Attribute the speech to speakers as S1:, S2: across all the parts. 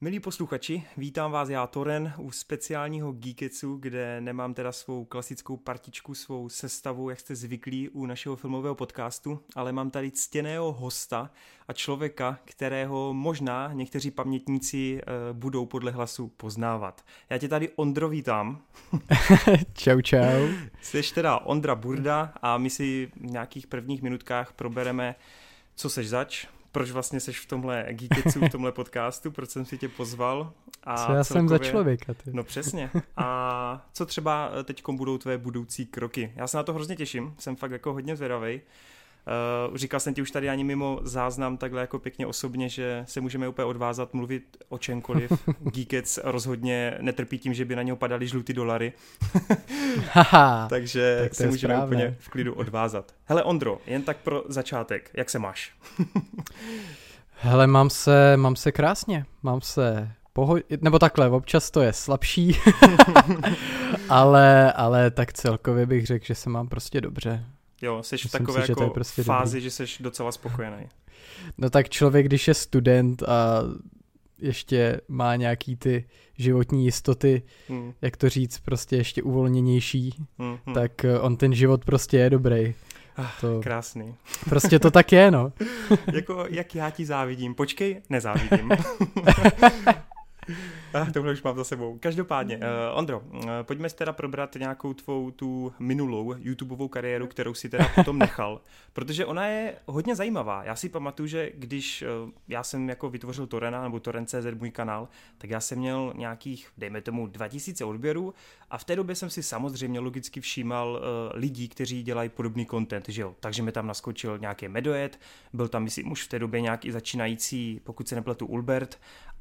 S1: Milí posluchači, vítám vás já Toren u speciálního Geeketsu, kde nemám teda svou klasickou partičku, svou sestavu, jak jste zvyklí u našeho filmového podcastu, ale mám tady ctěného hosta a člověka, kterého možná někteří pamětníci uh, budou podle hlasu poznávat. Já tě tady Ondro vítám.
S2: čau, čau.
S1: Jsi teda Ondra Burda a my si v nějakých prvních minutkách probereme, co seš zač, proč vlastně seš v tomhle Geeketsu, v tomhle podcastu, proč jsem si tě pozval.
S2: A co já celkově, jsem za člověka. Ty.
S1: No přesně. A co třeba teď budou tvé budoucí kroky? Já se na to hrozně těším, jsem fakt jako hodně zvědavý. Uh, říkal jsem ti už tady ani mimo záznam takhle jako pěkně osobně, že se můžeme úplně odvázat mluvit o čemkoliv. Geekets rozhodně netrpí tím, že by na něho padaly žlutý dolary. Takže tak se můžeme správné. úplně v klidu odvázat. Hele Ondro, jen tak pro začátek, jak se máš?
S2: Hele, mám se, mám se krásně, mám se poho- nebo takhle, občas to je slabší, ale, ale tak celkově bych řekl, že se mám prostě dobře.
S1: Jo, jsi v takové si, jako prostě fázi, dobrý. že jsi docela spokojený.
S2: No tak člověk, když je student a ještě má nějaký ty životní jistoty, hmm. jak to říct, prostě ještě uvolněnější, hmm, hmm. tak eh, on ten život prostě je dobrý.
S1: Ah, to... Krásný.
S2: Prostě to tak je, no.
S1: jako, jak já ti závidím. Počkej, nezávidím. Tohle už mám za sebou. Každopádně, uh, Ondro, uh, pojďme si teda probrat nějakou tvou tu minulou YouTubeovou kariéru, kterou si teda potom nechal, protože ona je hodně zajímavá. Já si pamatuju, že když uh, já jsem jako vytvořil Torena, nebo Toren.cz můj kanál, tak já jsem měl nějakých, dejme tomu, 2000 odběrů a v té době jsem si samozřejmě logicky všímal uh, lidí, kteří dělají podobný content, že jo. Takže mi tam naskočil nějaký Medojet, byl tam, myslím, už v té době nějaký začínající, pokud se nepletu, Ulbert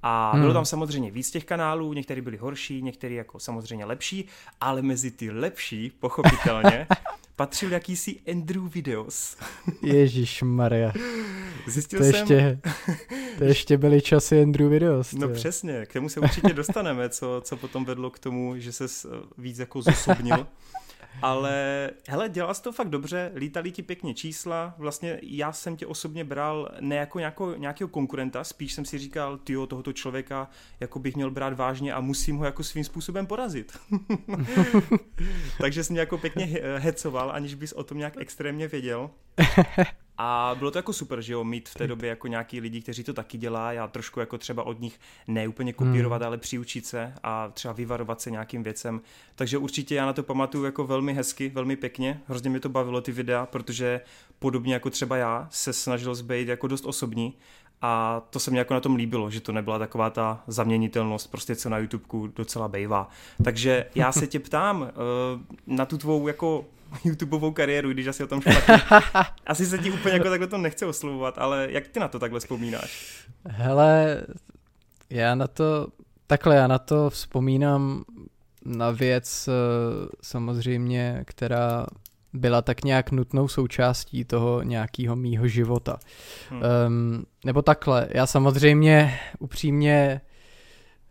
S1: a hmm. bylo tam samozřejmě víc těch kanálů, některé byly horší, některé jako samozřejmě lepší, ale mezi ty lepší, pochopitelně, patřil jakýsi Andrew Videos.
S2: Ježíš Maria. Zjistil to jsem... Ještě, to ještě byly časy Andrew Videos.
S1: No přesně, k tomu se určitě dostaneme, co, co potom vedlo k tomu, že se víc jako zosobnil. Ale hele, dělal jsi to fakt dobře, lítali ti pěkně čísla, vlastně já jsem tě osobně bral ne jako nějakou, nějakého konkurenta, spíš jsem si říkal, ty tohoto člověka jako bych měl brát vážně a musím ho jako svým způsobem porazit. Takže jsem mě jako pěkně hecoval, aniž bys o tom nějak extrémně věděl. A bylo to jako super, že jo, mít v té době jako nějaký lidi, kteří to taky dělá, já trošku jako třeba od nich ne úplně kopírovat, hmm. ale přiučit se a třeba vyvarovat se nějakým věcem. Takže určitě já na to pamatuju jako velmi hezky, velmi pěkně, hrozně mi to bavilo ty videa, protože podobně jako třeba já se snažil zbejt jako dost osobní a to se mi jako na tom líbilo, že to nebyla taková ta zaměnitelnost, prostě co na YouTubeku docela bejvá. Takže já se tě ptám eh, na tu tvou jako YouTubeovou kariéru, když asi o tom špatně. Asi se ti úplně jako takhle to nechce oslovovat, ale jak ty na to takhle vzpomínáš?
S2: Hele, já na to, takhle já na to vzpomínám na věc eh, samozřejmě, která byla tak nějak nutnou součástí toho nějakého mýho života. Hmm. Um, nebo takhle, já samozřejmě upřímně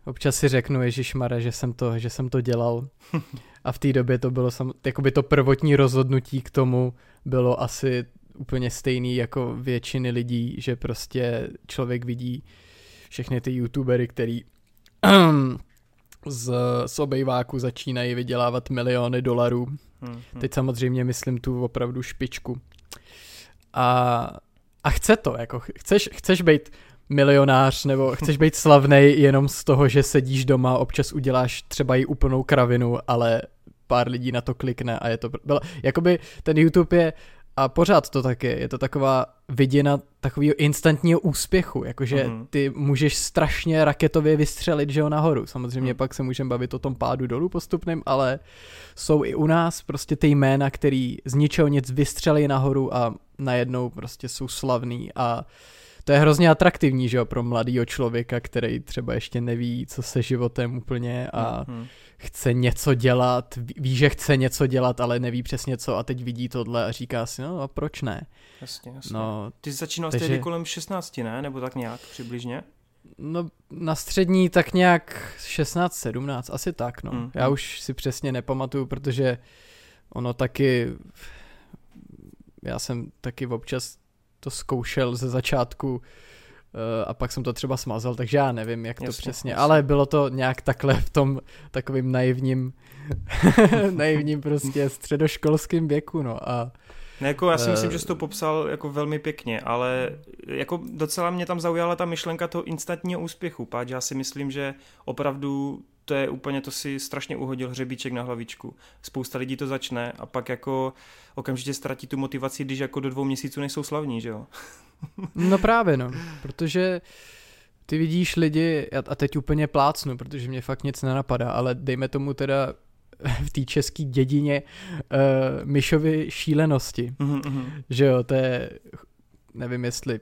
S2: občas si řeknu, Mare, že jsem to, že jsem to dělal. A v té době to bylo sam, jakoby to prvotní rozhodnutí k tomu bylo asi úplně stejný jako většiny lidí, že prostě člověk vidí všechny ty youtubery, který z, z obejváku začínají vydělávat miliony dolarů. Hmm, hmm. Teď samozřejmě myslím tu opravdu špičku. A, a chce to, jako chceš, chceš být milionář nebo chceš být slavný jenom z toho, že sedíš doma, občas uděláš třeba i úplnou kravinu, ale pár lidí na to klikne a je to, byla, jakoby ten YouTube je a pořád to taky, je to taková viděna takového instantního úspěchu, jakože mm. ty můžeš strašně raketově vystřelit, že jo, nahoru. Samozřejmě mm. pak se můžeme bavit o tom pádu dolů postupným, ale jsou i u nás prostě ty jména, který z ničeho nic vystřelí nahoru a najednou prostě jsou slavný a to je hrozně atraktivní, že jo, pro mladýho člověka, který třeba ještě neví, co se životem úplně a mm chce něco dělat, ví, že chce něco dělat, ale neví přesně co a teď vidí tohle a říká si, no a proč ne?
S1: Jasně, jasně. No, Ty jsi začínal takže... tehdy kolem 16, ne? Nebo tak nějak přibližně?
S2: No na střední tak nějak 16, 17, asi tak, no. Mm. Já už si přesně nepamatuju, protože ono taky, já jsem taky občas to zkoušel ze začátku a pak jsem to třeba smazal, takže já nevím, jak to jasně, přesně, jasně. ale bylo to nějak takhle v tom takovým naivním, naivním prostě středoškolským věku, no a
S1: ne, jako já si myslím, že jsi to popsal jako velmi pěkně, ale jako docela mě tam zaujala ta myšlenka toho instantního úspěchu, páč já si myslím, že opravdu to je úplně, to si strašně uhodil hřebíček na hlavičku. Spousta lidí to začne a pak jako okamžitě ztratí tu motivaci, když jako do dvou měsíců nejsou slavní, že jo?
S2: no právě no, protože ty vidíš lidi, a teď úplně plácnu, protože mě fakt nic nenapadá, ale dejme tomu teda v té české dědině uh, myšovy šílenosti. Mm-hmm. Že jo, to je, nevím jestli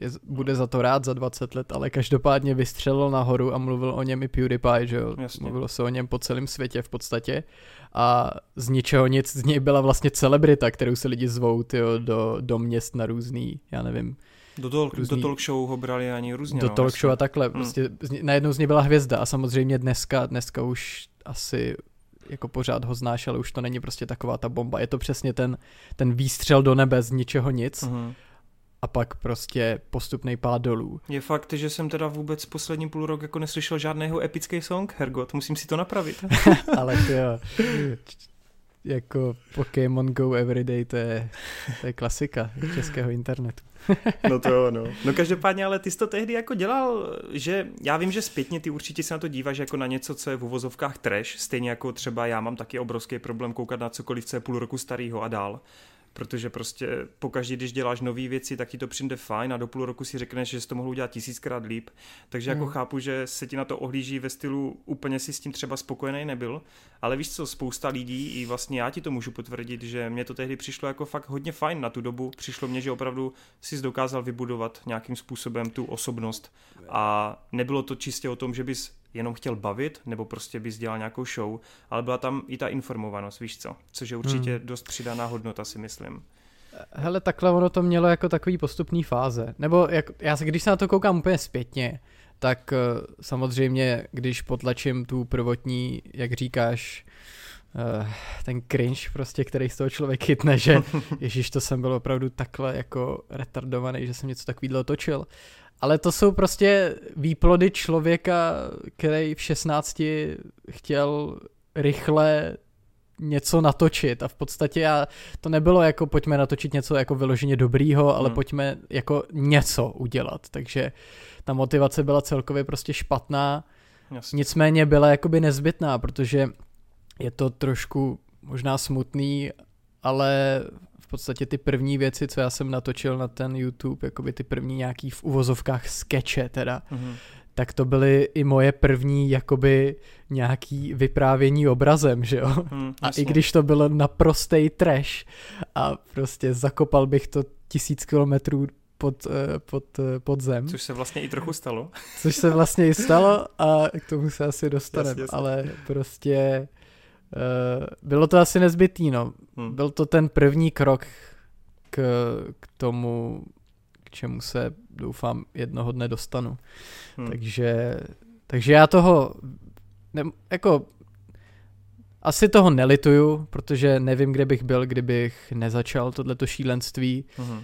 S2: je, bude za to rád za 20 let, ale každopádně vystřelil nahoru a mluvil o něm i PewDiePie, že jo? Jasně. Mluvilo se o něm po celém světě v podstatě a z ničeho nic, z něj byla vlastně celebrita, kterou se lidi zvou tyjo, do, do měst na různý, já nevím,
S1: do talk, různý, do talk show ho brali ani různě.
S2: Do no, talk show a takhle. Hmm. Prostě najednou z něj byla hvězda a samozřejmě dneska, dneska už asi jako pořád ho znáš, ale už to není prostě taková ta bomba. Je to přesně ten, ten výstřel do nebe z ničeho nic. Uh-huh a pak prostě postupný pád dolů.
S1: Je fakt, že jsem teda vůbec poslední půl rok jako neslyšel žádného epický song, Hergot, musím si to napravit.
S2: Ale ty jo, jako Pokémon Go Everyday, to je, to je klasika českého internetu.
S1: no to jo, no. No každopádně, ale ty jsi to tehdy jako dělal, že já vím, že zpětně ty určitě se na to díváš jako na něco, co je v uvozovkách trash, stejně jako třeba já mám taky obrovský problém koukat na cokoliv, co je půl roku starého a dál protože prostě pokaždé, když děláš nové věci, tak ti to přijde fajn a do půl roku si řekneš, že jsi to mohl udělat tisíckrát líp. Takže jako hmm. chápu, že se ti na to ohlíží ve stylu úplně si s tím třeba spokojený nebyl, ale víš co, spousta lidí, i vlastně já ti to můžu potvrdit, že mě to tehdy přišlo jako fakt hodně fajn na tu dobu. Přišlo mě, že opravdu si dokázal vybudovat nějakým způsobem tu osobnost a nebylo to čistě o tom, že bys jenom chtěl bavit, nebo prostě bys dělal nějakou show, ale byla tam i ta informovanost, víš co, což je určitě hmm. dost přidaná hodnota, si myslím.
S2: Hele, takhle ono to mělo jako takový postupný fáze. Nebo jak, já se, když se na to koukám úplně zpětně, tak uh, samozřejmě, když potlačím tu prvotní, jak říkáš, uh, ten cringe prostě, který z toho člověk chytne, že ježíš, to jsem byl opravdu takhle jako retardovaný, že jsem něco takového točil. Ale to jsou prostě výplody člověka, který v 16 chtěl rychle něco natočit a v podstatě já, to nebylo jako pojďme natočit něco jako vyloženě dobrýho, ale hmm. pojďme jako něco udělat, takže ta motivace byla celkově prostě špatná, Jasně. nicméně byla jakoby nezbytná, protože je to trošku možná smutný, ale v podstatě ty první věci, co já jsem natočil na ten YouTube, jakoby ty první nějaký v uvozovkách skeče teda, mm-hmm. tak to byly i moje první jakoby nějaký vyprávění obrazem, že jo? Mm, a i když to bylo naprostej trash a prostě zakopal bych to tisíc kilometrů pod, eh, pod, eh, pod zem.
S1: Což se vlastně i trochu stalo.
S2: Což se vlastně i stalo a k tomu se asi dostaneme, ale prostě bylo to asi nezbytný, no. Hmm. Byl to ten první krok k, k tomu, k čemu se doufám jednoho dne dostanu. Hmm. Takže, takže já toho, ne, jako asi toho nelituju, protože nevím, kde bych byl, kdybych nezačal tohleto šílenství. Hmm. Uh,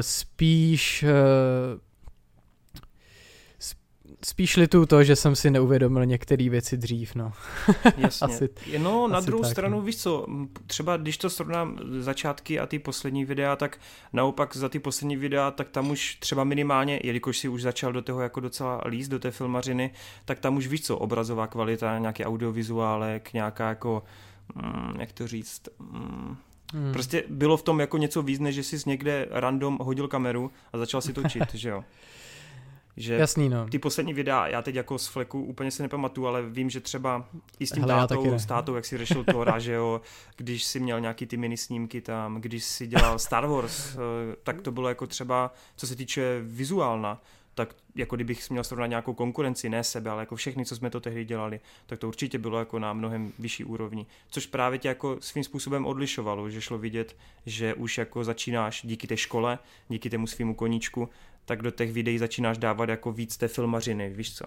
S2: spíš uh, spíš litu to, že jsem si neuvědomil některé věci dřív, no.
S1: Jasně. asi, no, na asi druhou tak, stranu, no. víš co, třeba když to srovnám začátky a ty poslední videa, tak naopak za ty poslední videa, tak tam už třeba minimálně, jelikož si už začal do toho jako docela líst, do té filmařiny, tak tam už víš co, obrazová kvalita, nějaký audiovizuálek, nějaká jako, mm, jak to říct, mm, Hmm. Prostě bylo v tom jako něco víc, než že jsi někde random hodil kameru a začal si točit, že jo. Že
S2: Jasný, no.
S1: ty poslední videa, já teď jako z fleku úplně si nepamatuju, ale vím, že třeba i s tím Hele, tátou, s tátou, jak si řešil to že jo, když si měl nějaký ty mini snímky tam, když si dělal Star Wars, eh, tak to bylo jako třeba, co se týče vizuálna, tak jako kdybych měl srovnat nějakou konkurenci, ne sebe, ale jako všechny, co jsme to tehdy dělali, tak to určitě bylo jako na mnohem vyšší úrovni. Což právě tě jako svým způsobem odlišovalo, že šlo vidět, že už jako začínáš díky té škole, díky tému svýmu koníčku, tak do těch videí začínáš dávat jako víc té filmařiny, víš co?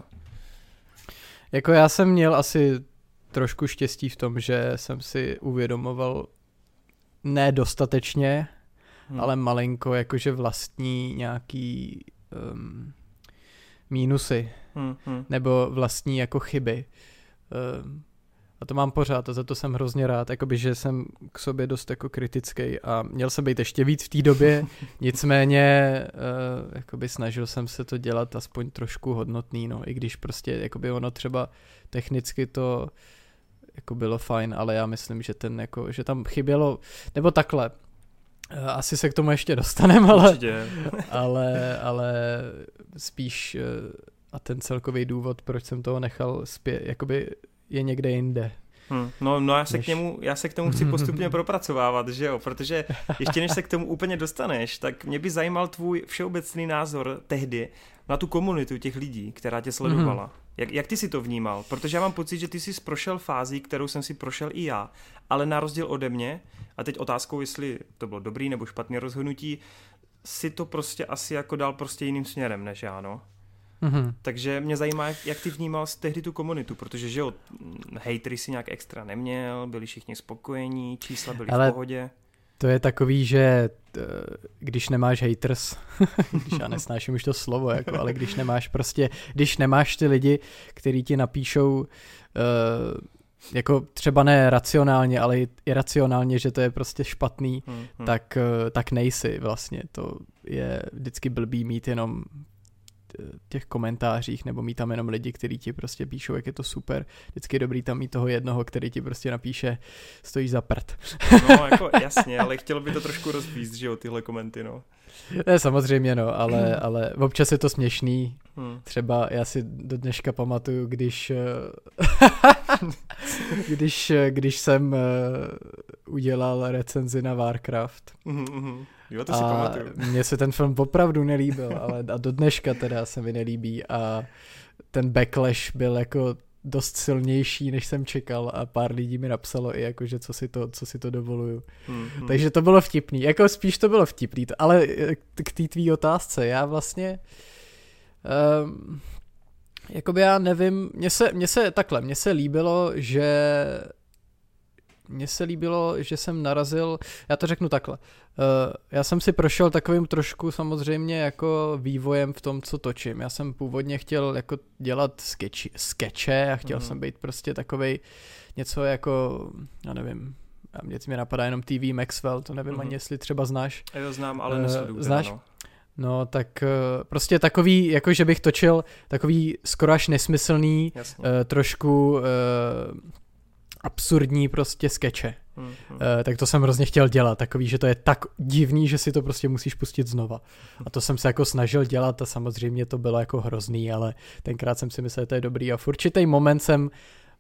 S2: Jako já jsem měl asi trošku štěstí v tom, že jsem si uvědomoval ne dostatečně, hmm. ale malinko jakože vlastní nějaký um, mínusy hmm, hmm. nebo vlastní jako chyby. Um, a to mám pořád a za to jsem hrozně rád, jakoby, že jsem k sobě dost jako kritický a měl jsem být ještě víc v té době, nicméně uh, jakoby snažil jsem se to dělat aspoň trošku hodnotný, no, i když prostě jakoby ono třeba technicky to jako bylo fajn, ale já myslím, že ten jako, že tam chybělo, nebo takhle, eh, asi se k tomu ještě dostaneme, ale, ale, ale spíš eh, a ten celkový důvod, proč jsem toho nechal zpět, jakoby je někde jinde.
S1: Hmm, no, no já se, než... k němu, já se k tomu chci postupně propracovávat, že jo, protože ještě než se k tomu úplně dostaneš, tak mě by zajímal tvůj všeobecný názor tehdy na tu komunitu těch lidí, která tě sledovala. Hmm. Jak, jak ty si to vnímal? Protože já mám pocit, že ty jsi prošel fází, kterou jsem si prošel i já, ale na rozdíl ode mě, a teď otázkou, jestli to bylo dobrý nebo špatné rozhodnutí, si to prostě asi jako dal prostě jiným směrem než já, no. Mm-hmm. Takže mě zajímá, jak ty vnímal tehdy tu komunitu, protože že jo, hejtry si nějak extra neměl, byli všichni spokojení, čísla byly Ale v pohodě.
S2: To je takový, že když nemáš haters, když já nesnáším už to slovo, jako, ale když nemáš prostě, když nemáš ty lidi, kteří ti napíšou uh, jako třeba ne racionálně, ale i iracionálně, že to je prostě špatný, hmm, hmm. tak, uh, tak nejsi vlastně. To je vždycky blbý mít jenom těch komentářích, nebo mít tam jenom lidi, kteří ti prostě píšou, jak je to super. Vždycky je dobrý tam mít toho jednoho, který ti prostě napíše, stojí za prd.
S1: No, jako jasně, ale chtělo by to trošku rozpíst, že jo, tyhle komenty, no.
S2: Ne, samozřejmě, no, ale, ale občas je to směšný. Hmm. Třeba já si do dneška pamatuju, když když, když jsem uh, udělal recenzi na Warcraft. Mm-hmm.
S1: Jo, to si a pamatuju.
S2: Mně se ten film opravdu nelíbil, ale a do dneška teda se mi nelíbí a ten backlash byl jako dost silnější, než jsem čekal a pár lidí mi napsalo i jako, že co si to, co si to dovoluju. Hmm, hmm. Takže to bylo vtipný, jako spíš to bylo vtipný, ale eh, k té tvý otázce, já vlastně um, jakoby já nevím, mně se, mně se takhle, mně se líbilo, že mně se líbilo, že jsem narazil, já to řeknu takhle, uh, já jsem si prošel takovým trošku samozřejmě jako vývojem v tom, co točím. Já jsem původně chtěl jako dělat sketch, skeče a chtěl mm. jsem být prostě takovej něco jako, já nevím, mě mi napadá jenom TV Maxwell, to nevím mm. ani jestli třeba znáš.
S1: Já to znám, ale uh, nesleduju.
S2: Znáš? No. No, tak uh, prostě takový, jako že bych točil takový skoro až nesmyslný, uh, trošku uh, absurdní prostě skeče. Mm-hmm. Uh, tak to jsem hrozně chtěl dělat, takový, že to je tak divný, že si to prostě musíš pustit znova. A to jsem se jako snažil dělat a samozřejmě to bylo jako hrozný, ale tenkrát jsem si myslel, že to je dobrý a v určitý moment jsem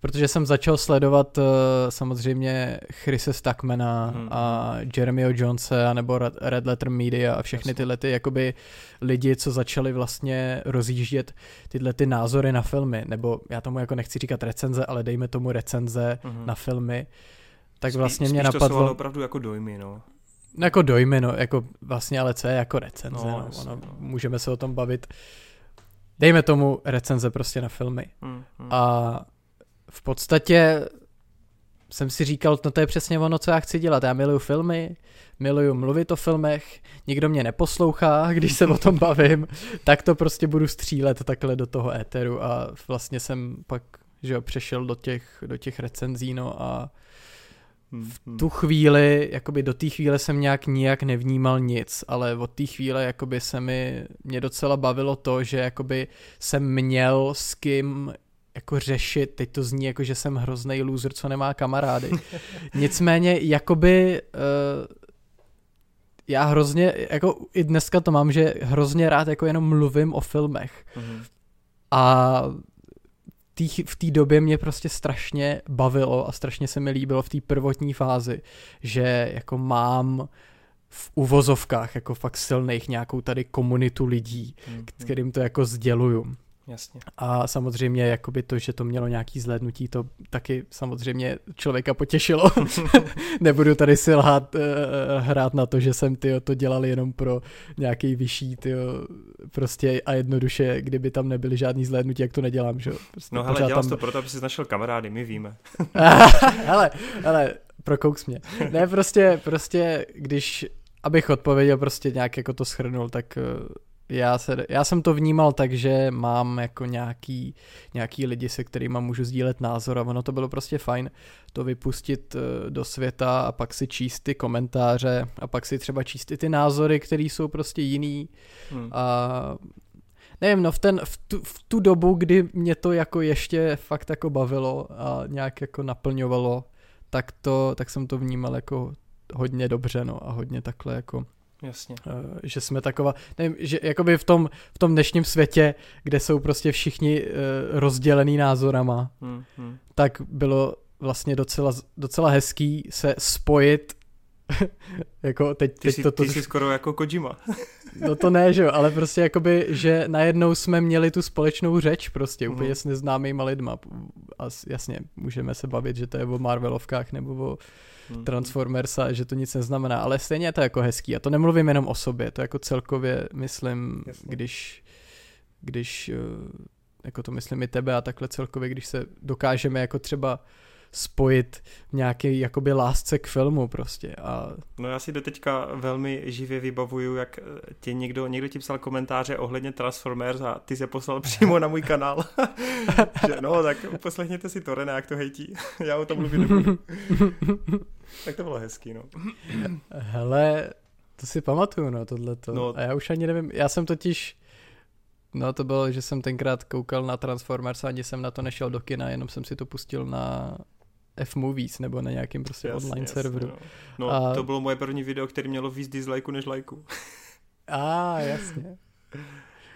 S2: protože jsem začal sledovat uh, samozřejmě Chrise Stackmana hmm. a Jeremyho Jonese nebo Red Letter Media a všechny tyhle ty jakoby lidi, co začali vlastně rozjíždět tyhle ty názory na filmy, nebo já tomu jako nechci říkat recenze, ale dejme tomu recenze hmm. na filmy, tak Spí, vlastně mě napadlo... to
S1: opravdu jako dojmy, no.
S2: no. Jako dojmy, no, jako vlastně, ale co je jako recenze, no, no, ono, no. můžeme se o tom bavit. Dejme tomu recenze prostě na filmy. Hmm, hmm. A v podstatě jsem si říkal, no to je přesně ono, co já chci dělat. Já miluju filmy, miluju mluvit o filmech, nikdo mě neposlouchá, když se o tom bavím, tak to prostě budu střílet takhle do toho éteru a vlastně jsem pak že jo, přešel do těch, do těch recenzí, no a v hmm. tu chvíli, jakoby do té chvíle jsem nějak nijak nevnímal nic, ale od té chvíle jakoby se mi, mě docela bavilo to, že jakoby jsem měl s kým jako řešit, teď to zní jako, že jsem hrozný loser, co nemá kamarády. Nicméně, jakoby uh, já hrozně, jako i dneska to mám, že hrozně rád jako jenom mluvím o filmech. Mm-hmm. A tý, v té době mě prostě strašně bavilo a strašně se mi líbilo v té prvotní fázi, že jako mám v uvozovkách jako fakt silných nějakou tady komunitu lidí, mm-hmm. kterým to jako sděluju.
S1: Jasně.
S2: A samozřejmě jakoby to, že to mělo nějaký zhlédnutí, to taky samozřejmě člověka potěšilo. Nebudu tady si lhát, uh, hrát na to, že jsem tyjo, to dělal jenom pro nějaký vyšší tyjo, prostě a jednoduše, kdyby tam nebyly žádný zhlédnutí, jak to nedělám, že
S1: prostě No hele, dělal tam... to proto, aby jsi našel kamarády, my víme.
S2: hele, hele, prokouks mě. Ne, prostě, prostě, když, abych odpověděl, prostě nějak jako to schrnul, tak uh, já, se, já jsem to vnímal tak, že mám jako nějaký, nějaký lidi, se kterými můžu sdílet názor a ono to bylo prostě fajn to vypustit eh, do světa a pak si číst ty komentáře a pak si třeba číst i ty názory, které jsou prostě jiný hmm. a nevím, no v, ten, v, tu, v tu dobu, kdy mě to jako ještě fakt jako bavilo a nějak jako naplňovalo, tak to, tak jsem to vnímal jako hodně dobře, no a hodně takhle jako
S1: Jasně.
S2: Uh, že jsme taková, nevím, že jakoby v tom, v tom dnešním světě, kde jsou prostě všichni uh, rozdělený názorama, hmm, hmm. tak bylo vlastně docela, docela hezký se spojit jako teď,
S1: ty,
S2: teď
S1: jsi,
S2: to,
S1: to, ty jsi skoro jako Kojima.
S2: no to ne, že jo, ale prostě jakoby, že najednou jsme měli tu společnou řeč prostě, úplně mm. s neznámýma lidma. A jasně, můžeme se bavit, že to je o Marvelovkách nebo o mm. Transformers a že to nic neznamená, ale stejně je to jako hezký. A to nemluvím jenom o sobě, to jako celkově myslím, jasně. když, když eh, jako to myslím i tebe a takhle celkově, když se dokážeme jako třeba spojit v nějaké jakoby lásce k filmu prostě. A...
S1: No já si do teďka velmi živě vybavuju, jak tě někdo, někdo ti psal komentáře ohledně Transformers a ty se poslal přímo na můj kanál. že no, tak poslechněte si to, René, jak to hejtí. já o tom mluvit nebudu. tak to bylo hezký, no.
S2: Hele, to si pamatuju, no, tohleto. No. A já už ani nevím, já jsem totiž No to bylo, že jsem tenkrát koukal na Transformers a ani jsem na to nešel do kina, jenom jsem si to pustil na F-Movies nebo na nějakém prostě jasně, online jasně, serveru.
S1: No, no a... to bylo moje první video, které mělo víc dislikeů než lajku.
S2: A ah, jasně.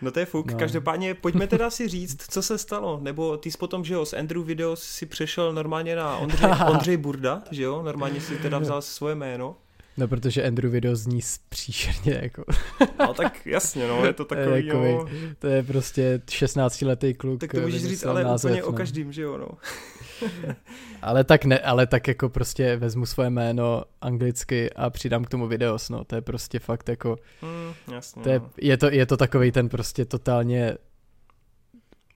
S1: No to je fuk. No. Každopádně pojďme teda si říct, co se stalo. Nebo ty jsi potom, že jo, z Andrew Videos si přešel normálně na Ondřej, Ondřej Burda, že jo? Normálně si teda vzal svoje jméno.
S2: No, protože Andrew Video zní příšerně, jako.
S1: No, tak jasně, no, je to takový, jako, jo.
S2: To je prostě 16-letý kluk.
S1: Tak to můžeš říct, ale název, úplně no. o každým, že jo, no.
S2: ale tak ne, ale tak jako prostě vezmu svoje jméno anglicky a přidám k tomu videos, no, to je prostě fakt jako,
S1: mm, jasně,
S2: to je,
S1: no.
S2: je, to, je to takový ten prostě totálně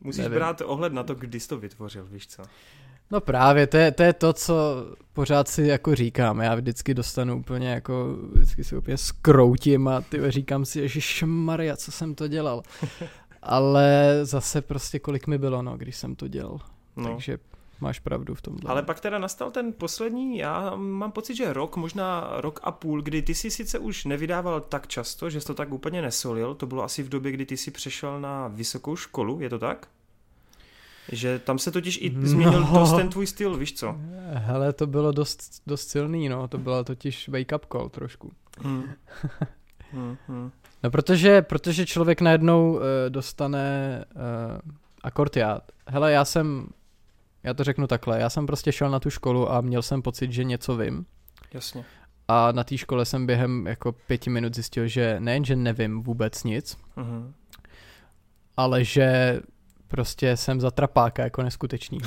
S1: Musíš nevím. brát ohled na to, kdy jsi to vytvořil, víš co?
S2: No právě, to je, to je to, co pořád si jako říkám. Já vždycky dostanu úplně jako, vždycky si úplně skroutím a ty říkám si, že Maria, co jsem to dělal. Ale zase prostě kolik mi bylo, no, když jsem to dělal. No. Takže máš pravdu v tom.
S1: Ale pak teda nastal ten poslední, já mám pocit, že rok, možná rok a půl, kdy ty si sice už nevydával tak často, že jsi to tak úplně nesolil, to bylo asi v době, kdy ty si přešel na vysokou školu, je to tak? Že tam se totiž i změnil no. dost ten tvůj styl, víš co?
S2: Hele, to bylo dost, dost silný, no, to byla totiž wake up call trošku. Hmm. hmm, hmm. No protože, protože člověk najednou uh, dostane uh, akordiát. Hele, já jsem, já to řeknu takhle, já jsem prostě šel na tu školu a měl jsem pocit, že něco vím.
S1: Jasně.
S2: A na té škole jsem během jako pěti minut zjistil, že nejen, že nevím vůbec nic, uh-huh. ale že prostě jsem za trapáka jako neskutečný.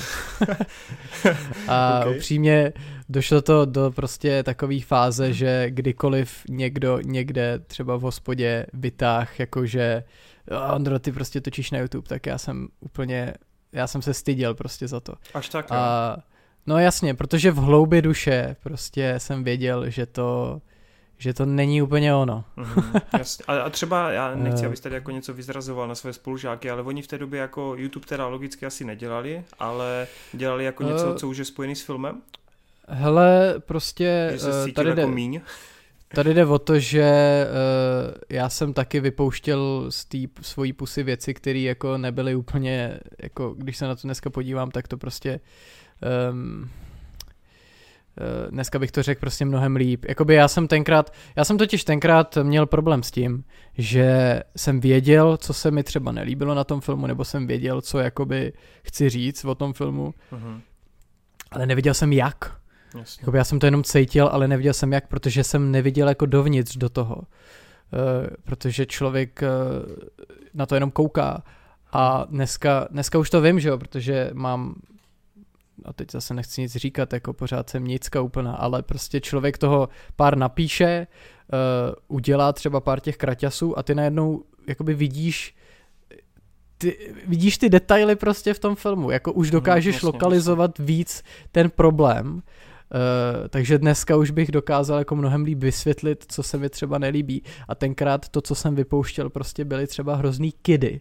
S2: a okay. upřímně došlo to do prostě takové fáze, že kdykoliv někdo někde třeba v hospodě vytáh, jakože Andro, ty prostě točíš na YouTube, tak já jsem úplně, já jsem se styděl prostě za to.
S1: Až tak,
S2: a, No jasně, protože v hloubi duše prostě jsem věděl, že to že to není úplně ono.
S1: mm, jasně. A, a třeba, já nechci, abys tady jako něco vyzrazoval na své spolužáky, ale oni v té době jako YouTube teda logicky asi nedělali, ale dělali jako něco, uh, co už je spojený s filmem?
S2: Hele, prostě...
S1: Že se uh, tady jako jde, míň?
S2: Tady jde o to, že uh, já jsem taky vypouštěl z té svojí pusy věci, které jako nebyly úplně, jako když se na to dneska podívám, tak to prostě um, dneska bych to řekl prostě mnohem líp. Jakoby já jsem tenkrát, já jsem totiž tenkrát měl problém s tím, že jsem věděl, co se mi třeba nelíbilo na tom filmu, nebo jsem věděl, co jakoby chci říct o tom filmu, uh-huh. ale nevěděl jsem jak. Jasně. Jakoby já jsem to jenom cítil, ale nevěděl jsem jak, protože jsem neviděl jako dovnitř do toho. Uh, protože člověk uh, na to jenom kouká. A dneska, dneska už to vím, že jo, protože mám a teď zase nechci nic říkat, jako pořád jsem nicka úplná, ale prostě člověk toho pár napíše, uh, udělá třeba pár těch kraťasů a ty najednou jakoby vidíš ty, vidíš ty detaily prostě v tom filmu, jako už dokážeš hmm, vlastně, lokalizovat vlastně. víc ten problém Uh, takže dneska už bych dokázal jako mnohem líp vysvětlit, co se mi třeba nelíbí. A tenkrát to, co jsem vypouštěl, prostě byly třeba hrozný kidy.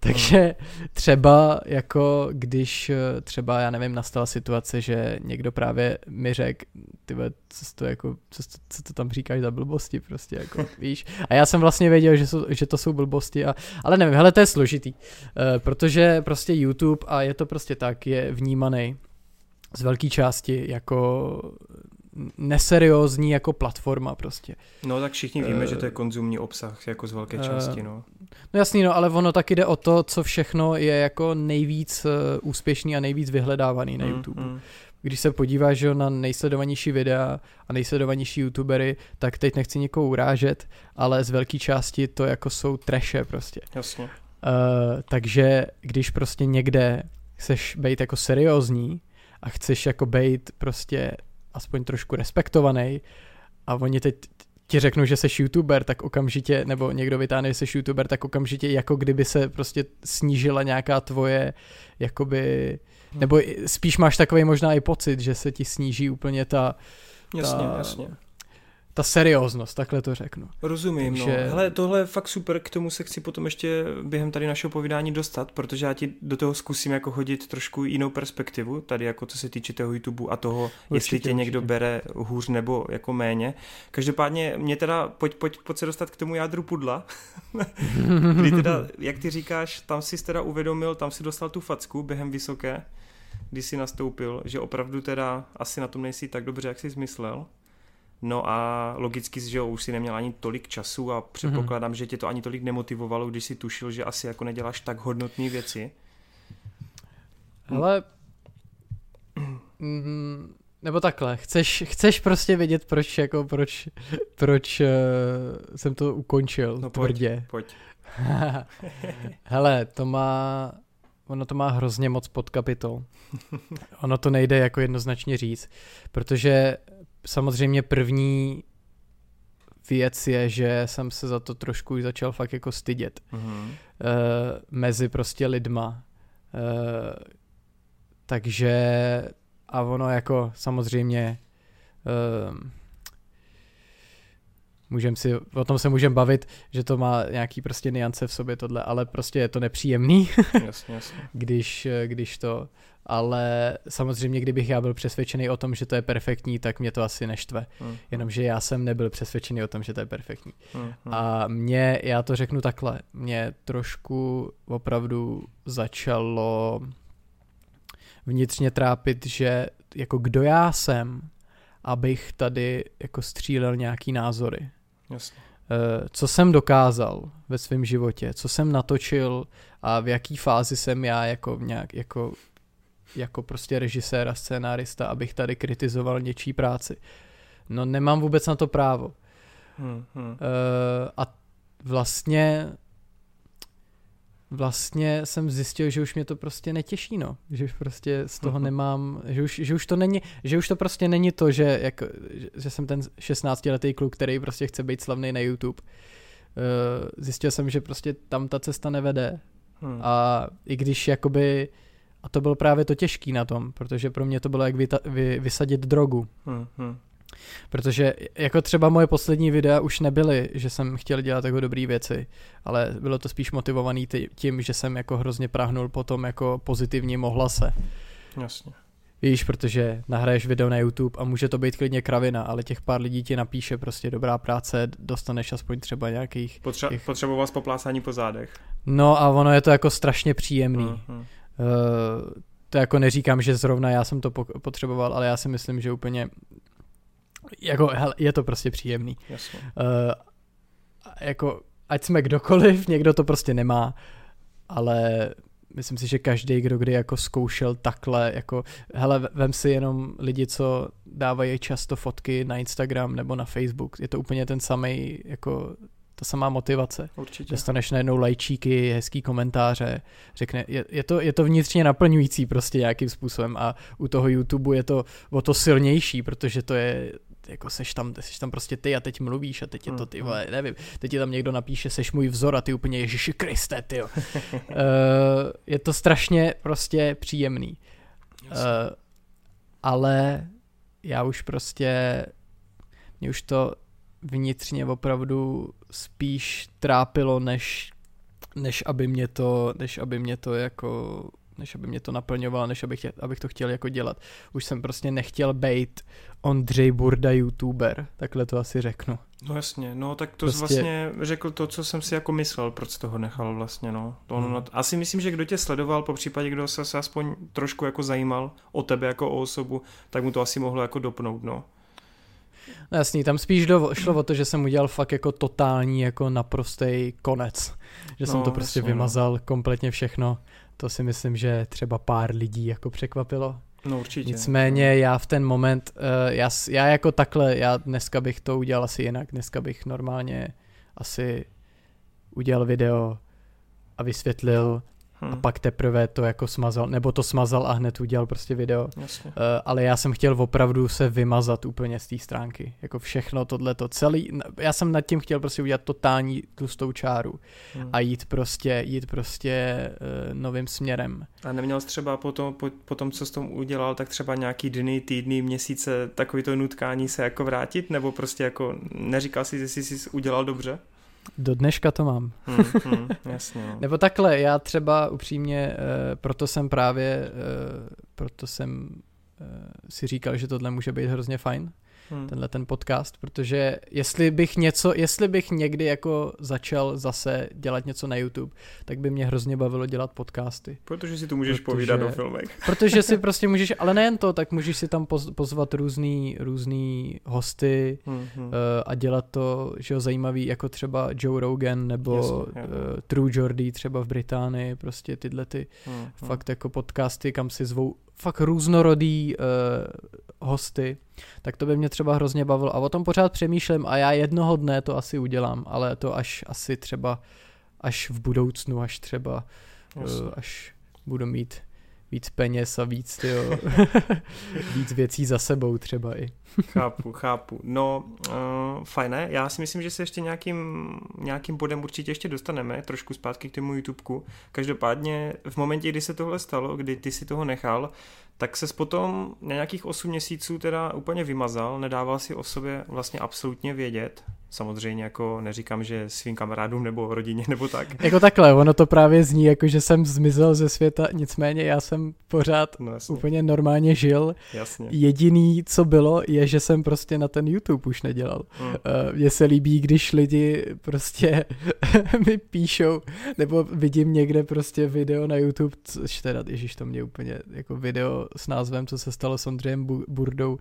S2: Takže třeba jako když eh, třeba, já nevím, nastala situace, že někdo právě mi řekl, ty co to jako, co, co to tam říkáš za blbosti prostě, jako víš. A já jsem vlastně věděl, že, jsou, že to jsou blbosti, a, ale nevím, hele, to je složitý, uh, protože prostě YouTube a je to prostě tak, je vnímaný z velké části jako neseriózní jako platforma prostě.
S1: No tak všichni víme, uh, že to je konzumní obsah jako z velké uh, části, no.
S2: No jasný, no, ale ono taky jde o to, co všechno je jako nejvíc uh, úspěšný a nejvíc vyhledávaný na mm, YouTube. Mm. Když se podíváš že, na nejsledovanější videa a nejsledovanější youtubery, tak teď nechci někoho urážet, ale z velké části to jako jsou treše prostě.
S1: Jasně. Uh,
S2: takže když prostě někde chceš být jako seriózní a chceš jako být prostě aspoň trošku respektovaný a oni teď ti řeknou, že jsi youtuber, tak okamžitě, nebo někdo vytáhne, že jsi youtuber, tak okamžitě jako kdyby se prostě snížila nějaká tvoje, jakoby, nebo spíš máš takový možná i pocit, že se ti sníží úplně ta,
S1: Jasně, ta, jasně
S2: ta serióznost, takhle to řeknu.
S1: Rozumím, no. Takže... no. Hele, tohle je fakt super, k tomu se chci potom ještě během tady našeho povídání dostat, protože já ti do toho zkusím jako hodit trošku jinou perspektivu, tady jako co se týče toho YouTube a toho, určitě, jestli tě určitě. někdo bere hůř nebo jako méně. Každopádně mě teda, pojď, pojď, pojď se dostat k tomu jádru pudla, kdy teda, jak ty říkáš, tam si teda uvědomil, tam si dostal tu facku během vysoké, kdy jsi nastoupil, že opravdu teda asi na tom nejsi tak dobře, jak jsi zmyslel. No a logicky, že jo, už si neměl ani tolik času a předpokládám, mm-hmm. že tě to ani tolik nemotivovalo, když si tušil, že asi jako neděláš tak hodnotné věci.
S2: Ale mm, nebo takhle, chceš, chceš prostě vědět, proč, jako, proč, proč uh, jsem to ukončil no, tvrdě.
S1: Pojď, pojď.
S2: Hele, to má, ono to má hrozně moc podkapitol. ono to nejde jako jednoznačně říct, protože samozřejmě první věc je, že jsem se za to trošku začal fakt jako stydět. Mm-hmm. Uh, mezi prostě lidma. Uh, takže a ono jako samozřejmě uh, můžem si, o tom se můžeme bavit, že to má nějaký prostě niance v sobě tohle, ale prostě je to nepříjemný,
S1: jasně, jasně.
S2: když, když to ale samozřejmě, kdybych já byl přesvědčený o tom, že to je perfektní, tak mě to asi neštve. Hmm. Jenomže já jsem nebyl přesvědčený o tom, že to je perfektní. Hmm. A mě, já to řeknu takhle, mě trošku opravdu začalo vnitřně trápit, že jako kdo já jsem, abych tady jako střílel nějaký názory.
S1: Jasně.
S2: Eh, co jsem dokázal ve svém životě, co jsem natočil a v jaký fázi jsem já jako nějak jako jako prostě režisér a scénárista, abych tady kritizoval něčí práci. No nemám vůbec na to právo. Hmm, hmm. Uh, a vlastně vlastně jsem zjistil, že už mě to prostě netěší, no. Že už prostě z toho mhm. nemám, že už, že už to není, že už to prostě není to, že, jak, že jsem ten 16-letý kluk, který prostě chce být slavný na YouTube. Uh, zjistil jsem, že prostě tam ta cesta nevede. Hmm. A i když jakoby a to bylo právě to těžký na tom, protože pro mě to bylo jak vyta- vy- vysadit drogu. Hmm, hmm. Protože jako třeba moje poslední videa už nebyly, že jsem chtěl dělat jako dobré věci, ale bylo to spíš motivovaný tím, že jsem jako hrozně prahnul potom jako pozitivním ohlase.
S1: Jasně.
S2: Víš, protože nahraješ video na YouTube a může to být klidně kravina, ale těch pár lidí ti napíše prostě dobrá práce, dostaneš aspoň třeba nějakých...
S1: Potře-
S2: těch...
S1: Potřeboval poplásání po zádech.
S2: No a ono je to jako strašně příjemný. Uh-huh. Uh, to jako neříkám, že zrovna já jsem to potřeboval, ale já si myslím, že úplně jako, hele, je to prostě příjemný.
S1: Jasně. Uh,
S2: jako, ať jsme kdokoliv, někdo to prostě nemá, ale myslím si, že každý, kdo kdy jako zkoušel takhle, jako, hele, vem si jenom lidi, co dávají často fotky na Instagram nebo na Facebook, je to úplně ten samý jako ta samá motivace.
S1: Určitě.
S2: Dostaneš najednou lajčíky, hezký komentáře, řekne, je, je, to, je to vnitřně naplňující prostě nějakým způsobem a u toho YouTube je to o to silnější, protože to je jako seš tam, seš tam prostě ty a teď mluvíš a teď je to ty, mm, vole, nevím, teď ti tam někdo napíše, seš můj vzor a ty úplně Ježiši Kriste, ty uh, Je to strašně prostě příjemný. Uh, ale já už prostě, mě už to vnitřně opravdu spíš trápilo, než, než aby mě to, než aby mě to jako než aby mě to naplňovalo, než abych, abych to chtěl jako dělat. Už jsem prostě nechtěl být Ondřej Burda youtuber, takhle to asi řeknu.
S1: No jasně, no tak to prostě... vlastně řekl to, co jsem si jako myslel, proč toho nechal vlastně, no. To hmm. no, asi myslím, že kdo tě sledoval, po případě kdo se, se aspoň trošku jako zajímal o tebe jako o osobu, tak mu to asi mohlo jako dopnout, no.
S2: No jasný, tam spíš do, šlo o to, že jsem udělal fakt jako totální, jako naprostý konec. Že jsem no, to prostě jasný, no. vymazal no. kompletně všechno. To si myslím, že třeba pár lidí jako překvapilo.
S1: No určitě.
S2: Nicméně no. já v ten moment, uh, já, já jako takhle, já dneska bych to udělal asi jinak, dneska bych normálně asi udělal video a vysvětlil, Hmm. A pak teprve to jako smazal, nebo to smazal a hned udělal prostě video. Jasně. Uh, ale já jsem chtěl opravdu se vymazat úplně z té stránky. Jako všechno tohleto, celý, já jsem nad tím chtěl prostě udělat totální tlustou čáru hmm. a jít prostě, jít prostě uh, novým směrem.
S1: A neměl jsi třeba po tom, po, po tom, co jsi tom udělal, tak třeba nějaký dny, týdny, měsíce takový to nutkání se jako vrátit? Nebo prostě jako neříkal jsi, že jsi si udělal dobře?
S2: Do dneška to mám.
S1: Hmm, hmm, jasně. No.
S2: Nebo takhle, já třeba upřímně, uh, proto jsem právě, uh, proto jsem uh, si říkal, že tohle může být hrozně fajn, hmm. tenhle ten podcast, protože jestli bych něco, jestli bych někdy jako začal zase dělat něco na YouTube, tak by mě hrozně bavilo dělat podcasty.
S1: Protože si tu můžeš protože, povídat o filmech.
S2: Protože si prostě můžeš, ale nejen to, tak můžeš si tam pozvat různý, různý hosty hmm, hmm. Uh, a dělat to, že jo, zajímavý, jako třeba Joe Rogan nebo Jasně, uh, True Jordy třeba v Británii, prostě tyhle ty hmm, hmm. fakt jako podcasty, kam si zvou fakt různorodý uh, hosty, tak to by mě třeba hrozně bavilo. A o tom pořád přemýšlím a já jednoho dne to asi udělám, ale to až asi třeba až v budoucnu, až třeba uh, až budu mít víc peněz a víc, tyjo, víc věcí za sebou třeba i.
S1: chápu, chápu. No, uh, fajné. Já si myslím, že se ještě nějakým, nějakým bodem určitě ještě dostaneme, trošku zpátky k tomu YouTubeku. Každopádně v momentě, kdy se tohle stalo, kdy ty si toho nechal, tak se potom na nějakých 8 měsíců teda úplně vymazal, nedával si o sobě vlastně absolutně vědět. Samozřejmě jako neříkám, že svým kamarádům nebo rodině nebo tak.
S2: Jako takhle, ono to právě zní jako, že jsem zmizel ze světa, nicméně já jsem pořád no, úplně normálně žil.
S1: Jasně.
S2: Jediný, co bylo, je, že jsem prostě na ten YouTube už nedělal. Hmm. Uh, mně se líbí, když lidi prostě mi píšou, nebo vidím někde prostě video na YouTube, což teda, ježiš, to mě úplně jako video s názvem, co se stalo s Ondřejem Burdou,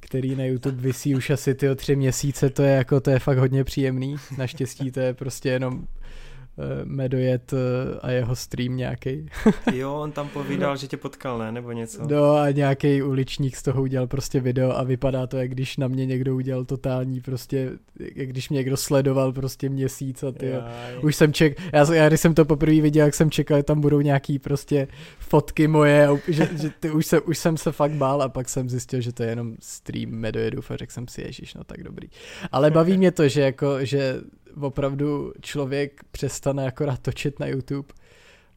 S2: který na YouTube vysí už asi ty tři měsíce, to je jako, to je fakt hodně příjemný. Naštěstí to je prostě jenom Eh, Medojet eh, a jeho stream nějaký.
S1: jo, on tam povídal, že tě potkal, ne? Nebo něco.
S2: No a nějaký uličník z toho udělal prostě video a vypadá to, jak když na mě někdo udělal totální prostě, jak když mě někdo sledoval prostě měsíc a ty. Už jsem ček, já, já, když jsem to poprvé viděl, jak jsem čekal, že tam budou nějaký prostě fotky moje, a, že, že ty, už, se, už jsem se fakt bál a pak jsem zjistil, že to je jenom stream Medojedu a řekl jsem si, ježiš, no tak dobrý. Ale baví mě to, že jako, že opravdu člověk přestane akorát točit na YouTube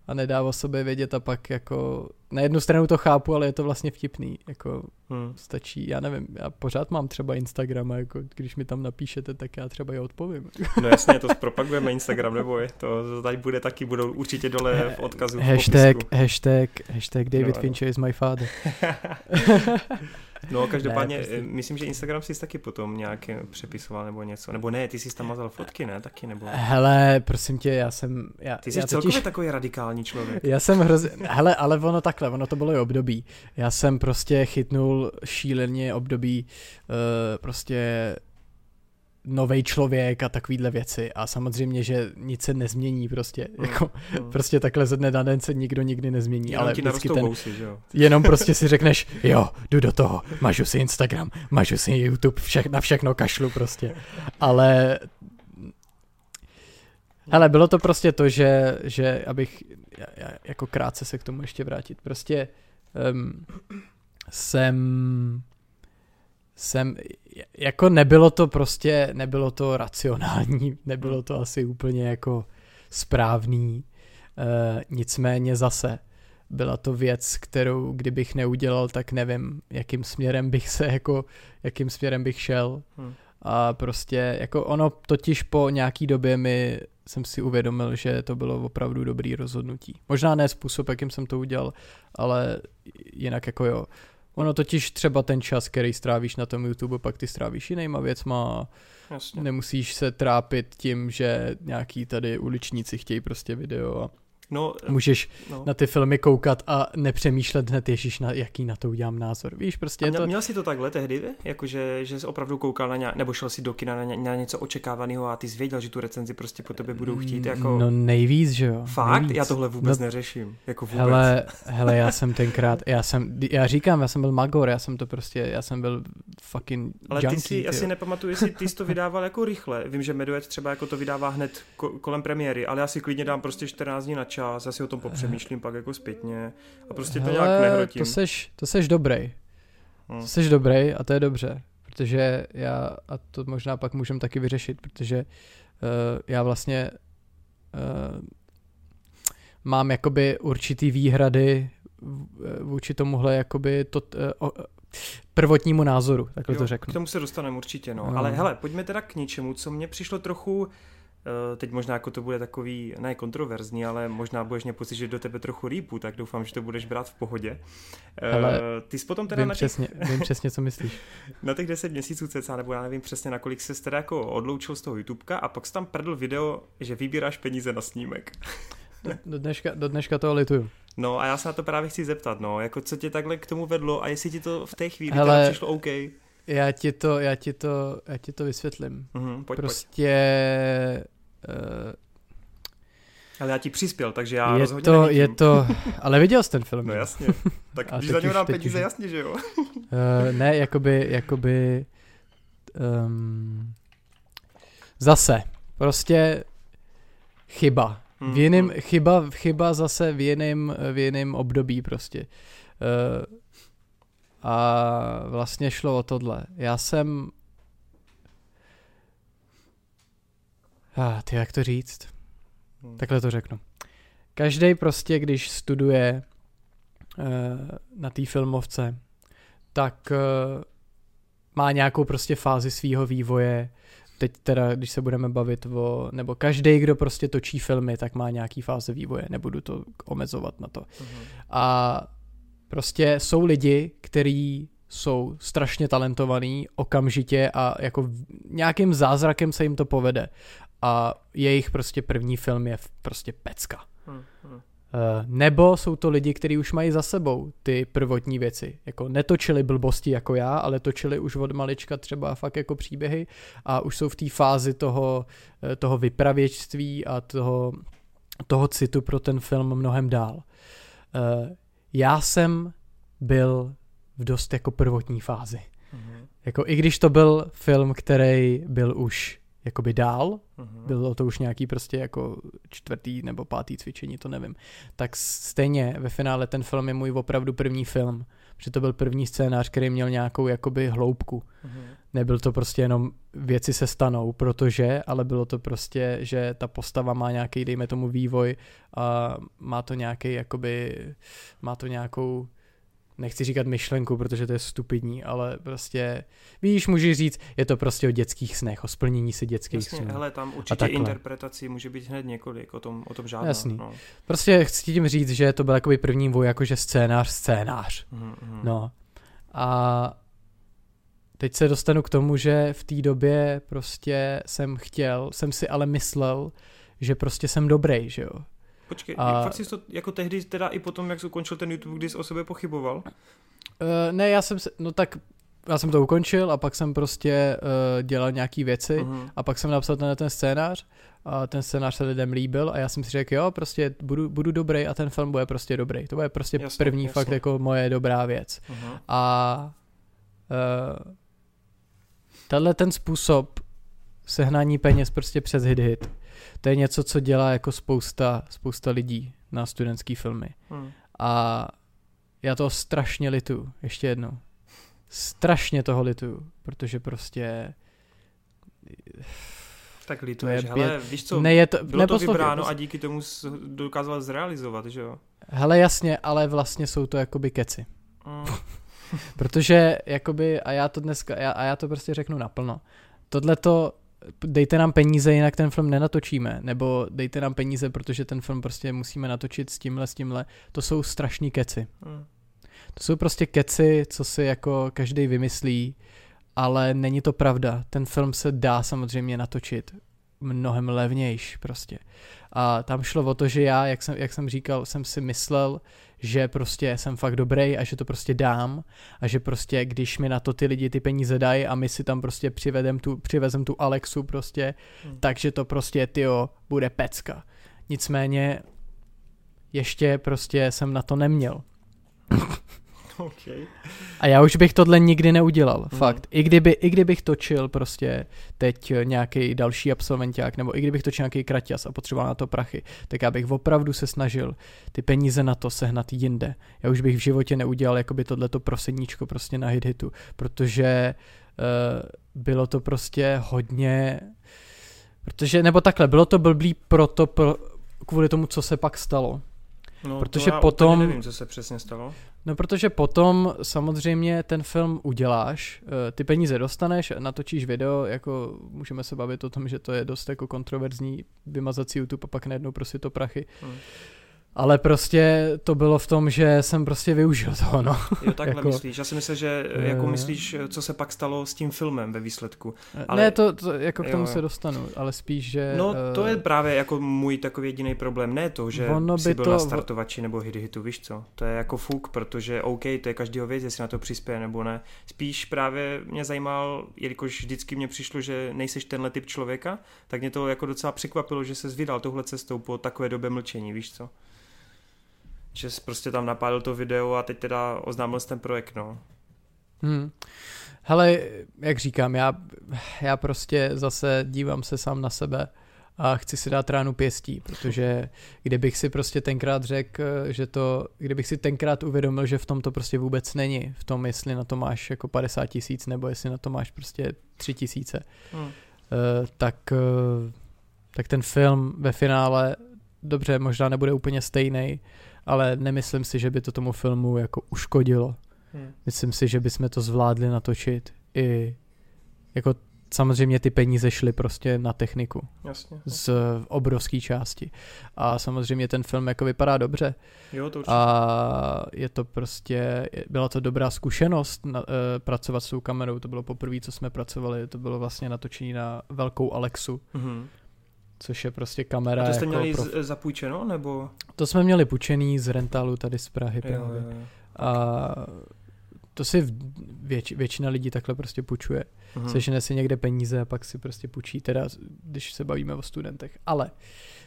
S2: a nedá o sobě vědět a pak jako na jednu stranu to chápu, ale je to vlastně vtipný, jako hmm. stačí, já nevím, já pořád mám třeba Instagram a jako když mi tam napíšete, tak já třeba i odpovím.
S1: No jasně, to zpropagujeme Instagram, nebo je, to tady bude taky, budou určitě dole v odkazu.
S2: Hashtag, v hashtag, hashtag David no, Fincher is my father.
S1: No, každopádně, ne, prostě... myslím, že Instagram si taky potom nějak přepisoval nebo něco. Nebo ne, ty jsi tam mazal fotky, ne? Taky nebo...
S2: Hele, prosím tě, já jsem... Já,
S1: ty jsi
S2: já
S1: celkově totiž... takový radikální člověk.
S2: Já jsem hrozně... Hele, ale ono takhle, ono to bylo i období. Já jsem prostě chytnul šíleně období uh, prostě nový člověk a takovýhle věci a samozřejmě, že nic se nezmění prostě, mm, jako, mm. prostě takhle ze dne na den se nikdo nikdy nezmění,
S1: jenom
S2: ale
S1: vždycky ten, vousy, že jo?
S2: jenom prostě si řekneš, jo, jdu do toho, mažu si Instagram, mažu si YouTube, všech, na všechno kašlu prostě, ale Hele, bylo to prostě to, že, že abych jako krátce se k tomu ještě vrátit, prostě um, jsem jsem, jako nebylo to prostě, nebylo to racionální, nebylo to asi úplně jako správný, uh, nicméně zase byla to věc, kterou kdybych neudělal, tak nevím, jakým směrem bych se jako, jakým směrem bych šel. Hmm. A prostě jako ono totiž po nějaký době mi jsem si uvědomil, že to bylo opravdu dobrý rozhodnutí. Možná ne způsob, jakým jsem to udělal, ale jinak jako jo. Ono totiž třeba ten čas, který strávíš na tom YouTube, pak ty strávíš jinýma věcma. Jasně. Nemusíš se trápit tím, že nějaký tady uličníci chtějí prostě video a No, Můžeš no. na ty filmy koukat a nepřemýšlet hned, ježíš, na jaký na to udělám názor. Víš, prostě a
S1: měl,
S2: to...
S1: měl jsi to takhle tehdy, jakože že jsi opravdu koukal na ně, nebo šel si do kina na, ně, na něco očekávaného a ty jsi věděl, že tu recenzi prostě po tobě budou chtít jako...
S2: No nejvíc, že jo.
S1: Fakt?
S2: Nejvíc.
S1: Já tohle vůbec no, neřeším. Jako vůbec.
S2: Hele, hele, já jsem tenkrát, já jsem, já říkám, já jsem byl magor, já jsem to prostě, já jsem byl fucking
S1: Ale
S2: junkie,
S1: ty si, já si nepamatuju, jestli ty jsi to vydával jako rychle. Vím, že Meduet třeba jako to vydává hned kolem premiéry, ale já si klidně dám prostě 14 dní na čas, já si o tom přemýšlím pak jako zpětně a prostě Hele, to nějak nehrotím.
S2: To seš, to seš dobrý. Hmm. To seš dobrý a to je dobře, protože já, a to možná pak můžeme taky vyřešit, protože uh, já vlastně uh, mám jakoby určitý výhrady vůči tomuhle jakoby to, uh, prvotnímu názoru, takhle jo, to řeknu.
S1: K tomu se dostaneme určitě, no. no. Ale hele, pojďme teda k něčemu, co mně přišlo trochu Eh, teď možná jako to bude takový, ne kontroverzní, ale možná budeš mě pocit, že do tebe trochu rýpu, tak doufám, že to budeš brát v pohodě.
S2: Eh, ty jsi potom teda vím, na těch... přesně, vím přesně, co myslíš.
S1: na těch 10 měsíců cca, nebo já nevím přesně, na kolik se teda jako odloučil z toho YouTubeka a pak jsi tam prdl video, že vybíráš peníze na snímek.
S2: do, dneška, do dneška toho lituju.
S1: No a já se na to právě chci zeptat, no, jako co tě takhle k tomu vedlo a jestli ti to v té chvíli Hele, přišlo OK.
S2: Já ti to, já ti to, já ti to vysvětlím.
S1: Mm-hmm, pojď,
S2: prostě
S1: pojď ale já ti přispěl, takže já
S2: je
S1: rozhodně
S2: to, je to, ale viděl jsi ten film.
S1: No jasně, tak když za něho dám peníze, jasně, že jo.
S2: uh, ne, jakoby, jakoby, um, zase, prostě chyba. Hmm. V jiným, hmm. chyba, chyba zase v jiném, v jiném období prostě. Uh, a vlastně šlo o tohle. Já jsem Ah, ty jak to říct? Hmm. Takhle to řeknu. Každý prostě, když studuje uh, na té filmovce, tak uh, má nějakou prostě fázi svýho vývoje. Teď teda, když se budeme bavit o, nebo každý, kdo prostě točí filmy, tak má nějaký fáze vývoje, nebudu to omezovat na to. Uh-huh. A prostě jsou lidi, kteří jsou strašně talentovaný okamžitě a jako nějakým zázrakem se jim to povede a jejich prostě první film je prostě pecka. Hmm, hmm. Nebo jsou to lidi, kteří už mají za sebou ty prvotní věci. Jako netočili blbosti jako já, ale točili už od malička třeba fakt jako příběhy a už jsou v té fázi toho, eh, toho vypravěčství a toho, toho citu pro ten film mnohem dál. Eh, já jsem byl v dost jako prvotní fázi. Mm-hmm. Jako i když to byl film, který byl už jakoby dál, uh-huh. bylo to už nějaký prostě jako čtvrtý nebo pátý cvičení, to nevím, tak stejně ve finále ten film je můj opravdu první film, protože to byl první scénář, který měl nějakou jakoby hloubku. Uh-huh. Nebyl to prostě jenom věci se stanou, protože, ale bylo to prostě, že ta postava má nějaký, dejme tomu vývoj a má to nějaký jakoby, má to nějakou nechci říkat myšlenku, protože to je stupidní, ale prostě, víš, můžeš říct, je to prostě o dětských snech, o splnění si dětských
S1: Jasně, snů. hele, tam určitě interpretací může být hned několik, o tom, o tom žádná.
S2: Jasný. No. Prostě chci tím říct, že to byl jakoby první voj, jakože scénář, scénář. Mm-hmm. No. A teď se dostanu k tomu, že v té době prostě jsem chtěl, jsem si ale myslel, že prostě jsem dobrý, že jo
S1: Počkej, a... fakt jsi to jako tehdy teda i potom, jak jsi ukončil ten YouTube, kdy jsi o sobě pochyboval? Uh,
S2: ne, já jsem se, no tak já jsem to ukončil a pak jsem prostě uh, dělal nějaký věci uh-huh. a pak jsem napsal ten, ten scénář a ten scénář se lidem líbil a já jsem si řekl, jo, prostě budu, budu dobrý a ten film bude prostě dobrý. To bude prostě jasně, první jasně. fakt jako moje dobrá věc. Uh-huh. A uh, tenhle ten způsob sehnání peněz prostě přes hit hit to je něco, co dělá jako spousta, spousta lidí na studentský filmy. Hmm. A já to strašně litu, ještě jednou. Strašně toho litu, protože prostě
S1: tak lituješ, je hele, víš co, ne, je to, bylo to vybráno a díky tomu dokázal zrealizovat, že jo?
S2: Hele jasně, ale vlastně jsou to jakoby keci. Mm. Protože jakoby, a já to dneska, já, a já to prostě řeknu naplno, tohle to dejte nám peníze, jinak ten film nenatočíme, nebo dejte nám peníze, protože ten film prostě musíme natočit s tímhle, s tímhle, to jsou strašní keci. Mm. To jsou prostě keci, co si jako každý vymyslí, ale není to pravda. Ten film se dá samozřejmě natočit mnohem levnějš prostě. A tam šlo o to, že já, jak jsem, jak jsem říkal, jsem si myslel, že prostě jsem fakt dobrý a že to prostě dám a že prostě když mi na to ty lidi ty peníze dají a my si tam prostě přivedem tu, přivezem tu Alexu prostě, hmm. takže to prostě tyjo, bude pecka. Nicméně ještě prostě jsem na to neměl.
S1: Okay.
S2: A já už bych tohle nikdy neudělal, mm. fakt. I, kdyby, I kdybych točil prostě teď nějaký další absolventák, nebo i kdybych točil nějaký kraťas a potřeboval na to prachy, tak já bych opravdu se snažil ty peníze na to sehnat jinde. Já už bych v životě neudělal jakoby tohleto prosedníčko prostě na hit hitu, protože uh, bylo to prostě hodně, protože, nebo takhle, bylo to blblý proto, pro, kvůli tomu, co se pak stalo.
S1: No, protože to já potom nevím, co se přesně stalo.
S2: No protože potom samozřejmě ten film uděláš, eh, ty peníze dostaneš, natočíš video, jako můžeme se bavit o tom, že to je dost jako kontroverzní vymazat si YouTube a pak najednou prostě to prachy. Hmm ale prostě to bylo v tom, že jsem prostě využil toho, no.
S1: Jo, takhle jako, myslíš. Já si myslím, že jako uh, myslíš, co se pak stalo s tím filmem ve výsledku.
S2: Ale, ne, to, to jako k tomu jo, se dostanu, ale spíš, že...
S1: No, to je právě jako můj takový jediný problém. Ne to, že ono jsi byl to, na startovači nebo hit hitu, víš co? To je jako fuk, protože OK, to je každýho věc, jestli na to přispěje nebo ne. Spíš právě mě zajímal, jelikož vždycky mě přišlo, že nejseš tenhle typ člověka, tak mě to jako docela překvapilo, že se vydal tohle cestou po takové době mlčení, víš co? Že jsi prostě tam napálil to video a teď teda oznámil ten projekt, no.
S2: Hmm. Hele, jak říkám, já, já prostě zase dívám se sám na sebe a chci si dát ránu pěstí, protože kdybych si prostě tenkrát řekl, že to, kdybych si tenkrát uvědomil, že v tom to prostě vůbec není, v tom, jestli na to máš jako 50 tisíc, nebo jestli na to máš prostě 3 tisíce, hmm. uh, tak, uh, tak ten film ve finále, dobře, možná nebude úplně stejný, ale nemyslím si, že by to tomu filmu jako uškodilo. Hmm. Myslím si, že bychom to zvládli natočit i jako samozřejmě ty peníze šly prostě na techniku.
S1: Jasně.
S2: Z obrovské části. A samozřejmě ten film jako vypadá dobře.
S1: Jo, to určitě.
S2: A je to prostě, byla to dobrá zkušenost na, uh, pracovat s tou kamerou. To bylo poprvé, co jsme pracovali. To bylo vlastně natočení na velkou Alexu. Mm-hmm což je prostě kamera. A
S1: to jste
S2: jako
S1: měli prof... zapůjčeno, nebo?
S2: To jsme měli půjčený z rentalu tady z Prahy jo, právě. Jo, jo. A to si věč, většina lidí takhle prostě půjčuje. Uh-huh. Sežene si někde peníze a pak si prostě půjčí, teda když se bavíme o studentech. Ale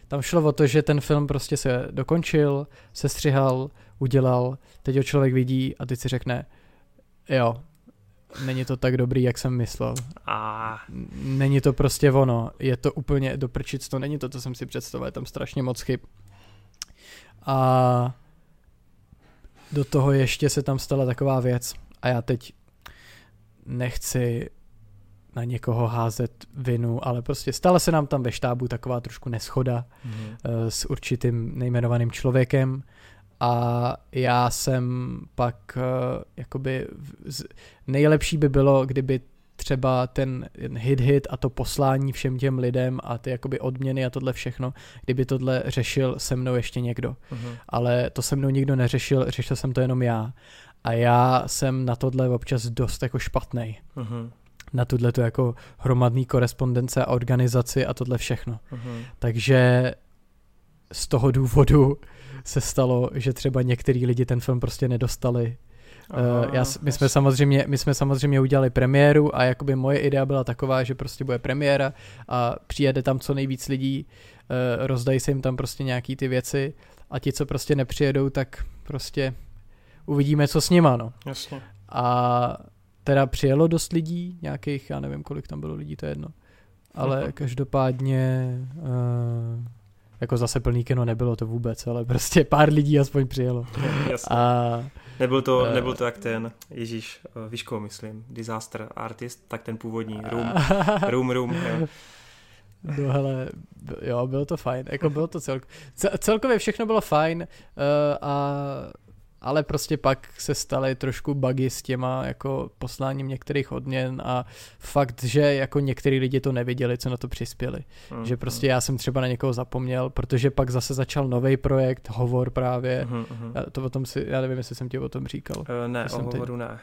S2: tam šlo o to, že ten film prostě se dokončil, se střihal, udělal, teď ho člověk vidí a teď si řekne, jo, není to tak dobrý, jak jsem myslel.
S1: A...
S2: Není to prostě ono, je to úplně doprčic, to není to, co jsem si představoval, je tam strašně moc chyb. A do toho ještě se tam stala taková věc a já teď nechci na někoho házet vinu, ale prostě stala se nám tam ve štábu taková trošku neschoda mm. s určitým nejmenovaným člověkem a já jsem pak uh, jakoby nejlepší by bylo, kdyby třeba ten hit hit a to poslání všem těm lidem a ty jakoby odměny a tohle všechno, kdyby tohle řešil se mnou ještě někdo. Uh-huh. Ale to se mnou nikdo neřešil, řešil jsem to jenom já. A já jsem na tohle občas dost jako špatný. Uh-huh. Na tuhle tu jako hromadný korespondence a organizaci a tohle všechno. Uh-huh. Takže z toho důvodu se stalo, že třeba některý lidi ten film prostě nedostali. Aha, uh, já, my, jsme samozřejmě, my jsme samozřejmě udělali premiéru a jakoby moje idea byla taková, že prostě bude premiéra a přijede tam co nejvíc lidí, uh, rozdají se jim tam prostě nějaký ty věci a ti, co prostě nepřijedou, tak prostě uvidíme, co s nima, no.
S1: Jasně.
S2: A teda přijelo dost lidí, nějakých, já nevím, kolik tam bylo lidí, to je jedno. Ale Aha. každopádně uh, jako zase plný kino nebylo to vůbec, ale prostě pár lidí aspoň přijelo.
S1: Jasně. A, nebyl, to, uh, nebyl to jak ten, Ježíš, uh, víš koho myslím, Disaster Artist, tak ten původní, Room, Room, Room. Jo.
S2: No hele, jo, bylo to fajn, jako bylo to celk, celkově všechno bylo fajn uh, a ale prostě pak se staly trošku bugy s těma jako posláním některých odměn a fakt, že jako některý lidi to neviděli, co na to přispěli. Mm, že prostě já jsem třeba na někoho zapomněl, protože pak zase začal nový projekt, Hovor právě. Mm, mm. Já, to o tom si, já nevím, jestli jsem ti o tom říkal. Uh,
S1: ne, o Hovoru teď, ne.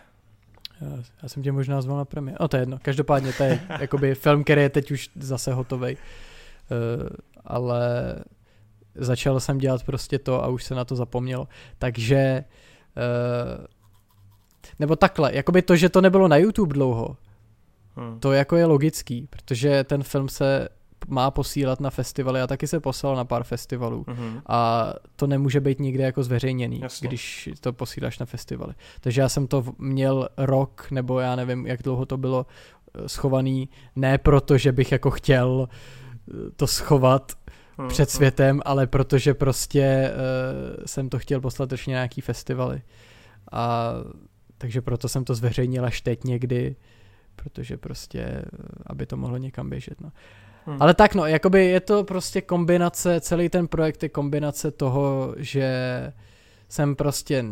S2: Já, já jsem tě možná zval na premiér. No to je jedno. Každopádně to je jakoby film, který je teď už zase hotový. Uh, ale začal jsem dělat prostě to a už se na to zapomnělo. Takže uh, nebo takhle, jakoby to, že to nebylo na YouTube dlouho, hmm. to jako je logický, protože ten film se má posílat na festivaly a taky se poslal na pár festivalů mm-hmm. a to nemůže být nikde jako zveřejněný, Jasně. když to posíláš na festivaly. Takže já jsem to měl rok, nebo já nevím, jak dlouho to bylo eh, schovaný, ne proto, že bych jako chtěl eh, to schovat. Před světem, ale protože prostě uh, jsem to chtěl poslat ještě nějaký festivaly. A takže proto jsem to zveřejnil až teď někdy, protože prostě, aby to mohlo někam běžet. No. Hmm. Ale tak no, jakoby je to prostě kombinace, celý ten projekt je kombinace toho, že jsem prostě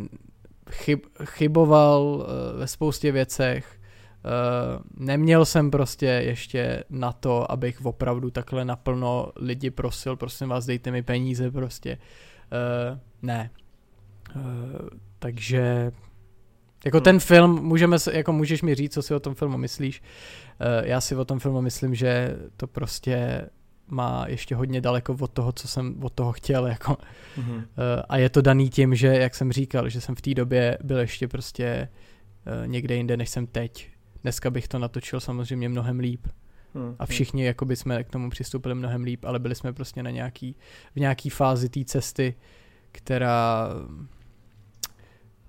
S2: chyb, chyboval uh, ve spoustě věcech, neměl jsem prostě ještě na to, abych opravdu takhle naplno lidi prosil, prosím vás, dejte mi peníze prostě. Uh, ne. Uh, takže jako hmm. ten film, můžeme, jako můžeš mi říct, co si o tom filmu myslíš. Uh, já si o tom filmu myslím, že to prostě má ještě hodně daleko od toho, co jsem od toho chtěl. Jako. Mm-hmm. Uh, a je to daný tím, že, jak jsem říkal, že jsem v té době byl ještě prostě uh, někde jinde, než jsem teď. Dneska bych to natočil samozřejmě mnohem líp. Mm-hmm. A všichni jako by jsme k tomu přistoupili mnohem líp, ale byli jsme prostě na nějaký, v nějaký fázi té cesty, která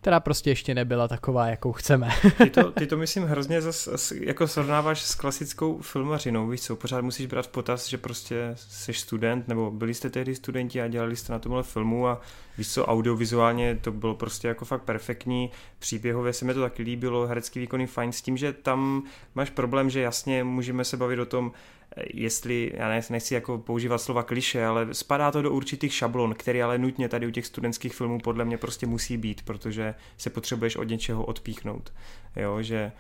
S2: která prostě ještě nebyla taková, jakou chceme.
S1: ty, to, ty to myslím hrozně zas, jako srovnáváš s klasickou filmařinou, víš co, pořád musíš brát v potaz, že prostě jsi student, nebo byli jste tehdy studenti a dělali jste na tomhle filmu a víš co, audiovizuálně to bylo prostě jako fakt perfektní, příběhově se mi to taky líbilo, herecký výkony fajn, s tím, že tam máš problém, že jasně můžeme se bavit o tom, jestli, já ne, nechci jako používat slova kliše, ale spadá to do určitých šablon, který ale nutně tady u těch studentských filmů podle mě prostě musí být, protože se potřebuješ od něčeho odpíchnout, jo, že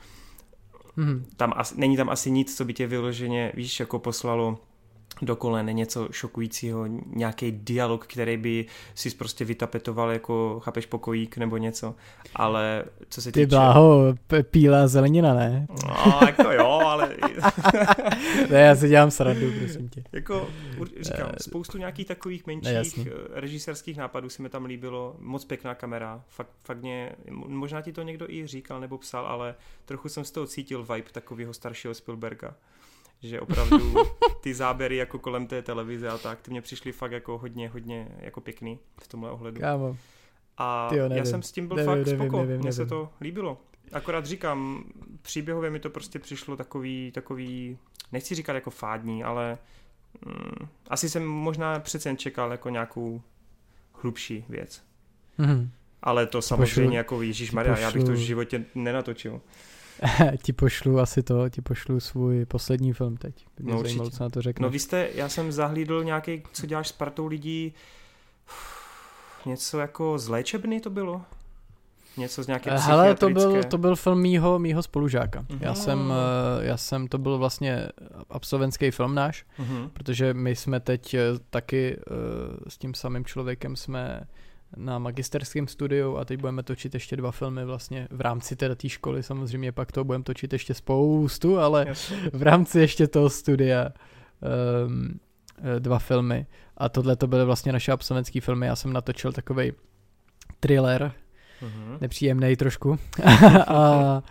S1: hmm. tam as, není tam asi nic, co by tě vyloženě, víš, jako poslalo do kolen, něco šokujícího, nějaký dialog, který by si prostě vytapetoval jako, chápeš, pokojík nebo něco, ale co se týče...
S2: Ty bláho, píla zelenina, ne?
S1: No, jako jo, ale...
S2: ne, já si dělám srandu, prosím tě.
S1: Jako, říkám, eh, spoustu nějakých takových menších ne, eh, režisérských nápadů si mi tam líbilo, moc pěkná kamera, fakt, fakt mě, možná ti to někdo i říkal nebo psal, ale trochu jsem z toho cítil vibe takového staršího Spielberga že opravdu ty záběry jako kolem té televize a tak, ty mě přišly fakt jako hodně, hodně jako pěkný v tomhle ohledu.
S2: Kámo.
S1: A Tyjo, já jsem s tím byl nevím, fakt nevím, spoko, nevím, mně se to líbilo. Akorát říkám, příběhově mi to prostě přišlo takový, takový, nechci říkat jako fádní, ale mm, asi jsem možná přece jen čekal jako nějakou hlubší věc. Mm-hmm. Ale to samozřejmě pošlu, jako Ježíš Maria, já bych to v životě nenatočil.
S2: ti pošlu asi to, ti pošlu svůj poslední film teď. Mě no, zajímalo, co na to řekne.
S1: No vy jste, já jsem zahlídl nějaký, co děláš s partou lidí, něco jako z léčebny to bylo? Něco z nějaké
S2: Hele, to byl, to byl film mýho, mýho spolužáka. Uh-huh. Já jsem, eh, já jsem, to byl vlastně absolventský film náš, uh-huh. protože my jsme teď eh, taky s tím samým člověkem jsme na magisterském studiu a teď budeme točit ještě dva filmy vlastně v rámci teda té školy, samozřejmě pak to budeme točit ještě spoustu, ale v rámci ještě toho studia um, dva filmy a tohle to byly vlastně naše absolventské filmy, já jsem natočil takový thriller, uh-huh. nepříjemný trošku a,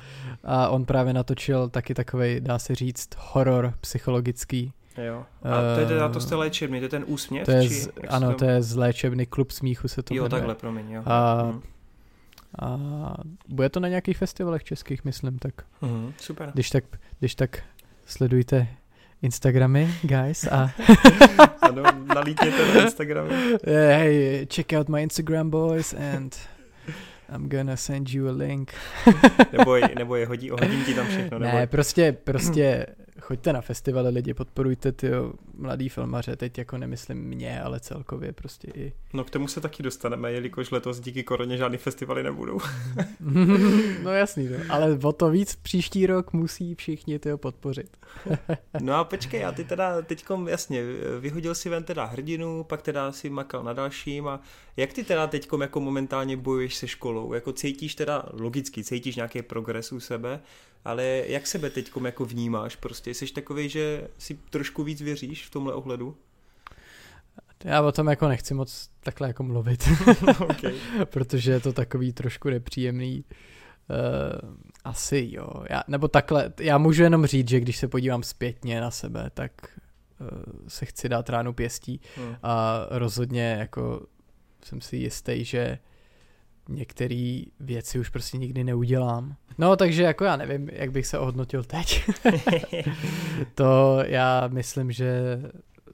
S2: a on právě natočil taky takový, dá se říct, horor psychologický,
S1: Jo. A to je teda to z té léčebny, to je ten úsměv?
S2: To je
S1: z,
S2: či, ano, to... to je z léčebny, klub smíchu se to
S1: Jo, jmenuje. takhle, promiň, jo.
S2: A, hmm. a bude to na nějakých festivalech českých, myslím, tak.
S1: Hmm, super.
S2: Když tak, když tak sledujte Instagramy, guys, a...
S1: ano, nalítněte na Instagramy.
S2: Hey, check out my Instagram, boys, and I'm gonna send you a link.
S1: nebo, je, nebo je hodí, hodím ti tam všechno.
S2: Nebo... Ne, prostě, prostě choďte na festivaly lidi, podporujte ty mladý filmaře, teď jako nemyslím mě, ale celkově prostě i.
S1: No k tomu se taky dostaneme, jelikož letos díky koroně žádný festivaly nebudou.
S2: no jasný, no. ale o to víc příští rok musí všichni ty podpořit.
S1: no a počkej, a ty teda teďkom, jasně, vyhodil si ven teda hrdinu, pak teda si makal na dalším a jak ty teda teďkom jako momentálně bojuješ se školou? Jako cítíš teda, logicky, cítíš nějaký progres u sebe, ale jak sebe teď jako vnímáš? Prostě jsi takový, že si trošku víc věříš v tomhle ohledu?
S2: Já o tom jako nechci moc takhle jako mluvit, protože je to takový trošku nepříjemný. Uh, asi jo, já, nebo takhle, já můžu jenom říct, že když se podívám zpětně na sebe, tak uh, se chci dát ránu pěstí hmm. a rozhodně jako jsem si jistý, že některé věci už prostě nikdy neudělám. No, takže jako já nevím, jak bych se ohodnotil teď. to já myslím, že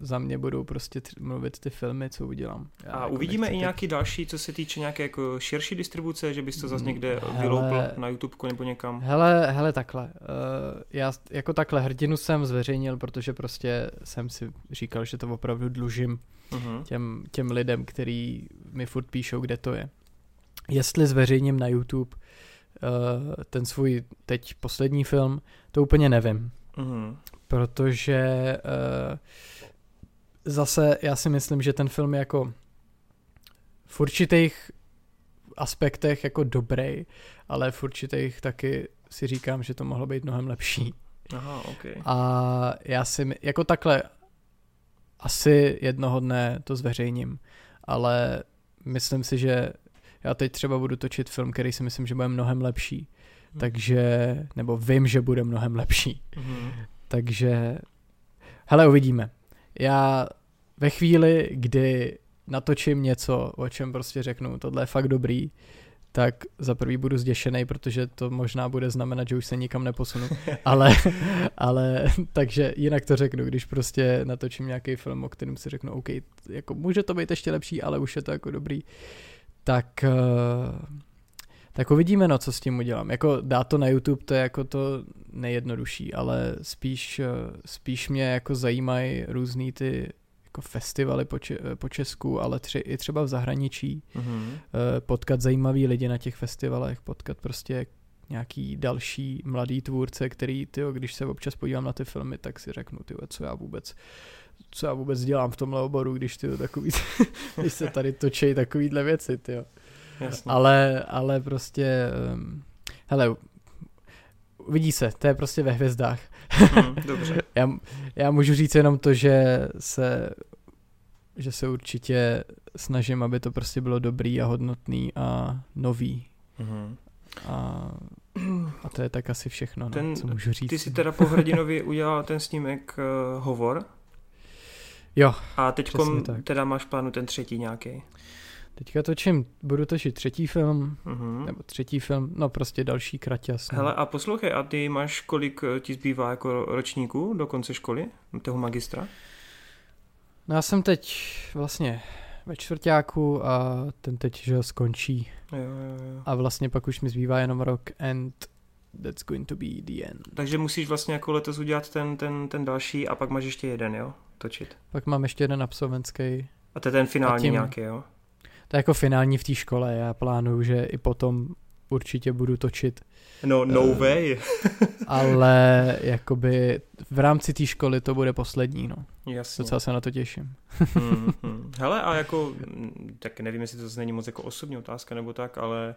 S2: za mě budou prostě tři, mluvit ty filmy, co udělám.
S1: Já a jako uvidíme i nějaký teď... další, co se týče nějaké jako širší distribuce, že bys to zase někde hele, vyloupil na YouTube nebo někam?
S2: Hele, hele, takhle. Uh, já jako takhle hrdinu jsem zveřejnil, protože prostě jsem si říkal, že to opravdu dlužím uh-huh. těm, těm lidem, který mi furt píšou, kde to je jestli zveřejním na YouTube uh, ten svůj teď poslední film, to úplně nevím. Mm-hmm. Protože uh, zase já si myslím, že ten film je jako v určitých aspektech jako dobrý, ale v určitých taky si říkám, že to mohlo být mnohem lepší.
S1: Aha, okay.
S2: A já si, jako takhle, asi jednoho dne to zveřejním, ale myslím si, že já teď třeba budu točit film, který si myslím, že bude mnohem lepší. Hmm. Takže, nebo vím, že bude mnohem lepší. Hmm. Takže, hele, uvidíme. Já ve chvíli, kdy natočím něco, o čem prostě řeknu, tohle je fakt dobrý, tak za prvý budu zděšený, protože to možná bude znamenat, že už se nikam neposunu. ale, ale takže jinak to řeknu, když prostě natočím nějaký film, o kterém si řeknu, OK, jako může to být ještě lepší, ale už je to jako dobrý, tak, eh, tak uvidíme, no, co s tím udělám. Jako dát to na YouTube, to je jako to nejjednodušší, ale spíš, eh, spíš mě jako zajímají různý ty jako festivaly po, če, po Česku, ale tři, i třeba v zahraničí. Mm-hmm. Potkat zajímavý lidi na těch festivalech, potkat prostě nějaký další mladý tvůrce, který, tyjo, když se občas podívám na ty filmy, tak si řeknu, tyjo, co já vůbec co já vůbec dělám v tomhle oboru, když ty takový, když se tady točí takovýhle věci, ty Ale, ale prostě, um, hele, vidí se, to je prostě ve hvězdách.
S1: Hmm, dobře.
S2: já, já můžu říct jenom to, že se, že se určitě snažím, aby to prostě bylo dobrý a hodnotný a nový. Mm-hmm. A, a to je tak asi všechno, no, ten, co můžu říct.
S1: Ty si teda po Hrdinovi udělal ten snímek uh, Hovor,
S2: Jo.
S1: A teď teda máš plánu ten třetí nějaký.
S2: Teďka točím, budu točit třetí film, uh-huh. nebo třetí film, no prostě další kraťas.
S1: Hele a poslouchej, a ty máš kolik eh, ti zbývá jako ročníků do konce školy, toho magistra?
S2: No já jsem teď vlastně ve čtvrtáku a ten teď, že skončí.
S1: Jo, jo, jo.
S2: A vlastně pak už mi zbývá jenom rok and that's going to be the end.
S1: Takže musíš vlastně jako letos udělat ten, ten, ten další a pak máš ještě jeden, jo? Točit.
S2: Pak mám ještě jeden absolventský.
S1: A to je ten finální tím, nějaký, jo?
S2: To je jako finální v té škole. Já plánuju, že i potom určitě budu točit.
S1: No, no uh, way.
S2: ale jakoby v rámci té školy to bude poslední, no.
S1: Jasně.
S2: Docela se na to těším.
S1: hmm, hmm. Hele, a jako, tak nevím, jestli to zase není moc jako osobní otázka nebo tak, ale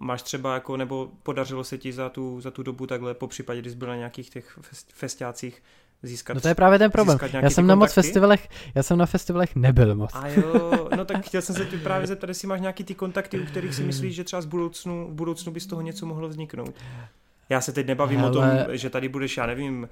S1: máš třeba jako, nebo podařilo se ti za tu, za tu dobu takhle, po případě, když jsi byl na nějakých těch festiácích, získat.
S2: No to je právě ten problém. Já jsem na moc festivalech, já jsem na festivalech nebyl moc.
S1: A jo, no tak chtěl jsem se ti právě zeptat, jestli máš nějaký ty kontakty, u kterých si myslíš, že třeba z budoucnu, v budoucnu by z toho něco mohlo vzniknout. Já se teď nebavím hele, o tom, že tady budeš, já nevím,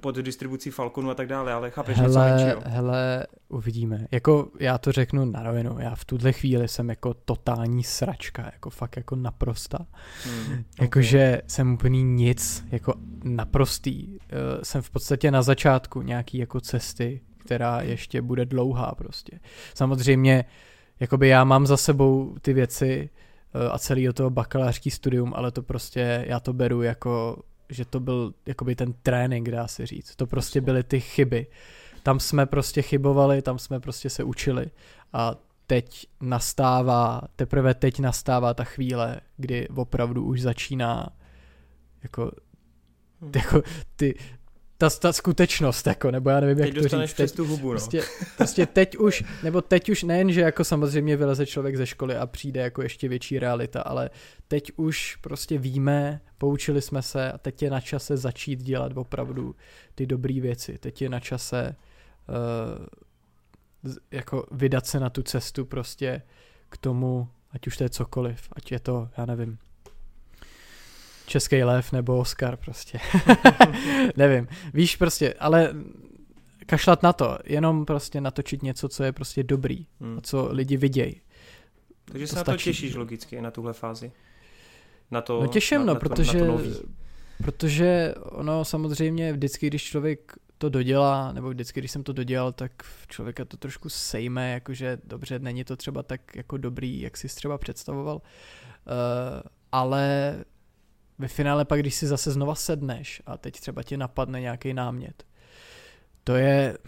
S1: pod distribucí Falconu a tak dále, ale chápeš hele, něco menšího.
S2: Hele, uvidíme. Jako já to řeknu na rovinu, já v tuhle chvíli jsem jako totální sračka, jako fakt jako naprosta. Hmm, Jakože okay. jsem úplný nic, jako naprostý. Uh, jsem v podstatě na začátku nějaký jako cesty, která ještě bude dlouhá prostě. Samozřejmě, jakoby já mám za sebou ty věci, a celý o toho bakalářský studium, ale to prostě já to beru jako že to byl jakoby ten trénink, dá se říct. To prostě byly ty chyby. Tam jsme prostě chybovali, tam jsme prostě se učili a teď nastává, teprve teď nastává ta chvíle, kdy opravdu už začíná jako, hmm. jako ty, ta, ta skutečnost, jako, nebo já nevím,
S1: teď
S2: jak to
S1: říct. Teď tu hubu, no.
S2: prostě, prostě teď už, nebo teď už nejen, že jako samozřejmě vyleze člověk ze školy a přijde jako ještě větší realita, ale teď už prostě víme, poučili jsme se a teď je na čase začít dělat opravdu ty dobré věci. Teď je na čase uh, jako vydat se na tu cestu prostě k tomu, ať už to je cokoliv, ať je to, já nevím, Český lev nebo Oscar prostě. Nevím. Víš prostě, ale kašlat na to, jenom prostě natočit něco, co je prostě dobrý, hmm. a co lidi vidějí.
S1: Takže to se stačí. na to těšíš logicky, na tuhle fázi? Na to,
S2: no těším,
S1: na,
S2: no,
S1: na
S2: protože,
S1: to, na to nový.
S2: protože ono samozřejmě vždycky, když člověk to dodělá, nebo vždycky, když jsem to dodělal, tak člověka to trošku sejme, jakože dobře, není to třeba tak jako dobrý, jak jsi třeba představoval, uh, ale ve finále pak, když si zase znova sedneš a teď třeba ti napadne nějaký námět, to je,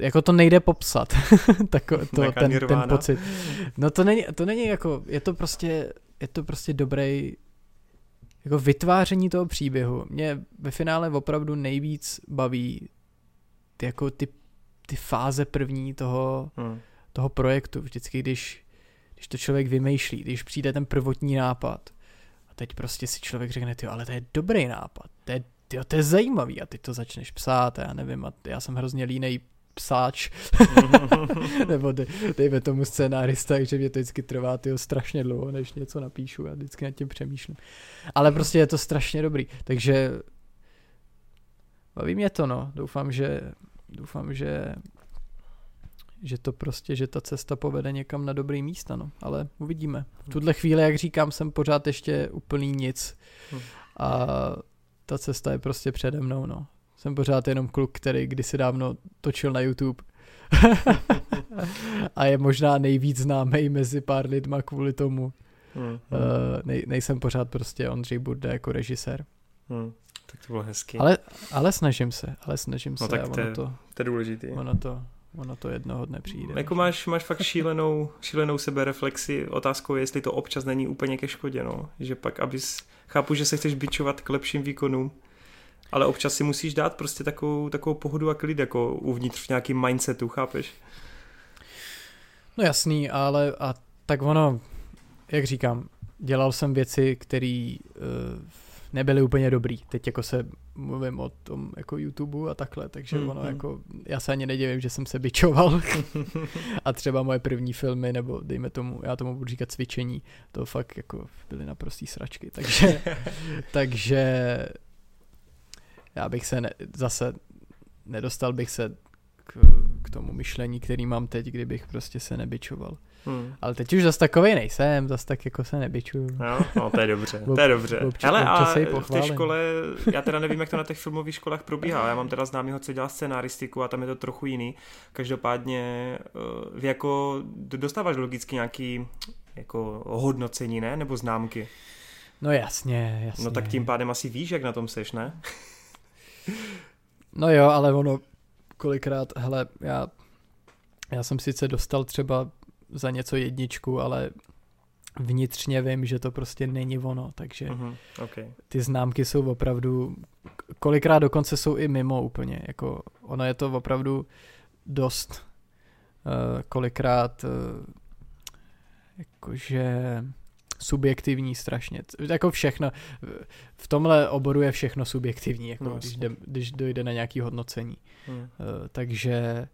S2: jako to nejde popsat, tak to, ten, ten pocit. No to není, to není jako, je to prostě, je to prostě dobrý jako vytváření toho příběhu. Mě ve finále opravdu nejvíc baví ty, jako ty, ty fáze první toho, hmm. toho projektu. Vždycky, když, když to člověk vymýšlí, když přijde ten prvotní nápad, teď prostě si člověk řekne, ty, ale to je dobrý nápad, to je, tyjo, to je zajímavý a ty to začneš psát já nevím, a já jsem hrozně línej psáč, nebo dej, dejme tomu scénárista, takže mě to vždycky trvá tyjo, strašně dlouho, než něco napíšu, já vždycky nad tím přemýšlím. Ale prostě je to strašně dobrý, takže baví mě to, no, doufám, že doufám, že že to prostě, že ta cesta povede někam na dobrý místa, no, ale uvidíme. V tuhle chvíli, jak říkám, jsem pořád ještě úplný nic hm. a ta cesta je prostě přede mnou, no. Jsem pořád jenom kluk, který kdysi dávno točil na YouTube a je možná nejvíc známý mezi pár lidma kvůli tomu. Hmm. Uh, nej, nejsem pořád prostě Ondřej Burda jako režisér.
S1: Hmm. Tak to bylo hezky.
S2: Ale, ale snažím se, ale snažím no, se.
S1: Tak to, je, to, to je důležitý.
S2: Ono to, ono to jednoho dne přijde.
S1: Jako máš, máš fakt šílenou, šílenou sebereflexi. Otázkou je, jestli to občas není úplně ke škodě, no. Že pak, abys, chápu, že se chceš bičovat k lepším výkonům, ale občas si musíš dát prostě takovou, takovou pohodu a klid, jako uvnitř v nějakým mindsetu, chápeš?
S2: No jasný, ale a tak ono, jak říkám, dělal jsem věci, které uh, nebyly úplně dobrý. Teď jako se mluvím o tom jako YouTube a takhle, takže mm, ono mm. jako, já se ani nedivím, že jsem se bičoval a třeba moje první filmy, nebo dejme tomu, já tomu budu říkat cvičení, to fakt jako byly naprostý sračky, takže, takže já bych se ne, zase nedostal bych se k, k tomu myšlení, který mám teď, kdybych prostě se nebičoval. Hmm. Ale teď už zase takový nejsem, zase tak jako se nebičuju.
S1: No, no to je dobře, to je dobře. Občas, Hele, a v té škole, já teda nevím, jak to na těch filmových školách probíhá, já mám teda známýho, co dělá scenaristiku a tam je to trochu jiný. Každopádně eh, vy jako dostáváš logicky nějaký jako hodnocení, ne? Nebo známky?
S2: No jasně, jasně.
S1: No tak tím pádem asi víš, jak na tom seš, ne?
S2: no jo, ale ono kolikrát, hele, já, já jsem sice dostal třeba za něco jedničku, ale vnitřně vím, že to prostě není ono, takže uh-huh, okay. ty známky jsou opravdu, kolikrát dokonce jsou i mimo úplně, jako ono je to opravdu dost, uh, kolikrát uh, jakože subjektivní strašně, jako všechno, v tomhle oboru je všechno subjektivní, jako no, když, jde, když dojde na nějaký hodnocení, hmm. uh, takže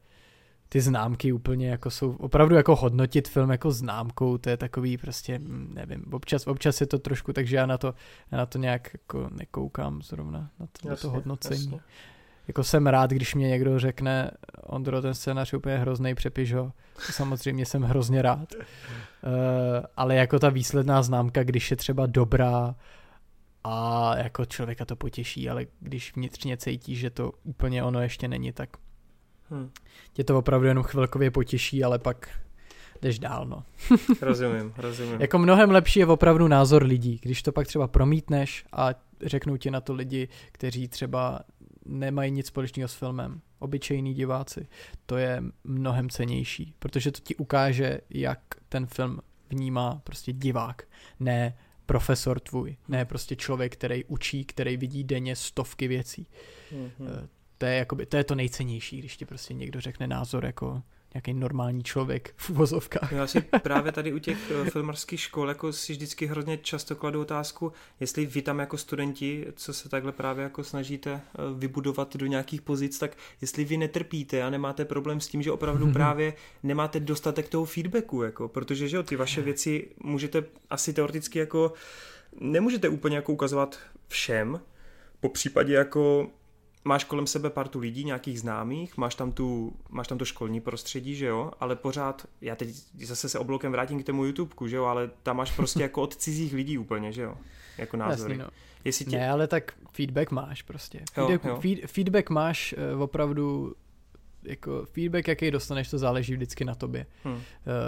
S2: ty známky úplně jako jsou, opravdu jako hodnotit film jako známkou, to je takový prostě, mm, nevím, občas, občas je to trošku, takže já na to, já na to nějak jako nekoukám zrovna, na to, jasně, na to hodnocení. Jasně. Jako jsem rád, když mě někdo řekne, Ondro, ten scénář je úplně hrozný, přepiš ho. Samozřejmě jsem hrozně rád. Uh, ale jako ta výsledná známka, když je třeba dobrá a jako člověka to potěší, ale když vnitřně cítí, že to úplně ono ještě není, tak Hmm. Tě to opravdu jenom chvilkově potěší, ale pak jdeš dál, no.
S1: rozumím, rozumím.
S2: jako mnohem lepší je opravdu názor lidí, když to pak třeba promítneš a řeknou ti na to lidi, kteří třeba nemají nic společného s filmem, obyčejní diváci, to je mnohem cenější, protože to ti ukáže, jak ten film vnímá prostě divák, ne profesor tvůj, ne prostě člověk, který učí, který vidí denně stovky věcí. Mm-hmm. To je, jakoby, to je to nejcennější, když ti prostě někdo řekne názor jako nějaký normální člověk v uvozovkách.
S1: Já si právě tady u těch eh, filmarských škol jako si vždycky hrozně často kladu otázku, jestli vy tam jako studenti, co se takhle právě jako snažíte eh, vybudovat do nějakých pozic, tak jestli vy netrpíte a nemáte problém s tím, že opravdu právě nemáte dostatek toho feedbacku, jako, protože že jo, ty vaše věci můžete asi teoreticky jako nemůžete úplně jako ukazovat všem, po případě jako máš kolem sebe partu lidí, nějakých známých, máš tam, tu, máš tam to školní prostředí, že jo, ale pořád, já teď zase se oblokem vrátím k tomu YouTubeku, že jo, ale tam máš prostě jako od cizích lidí úplně, že jo, jako názory. Jasný, no.
S2: Jestli tě... Ne, ale tak feedback máš prostě. Feedback, jo, jo. Feed, feedback máš uh, opravdu jako feedback, jaký dostaneš, to záleží vždycky na tobě. Hmm. Uh,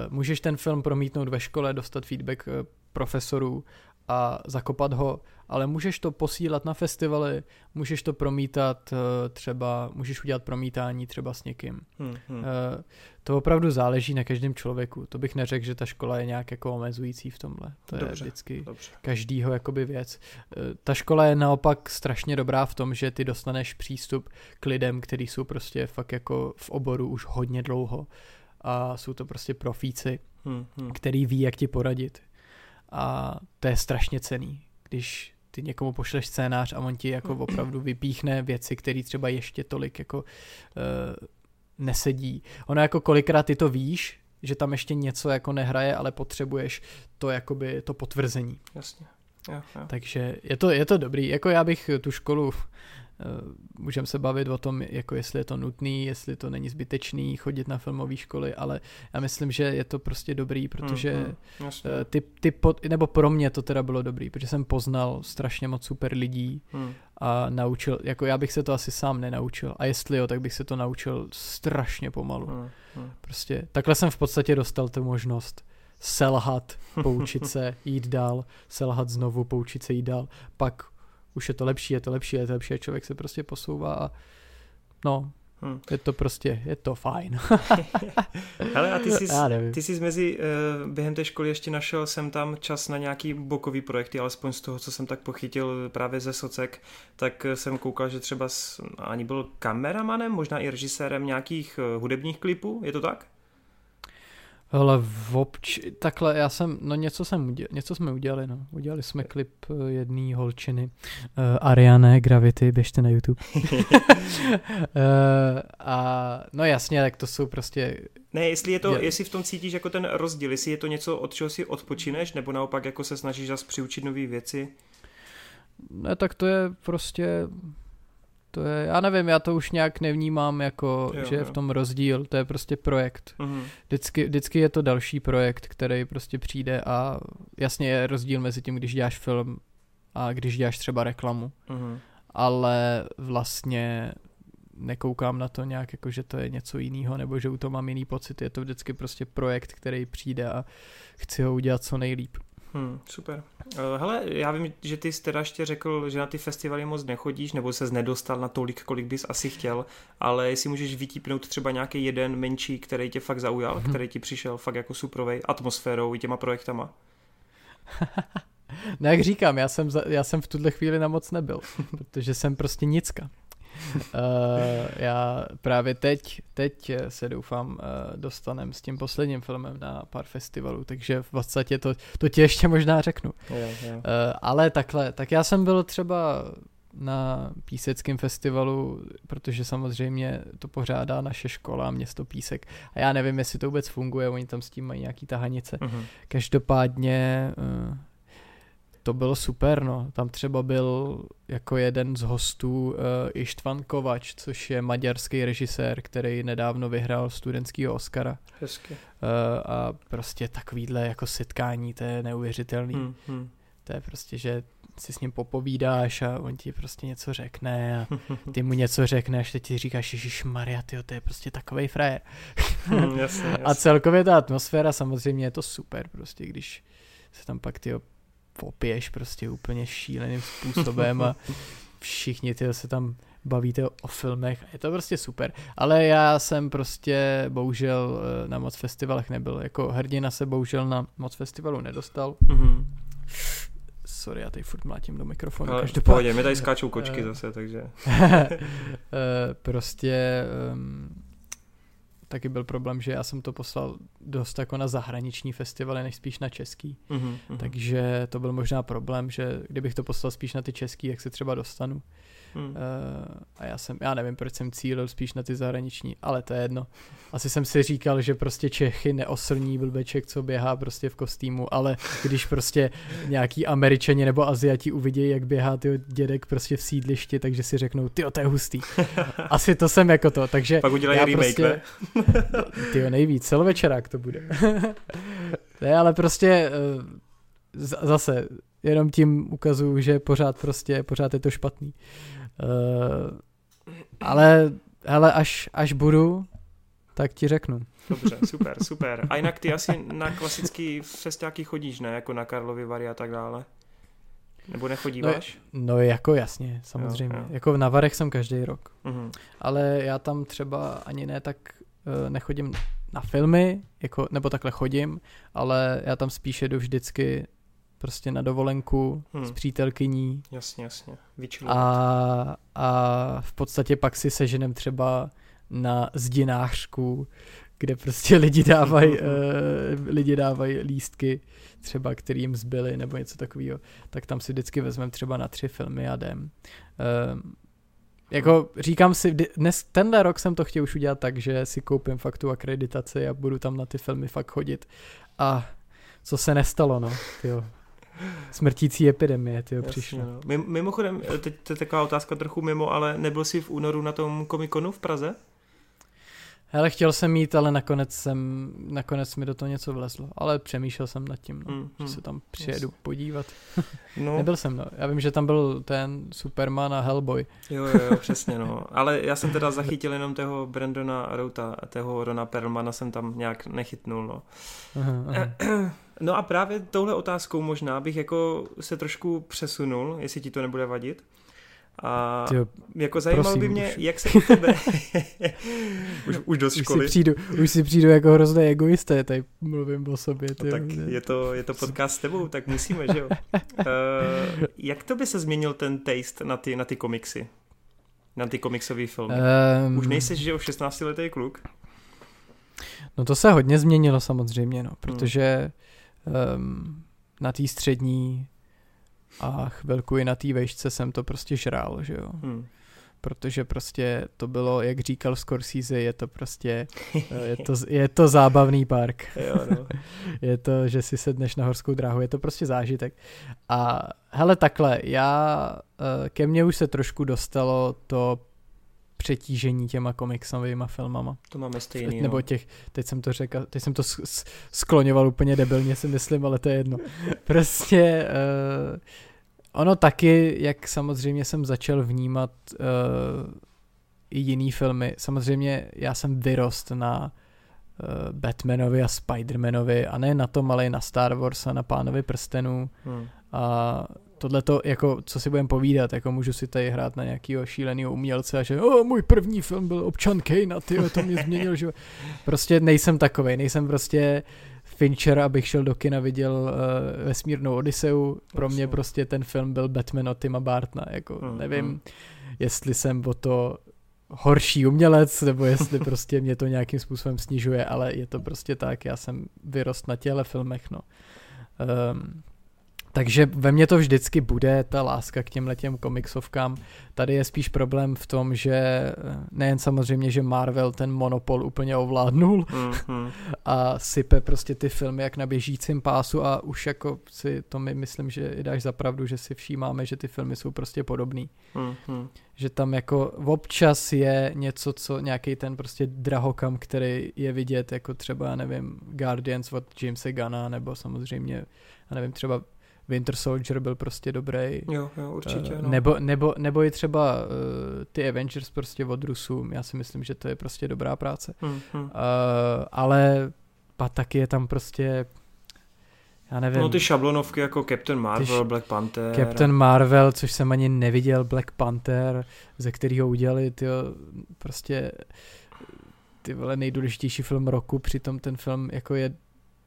S2: můžeš ten film promítnout ve škole, dostat feedback uh, profesorů a zakopat ho, ale můžeš to posílat na festivaly, můžeš to promítat eh, třeba, můžeš udělat promítání třeba s někým. Hmm, hmm. Eh, to opravdu záleží na každém člověku. To bych neřekl, že ta škola je nějak jako omezující v tomhle. To dobře, je vždycky dobře. každýho jakoby věc. Eh, ta škola je naopak strašně dobrá v tom, že ty dostaneš přístup k lidem, kteří jsou prostě fakt jako v oboru už hodně dlouho a jsou to prostě profíci, hmm, hmm. který ví, jak ti poradit a to je strašně cený, když ty někomu pošleš scénář a on ti jako opravdu vypíchne věci, které třeba ještě tolik jako uh, nesedí. Ono jako kolikrát ty to víš, že tam ještě něco jako nehraje, ale potřebuješ to jakoby to potvrzení.
S1: Jasně. Jo, jo.
S2: Takže je to, je to dobrý. Jako já bych tu školu můžeme se bavit o tom, jako jestli je to nutný, jestli to není zbytečný chodit na filmové školy, ale já myslím, že je to prostě dobrý, protože hmm, hmm, ty, ty pod, nebo pro mě to teda bylo dobrý, protože jsem poznal strašně moc super lidí hmm. a naučil, jako já bych se to asi sám nenaučil a jestli jo, tak bych se to naučil strašně pomalu. Prostě takhle jsem v podstatě dostal tu možnost selhat, poučit se, jít dál, selhat znovu, poučit se, jít dál, pak už je to lepší, je to lepší, je to lepší a člověk se prostě posouvá a no, Hmm. Je to prostě, je to fajn.
S1: Hele, a ty jsi, ty jsi mezi, uh, během té školy ještě našel jsem tam čas na nějaký bokový projekty, alespoň z toho, co jsem tak pochytil právě ze Socek, tak jsem koukal, že třeba s, ani byl kameramanem, možná i režisérem nějakých uh, hudebních klipů, je to tak?
S2: Ale v obč... takhle já jsem, no něco jsem udělal, něco jsme udělali, no. Udělali jsme klip eh, jedné holčiny, uh, Ariane Gravity, běžte na YouTube. uh, a no jasně, tak to jsou prostě...
S1: Ne, jestli, je to, je... jestli v tom cítíš jako ten rozdíl, jestli je to něco, od čeho si odpočineš, nebo naopak jako se snažíš zase přiučit nové věci?
S2: Ne, tak to je prostě to je, já nevím, já to už nějak nevnímám jako, jo, že je v tom rozdíl, to je prostě projekt. Uh-huh. Vždycky, vždycky je to další projekt, který prostě přijde a jasně je rozdíl mezi tím, když děláš film a když děláš třeba reklamu. Uh-huh. Ale vlastně nekoukám na to nějak jako, že to je něco jiného, nebo že u toho mám jiný pocit. Je to vždycky prostě projekt, který přijde a chci ho udělat co nejlíp.
S1: Hmm, super. Eh, hele, já vím, že ty jsi teda ještě řekl, že na ty festivaly moc nechodíš, nebo se nedostal na tolik, kolik bys asi chtěl, ale jestli můžeš vytípnout třeba nějaký jeden menší, který tě fakt zaujal, hmm. který ti přišel fakt jako suprovej atmosférou i těma projektama.
S2: no jak říkám, já jsem, za, já jsem v tuhle chvíli na moc nebyl, protože jsem prostě nicka. Uh, já právě teď, teď se doufám uh, dostanem s tím posledním filmem na pár festivalů, takže v podstatě to, to ti ještě možná řeknu. Yeah, yeah. Uh, ale takhle, tak já jsem byl třeba na Píseckém festivalu, protože samozřejmě to pořádá naše škola, město Písek. A já nevím, jestli to vůbec funguje, oni tam s tím mají nějaký tahanice. Uh-huh. Každopádně uh, to bylo super, no. Tam třeba byl jako jeden z hostů uh, Ištvan Kovač, což je maďarský režisér, který nedávno vyhrál studentského Oscara.
S1: Hezky. Uh,
S2: a prostě takovýhle jako setkání, to je neuvěřitelný. Hmm, hmm. To je prostě, že si s ním popovídáš a on ti prostě něco řekne a ty mu něco řekneš, teď ti říkáš, Ježíš Maria, tyjo, to je prostě takovej frajer.
S1: Hmm, jasně, jasně.
S2: A celkově ta atmosféra samozřejmě je to super, prostě když se tam pak ty popiješ prostě úplně šíleným způsobem a všichni ty se tam bavíte o filmech. Je to prostě super. Ale já jsem prostě bohužel eh, na moc festivalech nebyl. Jako hrdina se bohužel na moc festivalu nedostal. Mm-hmm. Sorry, já tady furt mlátím do mikrofonu.
S1: Ale v pohodě, mi tady skáčou kočky zase, takže...
S2: Eh, prostě um, taky byl problém, že já jsem to poslal dost jako na zahraniční festivaly, než spíš na český. Mm-hmm. Takže to byl možná problém, že kdybych to poslal spíš na ty český, jak se třeba dostanu. Hmm. Uh, a já jsem, já nevím, proč jsem cílil spíš na ty zahraniční, ale to je jedno. Asi jsem si říkal, že prostě Čechy neoslní blbeček, co běhá prostě v kostýmu, ale když prostě nějaký američani nebo aziati uvidí, jak běhá ty dědek prostě v sídlišti, takže si řeknou, ty to je hustý. Asi to jsem jako to, takže
S1: Pak udělají remake, prostě, ne?
S2: Ty nejvíc, celovečerák to bude. ne, ale prostě uh, zase jenom tím ukazuju, že pořád prostě, pořád je to špatný. Uh, ale hele, až, až budu, tak ti řeknu.
S1: Dobře, super, super. A jinak ty asi na klasický festiáky chodíš, ne? Jako na Karlovy Vary a tak dále? Nebo nechodíváš?
S2: No, no jako jasně, samozřejmě. Jo, jo. Jako na Varech jsem každý rok. Uh-huh. Ale já tam třeba ani ne tak uh, nechodím na filmy, jako, nebo takhle chodím, ale já tam spíše jdu vždycky prostě na dovolenku hmm. s přítelkyní.
S1: Jasně, jasně.
S2: A, a v podstatě pak si seženem třeba na zdinářku, kde prostě lidi dávají uh, lidi dávají lístky třeba, kterým zbyly nebo něco takového, tak tam si vždycky vezmeme třeba na tři filmy a jdem. Uh, jako říkám si, dnes, tenhle rok jsem to chtěl už udělat tak, že si koupím fakt tu akreditaci a budu tam na ty filmy fakt chodit. A co se nestalo, no, tyjo. Smrtící epidemie, ty přišlo. No.
S1: Mimochodem, teď to je taková otázka trochu mimo, ale nebyl jsi v únoru na tom komikonu v Praze?
S2: Hele, chtěl jsem mít, ale nakonec jsem, nakonec mi do toho něco vlezlo. Ale přemýšlel jsem nad tím, no, mm, že mm, se tam přijedu yes. podívat. No. Nebyl jsem, no. Já vím, že tam byl ten Superman a Hellboy.
S1: Jo, jo, jo přesně, no. Ale já jsem teda zachytil jenom toho Brandona Routa, toho Rona Perlmana jsem tam nějak nechytnul, no. Aha, aha. No a právě touhle otázkou možná bych jako se trošku přesunul, jestli ti to nebude vadit. A Tyjo, jako zajímalo prosím, by mě, už. jak se u tebe... už, už do školy.
S2: Už si přijdu, už si přijdu jako hrozný egoista, tady mluvím o sobě.
S1: No, tak je to, je to podcast s tebou, tak musíme, že jo? uh, jak to by se změnil ten taste na ty, na ty komiksy? Na ty komiksové filmy? Um, už nejsi, že jo, 16 letý kluk?
S2: No to se hodně změnilo samozřejmě, no, protože um, na té střední a chvilku i na té vejšce jsem to prostě žrál, že jo. Hmm. Protože prostě to bylo, jak říkal Scorsese, je to prostě, eh, je to, je to zábavný park.
S1: jo, no.
S2: je to, že si sedneš na horskou dráhu, je to prostě zážitek. A hele takhle, já, eh, ke mně už se trošku dostalo to přetížení těma komiksovými filmama.
S1: To máme stejný,
S2: Nebo těch, teď jsem to řekl, teď jsem to skloňoval úplně debilně si myslím, ale to je jedno. Prostě uh, ono taky, jak samozřejmě jsem začal vnímat uh, i jiný filmy, samozřejmě já jsem vyrost na uh, Batmanovi a Spidermanovi a ne na tom, ale i na Star Wars a na Pánovi prstenů hmm. a tohle to, jako, co si budem povídat, jako můžu si tady hrát na nějakého šíleného umělce a že o, můj první film byl Občan Kane a ty, to mě změnil, že prostě nejsem takovej, nejsem prostě Fincher, abych šel do kina, viděl uh, vesmírnou Odiseu, pro mě prostě ten film byl Batman od Tima Bartna, jako mm, nevím, jestli jsem o to horší umělec, nebo jestli prostě mě to nějakým způsobem snižuje, ale je to prostě tak, já jsem vyrost na těle filmech, no. Um, takže ve mně to vždycky bude, ta láska k těm letěm komiksovkám. Tady je spíš problém v tom, že eh, nejen samozřejmě, že Marvel ten monopol úplně ovládnul mm-hmm. a sype prostě ty filmy jak na běžícím pásu a už jako si to my myslím, že i dáš zapravdu, že si všímáme, že ty filmy jsou prostě podobný. Mm-hmm. Že tam jako občas je něco, co nějaký ten prostě drahokam, který je vidět, jako třeba, já nevím, Guardians od Jamesa Gana, nebo samozřejmě, já nevím, třeba Winter Soldier byl prostě dobrý.
S1: Jo, jo, určitě. Uh,
S2: no. nebo, nebo, nebo i třeba uh, ty Avengers prostě od Rusů, já si myslím, že to je prostě dobrá práce. Hmm, hmm. Uh, ale pak taky je tam prostě já nevím.
S1: No ty šablonovky jako Captain Marvel, š- Black Panther.
S2: Captain Marvel, což jsem ani neviděl, Black Panther, ze kterého udělali ty prostě ty vole nejdůležitější film roku, přitom ten film jako je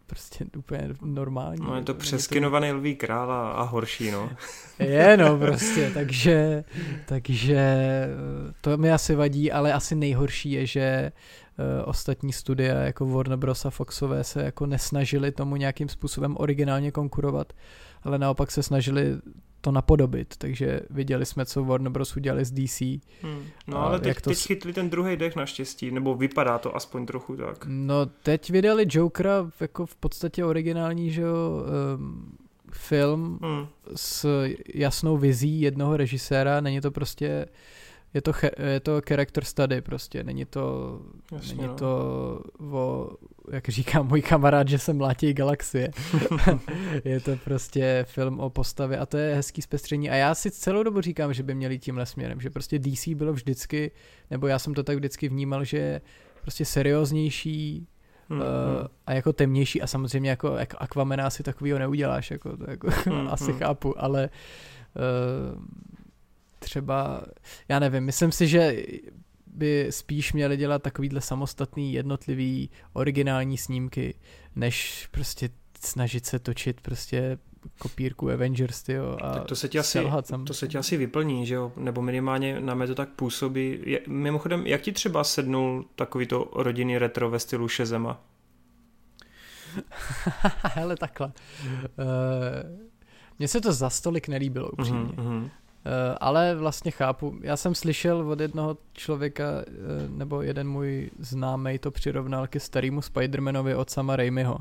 S2: prostě úplně normální.
S1: No je to přeskinovaný to... lví král a, a horší, no.
S2: Je, no prostě, takže, takže to mi asi vadí, ale asi nejhorší je, že uh, ostatní studia jako Warner Bros. a Foxové se jako nesnažili tomu nějakým způsobem originálně konkurovat, ale naopak se snažili to napodobit, takže viděli jsme, co Warner Bros. udělali z DC. Hmm.
S1: No ale teď, to... teď chytli ten druhý dech naštěstí, nebo vypadá to aspoň trochu tak.
S2: No teď vydali Jokera jako v podstatě originální, že jo, um, film hmm. s jasnou vizí jednoho režiséra, není to prostě je to, je to character study prostě, není to, Jasně, není no. to o, jak říká můj kamarád, že se mlátí galaxie. je to prostě film o postavě a to je hezký zpestření a já si celou dobu říkám, že by měli tímhle směrem, že prostě DC bylo vždycky, nebo já jsem to tak vždycky vnímal, že je prostě serióznější, Mm, uh, a jako temnější a samozřejmě jako, jako Aquamena asi takovýho neuděláš, jako, to jako mm, asi mm. chápu, ale uh, třeba, já nevím, myslím si, že by spíš měli dělat takovýhle samostatný, jednotlivý, originální snímky, než prostě snažit se točit prostě kopírku Avengers, tyjo, a
S1: tak to se ti asi, to se ti asi vyplní, že jo, nebo minimálně na mě to tak působí. Je, mimochodem, jak ti třeba sednul takový to rodinný retro ve stylu Shazama?
S2: Hele, takhle. Uh, mně se to za stolik nelíbilo, upřímně. Mm-hmm. Eh, ale vlastně chápu. Já jsem slyšel od jednoho člověka, eh, nebo jeden můj známý to přirovnal ke starému Spidermanovi od sama Raimiho.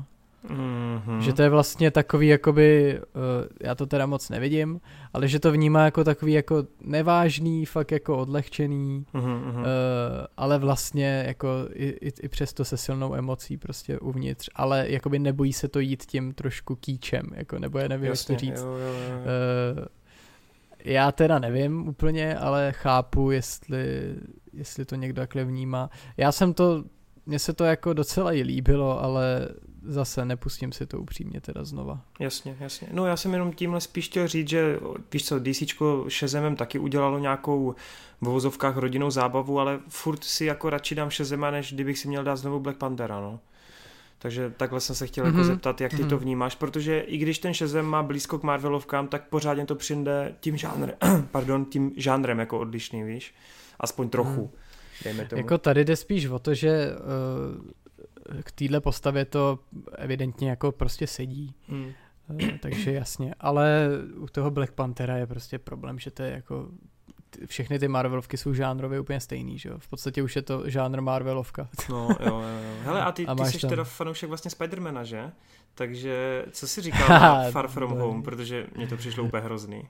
S2: Mm-hmm. Že to je vlastně takový jakoby, uh, já to teda moc nevidím, ale že to vnímá jako takový jako nevážný, fakt jako odlehčený, mm-hmm. ale vlastně jako i, i, i přesto se silnou emocí prostě uvnitř, ale jakoby nebojí se to jít tím trošku kýčem, jako nebo já nevím, Jasně, jak to říct. Jo, jo, jo. Uh, já teda nevím úplně, ale chápu, jestli, jestli to někdo takhle vnímá. Já jsem to, mně se to jako docela i líbilo, ale zase nepustím si to upřímně teda znova.
S1: Jasně, jasně. No já jsem jenom tímhle spíš chtěl říct, že víš co, DCčko Shazamem taky udělalo nějakou v vozovkách rodinnou zábavu, ale furt si jako radši dám Shazama, než kdybych si měl dát znovu Black Panthera, no. Takže takhle jsem se chtěl mm-hmm. jako mhm. zeptat, jak ty mm-hmm. to vnímáš, protože i když ten Shazam má blízko k Marvelovkám, tak pořádně to přijde tím žánrem, pardon, tím žánrem jako odlišný, víš? Aspoň trochu, mm. dejme tomu.
S2: Jako tady jde spíš o to, že uh, k téhle postavě to evidentně jako prostě sedí. Mm. Uh, takže jasně, ale u toho Black Panthera je prostě problém, že to je jako všechny ty Marvelovky jsou žánrově úplně stejný, že jo? V podstatě už je to žánr Marvelovka.
S1: No, jo, jo, jo. Hele, a ty, a ty jsi tam... teda fanoušek vlastně Spidermana, že? Takže co jsi říkal na Far From Home, protože mě to přišlo úplně hrozný.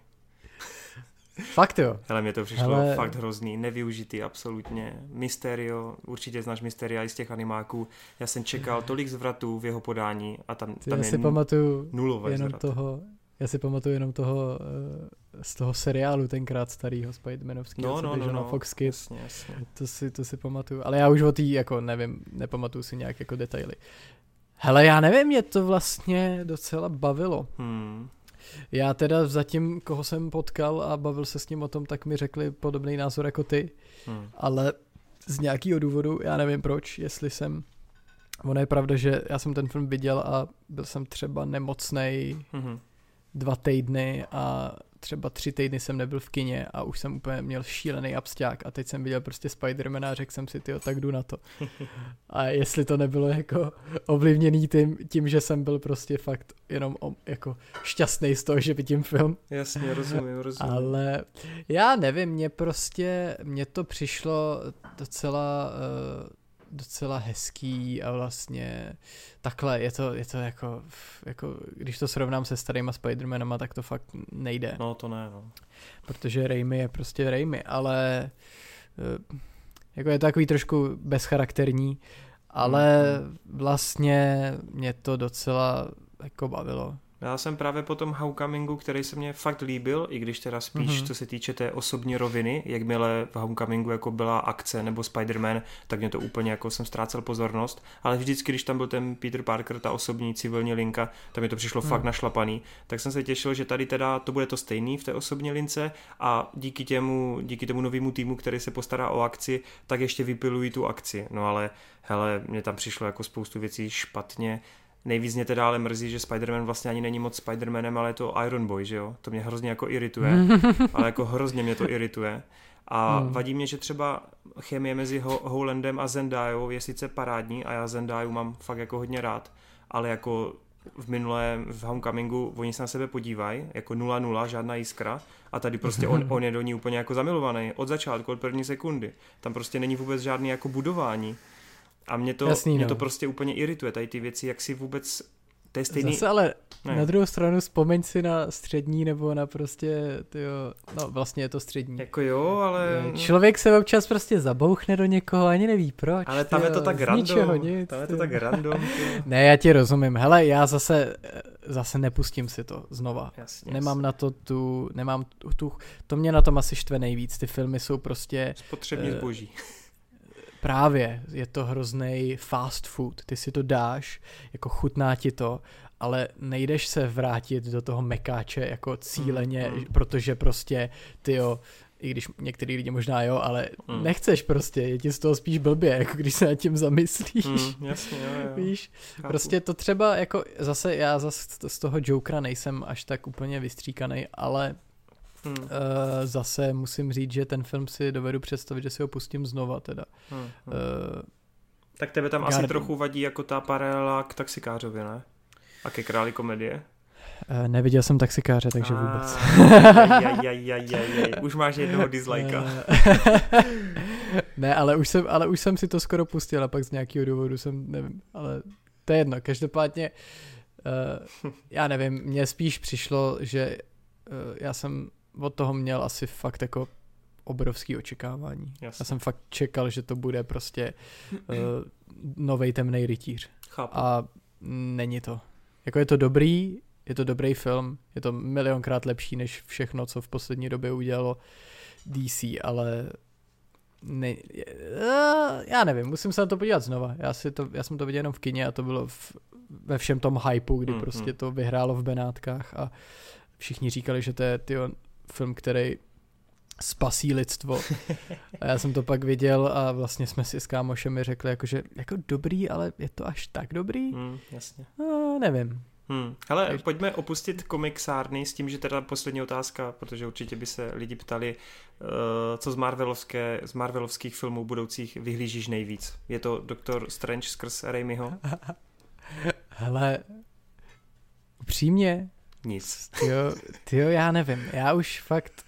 S2: Fakt jo.
S1: Hele, mě to přišlo Hele... fakt hrozný, nevyužitý absolutně. Mysterio, určitě znáš Mysteria i z těch animáků. Já jsem čekal tolik zvratů v jeho podání a tam, tam
S2: je si pamatuju jenom zvrat. toho, já si pamatuju jenom toho, eh, z toho seriálu tenkrát starého Spidermanovského, no, no, no, no, Fox Kids. Jasně, jasně. To, si, to si pamatuju. Ale já už o tý, jako nevím, nepamatuju si nějak jako detaily. Hele, já nevím, mě to vlastně docela bavilo. Hmm. Já teda zatím, koho jsem potkal a bavil se s ním o tom, tak mi řekli podobný názor jako ty. Hmm. Ale z nějakého důvodu, já nevím proč, jestli jsem Ono je pravda, že já jsem ten film viděl a byl jsem třeba nemocnej, mm-hmm dva týdny a třeba tři týdny jsem nebyl v kině a už jsem úplně měl šílený absťák a teď jsem viděl prostě Spidermana a řekl jsem si, tyjo, tak jdu na to. A jestli to nebylo jako ovlivněný tím, tím že jsem byl prostě fakt jenom jako šťastný z toho, že vidím film.
S1: Jasně, rozumím, rozumím.
S2: Ale já nevím, mně prostě, mně to přišlo docela uh, docela hezký a vlastně takhle je to, je to jako, jako, když to srovnám se starýma Spider-Manama, tak to fakt nejde.
S1: No to ne, no.
S2: Protože Raimi je prostě Raimi, ale eh, jako je to takový trošku bezcharakterní, ale mm-hmm. vlastně mě to docela jako bavilo.
S1: Já jsem právě po tom Homecomingu, který se mně fakt líbil, i když teda spíš mm-hmm. co se týče té osobní roviny, jakmile v Homecomingu jako byla akce nebo Spider-Man, tak mě to úplně jako jsem ztrácel pozornost, ale vždycky, když tam byl ten Peter Parker, ta osobní civilní linka, tak mi to přišlo mm. fakt našlapaný. Tak jsem se těšil, že tady teda to bude to stejný v té osobní lince a díky těmu, díky tomu novému týmu, který se postará o akci, tak ještě vypilují tu akci. No ale hele, mě tam přišlo jako spoustu věcí špatně Nejvíc mě teda ale mrzí, že Spider-Man vlastně ani není moc Spider-Manem, ale je to Iron Boy, že jo? To mě hrozně jako irituje, ale jako hrozně mě to irituje. A hmm. vadí mě, že třeba chemie mezi Ho- Howlandem a Zendajou je sice parádní a já Zendaju mám fakt jako hodně rád, ale jako v minulém, v Homecomingu, oni se na sebe podívají, jako 0-0, žádná jiskra a tady prostě on, on je do ní úplně jako zamilovaný od začátku, od první sekundy. Tam prostě není vůbec žádný jako budování. A mě to, Jasný, mě no. to prostě úplně irituje, tady ty věci, jak si vůbec to je stejný...
S2: Zase ale ne. na druhou stranu vzpomeň si na střední nebo na prostě, tyjo, no vlastně je to střední.
S1: Jako jo, ale...
S2: Člověk se občas prostě zabouchne do někoho, ani neví proč.
S1: Ale tam tyjo, je to tak random. Ničeho, nic, tam je to tak random. Tyjo.
S2: ne, já ti rozumím. Hele, já zase, zase nepustím si to znova. Jasně, nemám jasně. na to tu, nemám tu, to mě na tom asi štve nejvíc. Ty filmy jsou prostě...
S1: Spotřební uh, zboží.
S2: Právě, je to hrozný fast food, ty si to dáš, jako chutná ti to, ale nejdeš se vrátit do toho mekáče jako cíleně, mm, mm. protože prostě ty jo, i když některý lidi možná jo, ale mm. nechceš prostě, je ti z toho spíš blbě, jako když se nad tím zamyslíš.
S1: Mm, jasně, jo, jo.
S2: Víš, Chápu. prostě to třeba jako, zase já zase z toho Jokera nejsem až tak úplně vystříkaný, ale Hmm. Uh, zase musím říct, že ten film si dovedu představit, že si ho pustím znova teda. Hmm. Uh,
S1: tak tebe tam asi trochu vadí jako ta paralela k taxikářovi, ne? A ke králi komedie?
S2: Uh, neviděl jsem taxikáře, takže vůbec.
S1: Jaj, jaj, Už máš jednoho dislajka.
S2: ne, ale už, jsem, ale už jsem si to skoro pustil a pak z nějakého důvodu jsem, nevím, ale to je jedno. Každopádně, uh, já nevím, mně spíš přišlo, že uh, já jsem od toho měl asi fakt jako obrovský očekávání. Jasně. Já jsem fakt čekal, že to bude prostě uh, novej temný rytíř.
S1: Chápu.
S2: A není to. Jako je to dobrý, je to dobrý film, je to milionkrát lepší než všechno, co v poslední době udělalo DC, ale ne, uh, já nevím, musím se na to podívat znova. Já, si to, já jsem to viděl jenom v kině a to bylo v, ve všem tom hypeu, kdy mm, prostě mm. to vyhrálo v Benátkách a všichni říkali, že to je tyjo, film, který spasí lidstvo. A já jsem to pak viděl a vlastně jsme si s kámošemi řekli, jako, že jako dobrý, ale je to až tak dobrý?
S1: Hmm, jasně.
S2: No, nevím.
S1: Hmm. Hele, Takže... pojďme opustit komiksárny s tím, že teda poslední otázka, protože určitě by se lidi ptali, uh, co z, Marvelovské, z Marvelovských filmů budoucích vyhlížíš nejvíc. Je to Doktor Strange skrz Raimiho?
S2: Hele, upřímně,
S1: nic.
S2: Jo, tyjo, já nevím. Já už fakt,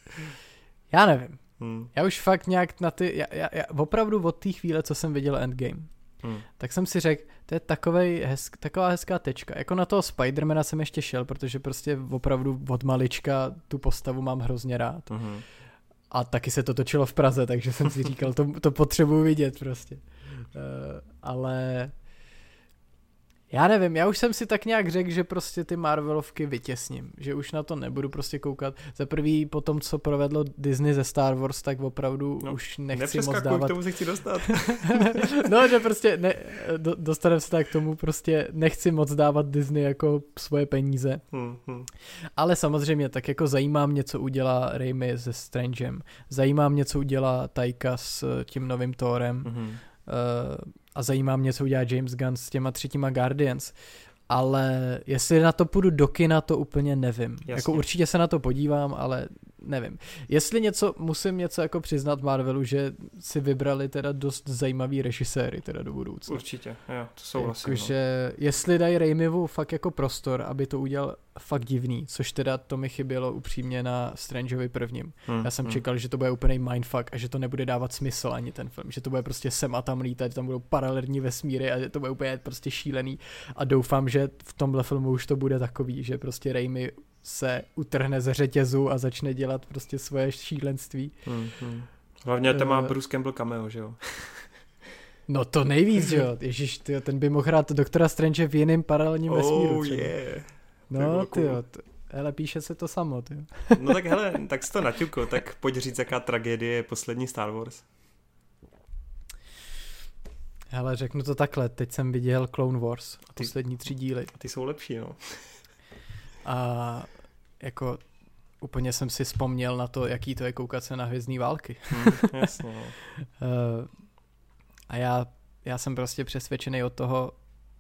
S2: já nevím. Hmm. Já už fakt nějak na ty, já, já, já, opravdu od té chvíle, co jsem viděl Endgame, hmm. tak jsem si řekl, to je takovej hezk, taková hezká tečka. Jako na toho Spidermana jsem ještě šel, protože prostě opravdu od malička tu postavu mám hrozně rád. Hmm. A taky se to točilo v Praze, takže jsem si říkal, to, to potřebuji vidět prostě. Uh, ale já nevím, já už jsem si tak nějak řekl, že prostě ty Marvelovky vytěsním, že už na to nebudu prostě koukat. Za prvý po tom, co provedlo Disney ze Star Wars, tak opravdu no, už nechci moc dávat.
S1: k tomu se chci dostat.
S2: no, že prostě ne, do, dostaneme se tak k tomu, prostě nechci moc dávat Disney jako svoje peníze. Hmm, hmm. Ale samozřejmě, tak jako zajímá mě, co udělá Raimi se Strangem. Zajímá mě, co udělá Taika s tím novým Thorem. Hmm. Uh, a zajímá mě, co udělá James Gunn s těma třetíma Guardians. Ale jestli na to půjdu do kina, to úplně nevím. Jasně. Jako určitě se na to podívám, ale nevím. Jestli něco, musím něco jako přiznat Marvelu, že si vybrali teda dost zajímavý režiséry teda do budoucna.
S1: Určitě, jo, to souhlasím.
S2: Jako, no. jestli dají Raimivu fakt jako prostor, aby to udělal fakt divný, což teda to mi chybělo upřímně na Strangeovi prvním. Hmm, Já jsem hmm. čekal, že to bude úplný mindfuck a že to nebude dávat smysl ani ten film, že to bude prostě sem a tam lítat, tam budou paralelní vesmíry a to bude úplně prostě šílený a doufám, že v tomhle filmu už to bude takový, že prostě Raimi se utrhne ze řetězu a začne dělat prostě svoje šílenství. Hmm,
S1: hmm. Hlavně tam má uh, Bruce Campbell cameo, že jo?
S2: no to nejvíc, že jo? Ježíš, tyjo, ten by mohl hrát doktora Strange v jiném paralelním oh, vesmíru.
S1: Třeba. Yeah.
S2: No, ty jo, hele, píše se to samo, ty
S1: No tak hele, tak jsi to naťuko, tak pojď říct, jaká tragédie je poslední Star Wars.
S2: Hele, řeknu to takhle, teď jsem viděl Clone Wars, ty, poslední tři díly.
S1: Ty jsou lepší, no.
S2: A jako úplně jsem si vzpomněl na to, jaký to je koukat se na hvězdní války.
S1: Hmm, jasně, no.
S2: uh, a já, já jsem prostě přesvědčený o toho,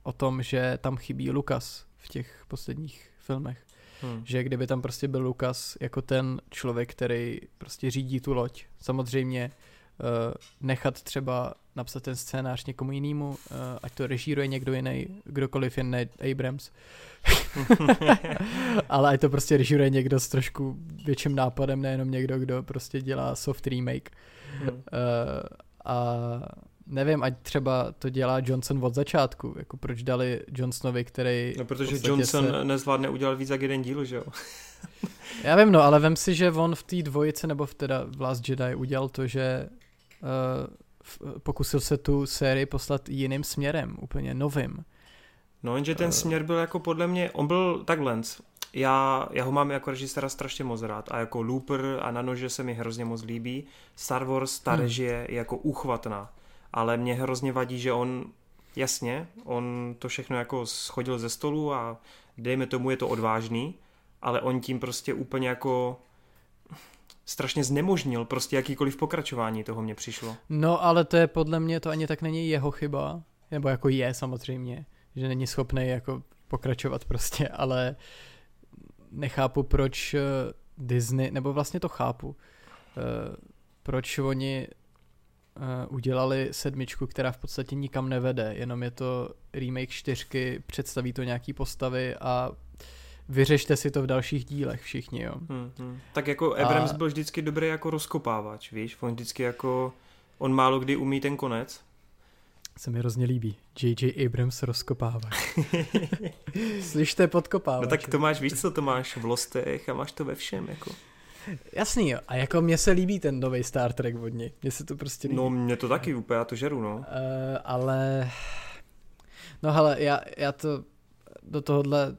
S2: o tom, že tam chybí Lukas v těch posledních filmech. Hmm. Že kdyby tam prostě byl Lukas jako ten člověk, který prostě řídí tu loď. Samozřejmě uh, nechat třeba napsat ten scénář někomu jinému, uh, ať to režíruje někdo jiný, kdokoliv jen ne Abrams. Ale ať to prostě režíruje někdo s trošku větším nápadem, nejenom někdo, kdo prostě dělá soft remake. Hmm. Uh, a nevím, ať třeba to dělá Johnson od začátku, jako proč dali Johnsonovi, který...
S1: No protože Johnson se... nezvládne udělat víc jak jeden díl, že jo?
S2: Já vím, no, ale vem si, že on v té dvojice, nebo v teda v Last Jedi udělal to, že pokusil se tu sérii poslat jiným směrem, úplně novým.
S1: No, jenže ten uh, směr byl jako podle mě, on byl takhle, já, já ho mám jako režiséra strašně moc rád a jako Looper a na nože se mi hrozně moc líbí. Star Wars, ta hmm. režie je jako uchvatná ale mě hrozně vadí, že on, jasně, on to všechno jako schodil ze stolu a dejme tomu, je to odvážný, ale on tím prostě úplně jako strašně znemožnil prostě jakýkoliv pokračování toho mě přišlo.
S2: No ale to je podle mě, to ani tak není jeho chyba, nebo jako je samozřejmě, že není schopný jako pokračovat prostě, ale nechápu, proč eh, Disney, nebo vlastně to chápu, eh, proč oni uh, udělali sedmičku, která v podstatě nikam nevede, jenom je to remake čtyřky, představí to nějaký postavy a vyřešte si to v dalších dílech všichni, jo. Hmm,
S1: hmm. Tak jako Abrams a... byl vždycky dobrý jako rozkopávač, víš, on vždycky jako, on málo kdy umí ten konec.
S2: Se mi hrozně líbí. J.J. Abrams rozkopává. Slyšte, podkopává.
S1: No tak to máš, víš co, to máš v Lostech a máš to ve všem, jako.
S2: Jasný jo. A jako mně se líbí ten nový Star Trek od. Mně se to prostě líbí.
S1: No mně to taky úplně, já to žeru, no. Uh,
S2: ale... No hele, já, já to do tohohle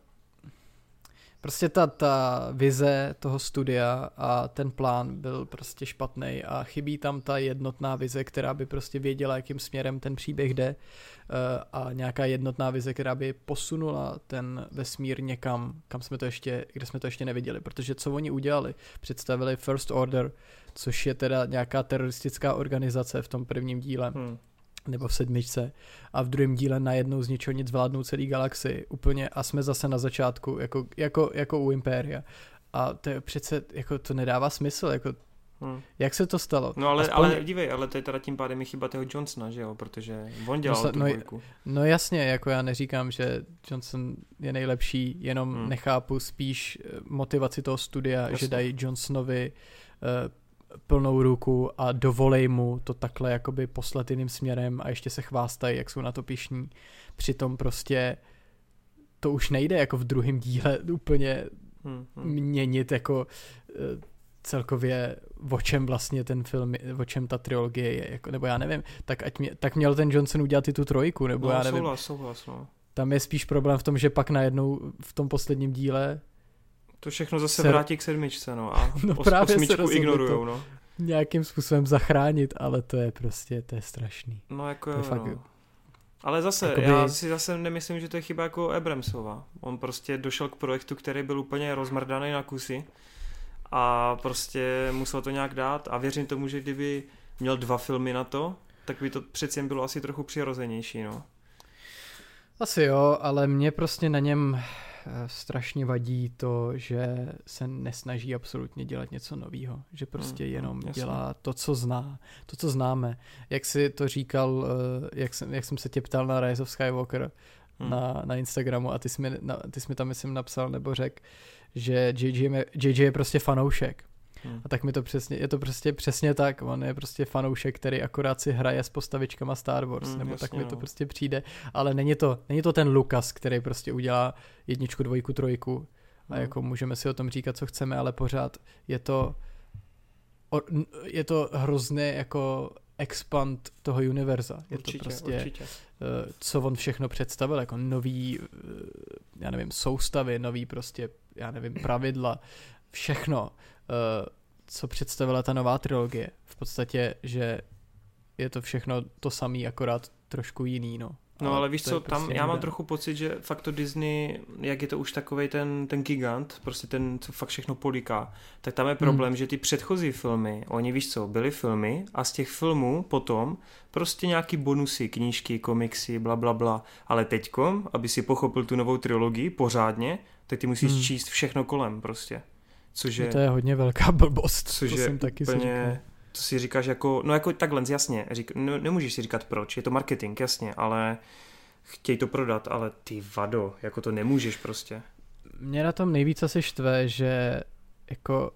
S2: prostě ta, ta vize toho studia a ten plán byl prostě špatný a chybí tam ta jednotná vize, která by prostě věděla, jakým směrem ten příběh jde eh, a nějaká jednotná vize, která by posunula ten vesmír někam, kam jsme to ještě, kde jsme to ještě neviděli, protože co oni udělali, představili First Order, což je teda nějaká teroristická organizace v tom prvním díle. Hmm nebo v sedmičce a v druhém díle najednou z ničeho nic vládnou celý galaxii úplně a jsme zase na začátku, jako, jako, jako u Impéria. A to je přece, jako to nedává smysl, jako Hmm. Jak se to stalo?
S1: No ale, Aspoň... ale dívej, ale to je teda tím pádem i chyba toho Johnsona, že jo, protože on dělal no, tu
S2: no, no jasně, jako já neříkám, že Johnson je nejlepší, jenom hmm. nechápu spíš eh, motivaci toho studia, jasně. že dají Johnsonovi uh, plnou ruku a dovolej mu to takhle jakoby poslat jiným směrem a ještě se chvástají, jak jsou na to pišní. Přitom prostě to už nejde jako v druhém díle úplně hmm, hmm. měnit jako eh, celkově o čem vlastně ten film, o čem ta trilogie je, jako, nebo já nevím, tak, ať mě, tak měl ten Johnson udělat i tu trojku, nebo
S1: no,
S2: já nevím.
S1: Souhlas, souhlas, no.
S2: Tam je spíš problém v tom, že pak najednou v tom posledním díle
S1: to všechno zase se... vrátí k sedmičce, no a no, os, právě osmičku ignorujou, no.
S2: Nějakým způsobem zachránit, ale to je prostě, to je strašný.
S1: No jako to je fakt, no. Ale zase, Jakoby... já si zase nemyslím, že to je chyba jako Abramsova. On prostě došel k projektu, který byl úplně rozmrdaný na kusy a prostě musel to nějak dát a věřím tomu, že kdyby měl dva filmy na to, tak by to přeci jen bylo asi trochu přirozenější, no.
S2: Asi jo, ale mě prostě na něm strašně vadí to, že se nesnaží absolutně dělat něco nového, že prostě hmm, jenom jasný. dělá to, co zná, to, co známe. Jak si to říkal, eh, jak jsem, jak jsem se tě ptal na Rise of Skywalker hmm. na, na Instagramu a ty jsi, mi, na, ty jsi mi tam, myslím, napsal nebo řekl, že JJ, JJ je prostě fanoušek. Hmm. A tak mi to přesně, je to prostě přesně tak, on je prostě fanoušek, který akorát si hraje s postavičkama Star Wars, hmm, nebo jasně, tak mi to no. prostě přijde, ale není to, není to ten Lukas, který prostě udělá jedničku, dvojku, trojku a hmm. jako můžeme si o tom říkat, co chceme, ale pořád je to je to hrozně jako expand toho univerza. Je určitě, to prostě, určitě. Eh, co on všechno představil, jako nový eh, já nevím, soustavy, nový prostě, já nevím, pravidla, všechno, uh, co představila ta nová trilogie. V podstatě, že je to všechno to samý, akorát trošku jiný, no.
S1: No ale, ale víš co, tam prostě já mám trochu pocit, že fakt to Disney, jak je to už takový ten, ten gigant, prostě ten, co fakt všechno poliká, tak tam je hmm. problém, hmm. že ty předchozí filmy, oni víš co, byly filmy a z těch filmů potom prostě nějaký bonusy, knížky, komiksy, bla bla bla, ale teďkom, aby si pochopil tu novou trilogii pořádně, tak ty musíš hmm. číst všechno kolem prostě.
S2: Což je, no to je hodně velká blbost,
S1: což to je jsem taky úplně, si to si říkáš jako, no jako takhle, jasně, řík, no, nemůžeš si říkat proč, je to marketing, jasně, ale chtějí to prodat, ale ty vado, jako to nemůžeš prostě.
S2: Mě na tom nejvíc asi štve, že jako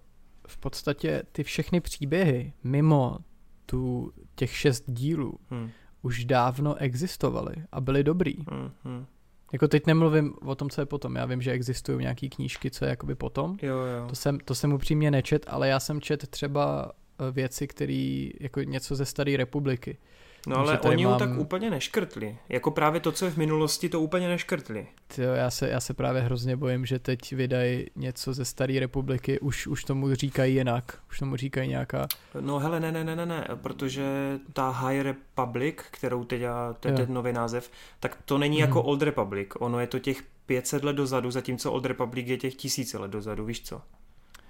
S2: v podstatě ty všechny příběhy mimo tu těch šest dílů hmm. už dávno existovaly a byly dobrý. Hmm, hmm. Jako teď nemluvím o tom, co je potom. Já vím, že existují nějaké knížky, co je jakoby potom.
S1: Jo, jo.
S2: To jsem, to jsem upřímně nečet, ale já jsem čet třeba Eh, věci, které jako něco ze staré republiky.
S1: No ale oni mám... tak úplně neškrtli. Jako právě to, co je v minulosti, to úplně neškrtli.
S2: Tyjo, já se, já se právě hrozně bojím, že teď vydají něco ze staré republiky, už, už tomu říkají jinak, už tomu říkají nějaká...
S1: No hele, ne, ne, ne, ne, ne, protože ta High Republic, kterou teď, to je ten nový název, tak to není hmm. jako Old Republic, ono je to těch 500 let dozadu, zatímco Old Republic je těch tisíce let dozadu, víš co?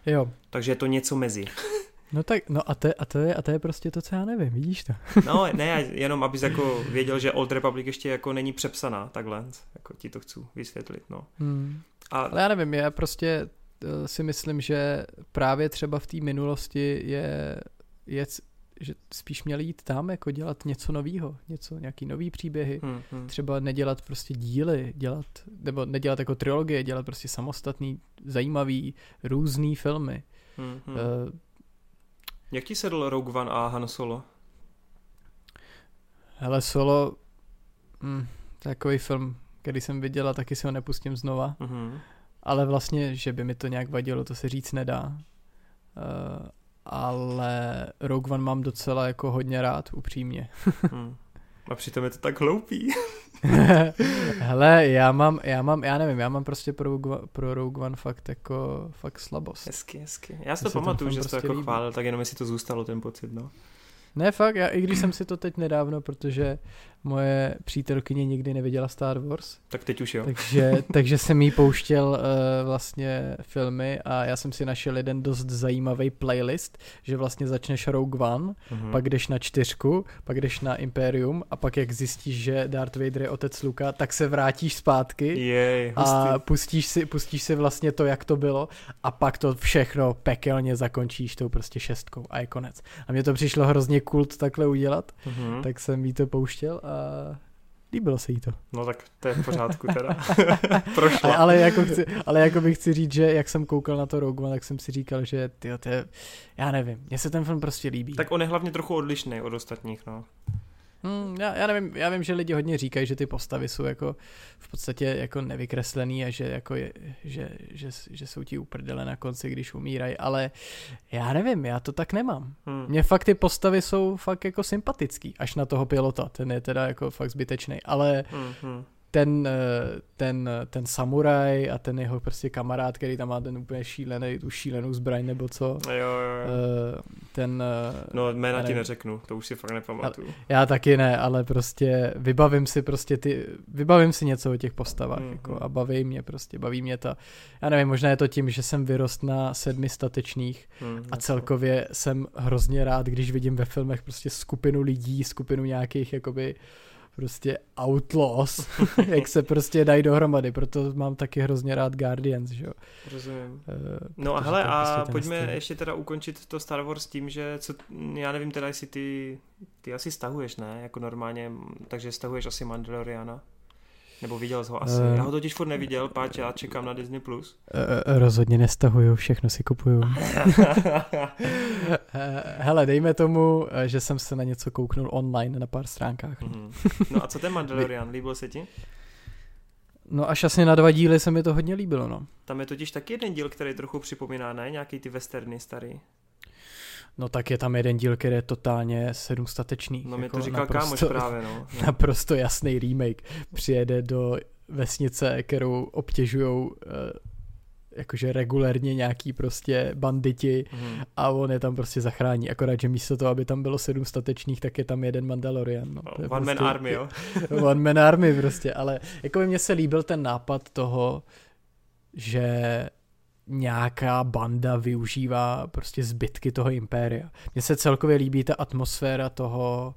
S2: Jo.
S1: Takže je to něco mezi.
S2: No tak, no a to, a to, je, a to je prostě to, co já nevím, vidíš to?
S1: no ne, jenom abys jako věděl, že Old Republic ještě jako není přepsaná, takhle, jako ti to chci vysvětlit, no.
S2: Hmm. A... Ale já nevím, já prostě uh, si myslím, že právě třeba v té minulosti je, je, že spíš měli jít tam, jako dělat něco novýho, něco, nějaký nový příběhy, hmm, hmm. třeba nedělat prostě díly, dělat, nebo nedělat jako trilogie, dělat prostě samostatný, zajímavý, různý filmy. Hmm, hmm. Uh,
S1: jak ti sedl Rogue One a Han Solo?
S2: Hele, Solo, mm, takový film, který jsem viděl a taky si ho nepustím znova. Mm-hmm. Ale vlastně, že by mi to nějak vadilo, to se říct nedá. Uh, ale Rogue One mám docela jako hodně rád, upřímně.
S1: mm. A přitom je to tak hloupý.
S2: Hele, já mám, já mám, já nevím, já mám prostě pro Rogue, One, pro Rogue One fakt jako, fakt slabost.
S1: Hezky, hezky. Já si to pamatuju, že jsi prostě to jako líbí. chválil, tak jenom jestli to zůstalo ten pocit, no.
S2: Ne, fakt, já, i když jsem si to teď nedávno, protože moje přítelkyně nikdy neviděla Star Wars.
S1: Tak teď už jo.
S2: Takže, takže jsem jí pouštěl uh, vlastně filmy a já jsem si našel jeden dost zajímavý playlist, že vlastně začneš Rogue One, mm-hmm. pak jdeš na čtyřku, pak jdeš na Imperium a pak jak zjistíš, že Darth Vader je otec Luka, tak se vrátíš zpátky
S1: Jej,
S2: a pustíš si, pustíš si vlastně to, jak to bylo a pak to všechno pekelně zakončíš tou prostě šestkou a je konec. A mně to přišlo hrozně kult takhle udělat, mm-hmm. tak jsem jí to pouštěl a líbilo se jí to.
S1: No tak to je v pořádku teda.
S2: Prošlo. Ale, jako chci, ale jako bych chci říct, že jak jsem koukal na to Rogue One, tak jsem si říkal, že tyjo, to je, já nevím, mně se ten film prostě líbí.
S1: Tak on je hlavně trochu odlišný od ostatních, no.
S2: Hmm, já, já, nevím, já vím, že lidi hodně říkají, že ty postavy jsou jako v podstatě jako nevykreslený a že, jako je, že, že, že jsou ti uprdele na konci, když umírají, ale já nevím, já to tak nemám. Hmm. Mně fakt ty postavy jsou fakt jako sympatický, až na toho pilota, ten je teda jako fakt zbytečný, ale hmm, hmm ten, eh, ten, eh, ten samuraj a ten jeho prostě kamarád, který tam má ten úplně šílený, tu šílenou zbraň nebo co.
S1: Jo, jo, jo.
S2: Eh, ten...
S1: No jména ti neřeknu, to už si fakt nepamatuju.
S2: Já taky ne, ale prostě vybavím si prostě ty, vybavím si něco o těch postavách mm, jako, a baví mě prostě, baví mě to. Já nevím, možná je to tím, že jsem vyrost na sedmi statečných mm, a celkově jsem hrozně rád, když vidím ve filmech prostě skupinu lidí, skupinu nějakých jakoby prostě outlaws, jak se prostě dají dohromady, proto mám taky hrozně rád Guardians, že jo.
S1: Rozumím. Uh, no a hele, a prostě pojďme styl. ještě teda ukončit to Star Wars tím, že co, já nevím teda, jestli ty, ty asi stahuješ, ne, jako normálně, takže stahuješ asi Mandaloriana. Nebo viděl jsi ho asi. Uh, Já ho totiž furt neviděl, páč, já čekám na Disney+. Plus.
S2: Uh, rozhodně nestahuju, všechno si kupuju. Hele, dejme tomu, že jsem se na něco kouknul online na pár stránkách. Mm.
S1: No a co ten Mandalorian, líbil se ti?
S2: No až asi na dva díly se mi to hodně líbilo, no.
S1: Tam je totiž taky jeden díl, který trochu připomíná, ne? Nějaký ty westerny starý.
S2: No tak je tam jeden díl, který je totálně sedm statečný.
S1: No mi jako to říkal naprosto, kámoš právě, no.
S2: Naprosto jasný remake. Přijede do vesnice, kterou obtěžují jakože regulérně nějaký prostě banditi mm. a on je tam prostě zachrání. Akorát, že místo toho, aby tam bylo sedm statečných, tak je tam jeden Mandalorian. No.
S1: one prostě, man army, jo?
S2: one man army prostě, ale jako by mně se líbil ten nápad toho, že nějaká banda využívá prostě zbytky toho impéria. Mně se celkově líbí ta atmosféra toho,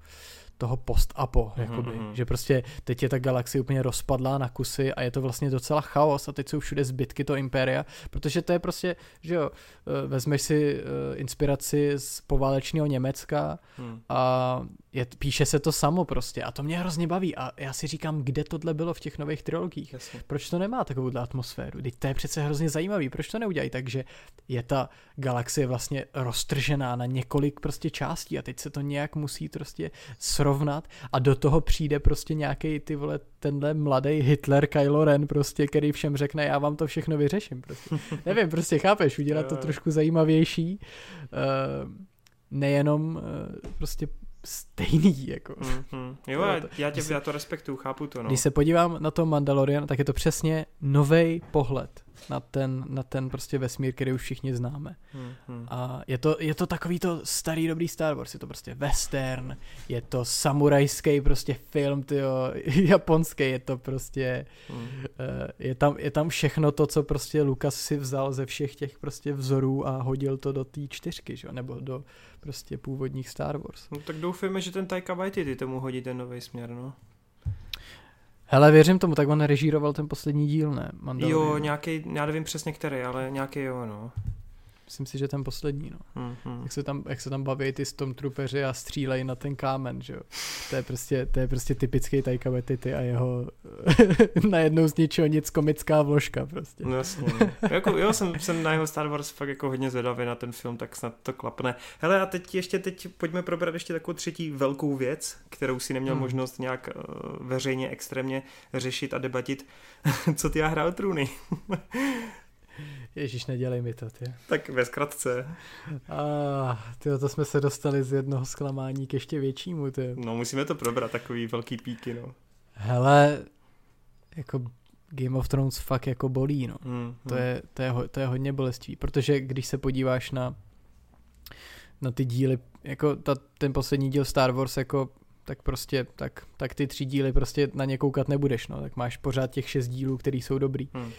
S2: toho post-apo, mm-hmm. jakoby, mm-hmm. že prostě teď je ta galaxie úplně rozpadlá na kusy a je to vlastně docela chaos a teď jsou všude zbytky toho impéria, protože to je prostě, že jo, eh, vezmeš si uh, inspiraci z poválečného Německa mm. a je, píše se to samo prostě a to mě hrozně baví a já si říkám, kde tohle bylo v těch nových trilogiích. Jasně. Proč to nemá takovou atmosféru? Teď to je přece hrozně zajímavý, proč to neudělají tak, že je ta galaxie vlastně roztržená na několik prostě částí a teď se to nějak musí prostě srovnat a do toho přijde prostě nějaký ty vole tenhle mladý Hitler Kylo Ren prostě, který všem řekne, já vám to všechno vyřeším prostě. Nevím, prostě chápeš, udělat to trošku zajímavější. Uh, nejenom uh, prostě stejný, jako.
S1: Mm-hmm. Jo, já, já, tě, já to respektuju, chápu to, no.
S2: Když se podívám na to Mandalorian, tak je to přesně nový pohled na ten, na ten prostě vesmír, který už všichni známe. Mm-hmm. A je to, je to takový to starý dobrý Star Wars, je to prostě western, je to samurajský prostě film, tyjo, japonský, je to prostě, mm. uh, je, tam, je tam všechno to, co prostě Lucas si vzal ze všech těch prostě vzorů a hodil to do té čtyřky, že? nebo do prostě původních Star Wars.
S1: No tak doufujeme, že ten Taika Waititi tomu hodí ten nový směr, no.
S2: Hele, věřím tomu, tak on režíroval ten poslední díl, ne?
S1: Mandalorian. Jo, nějaký, já nevím přesně který, ale nějaký jo, no.
S2: Myslím si, že ten poslední, no. Mm-hmm. Jak, se tam, jak se tam baví ty Stormtroopeři a střílejí na ten kámen, že jo. To je prostě, to je prostě typický Taika Waititi a jeho najednou z ničeho nic komická vložka prostě.
S1: No jasně. No. jako, jo, jsem, jsem na jeho Star Wars fakt jako hodně zvědavý na ten film, tak snad to klapne. Hele, a teď ještě teď pojďme probrat ještě takovou třetí velkou věc, kterou si neměl hmm. možnost nějak uh, veřejně extrémně řešit a debatit. Co ty já hrál trůny?
S2: Ježíš, nedělej mi to, ty.
S1: Tak ve zkratce.
S2: Ah, ty, to jsme se dostali z jednoho zklamání k ještě většímu, ty.
S1: No, musíme to probrat, takový velký píky, no.
S2: Hele, jako Game of Thrones fakt jako bolí, no. Mm, to, mm. Je, to, je, to je hodně bolestivý, protože když se podíváš na na ty díly, jako ta, ten poslední díl Star Wars, jako tak prostě, tak, tak ty tři díly prostě na ně koukat nebudeš, no, tak máš pořád těch šest dílů, který jsou dobrý. Mm.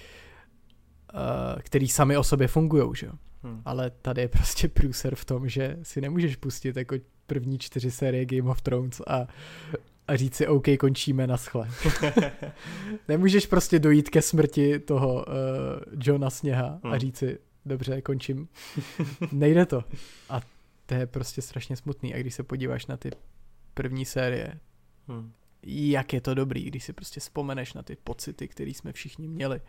S2: Uh, který sami o sobě fungují, že jo. Hmm. Ale tady je prostě průser v tom, že si nemůžeš pustit jako první čtyři série Game of Thrones a, a říct si, OK, končíme na schle. Nemůžeš prostě dojít ke smrti toho uh, Johna Sněha hmm. a říct si, dobře, končím. Nejde to. A to je prostě strašně smutný. A když se podíváš na ty první série, hmm jak je to dobrý, když si prostě vzpomeneš na ty pocity, které jsme všichni měli,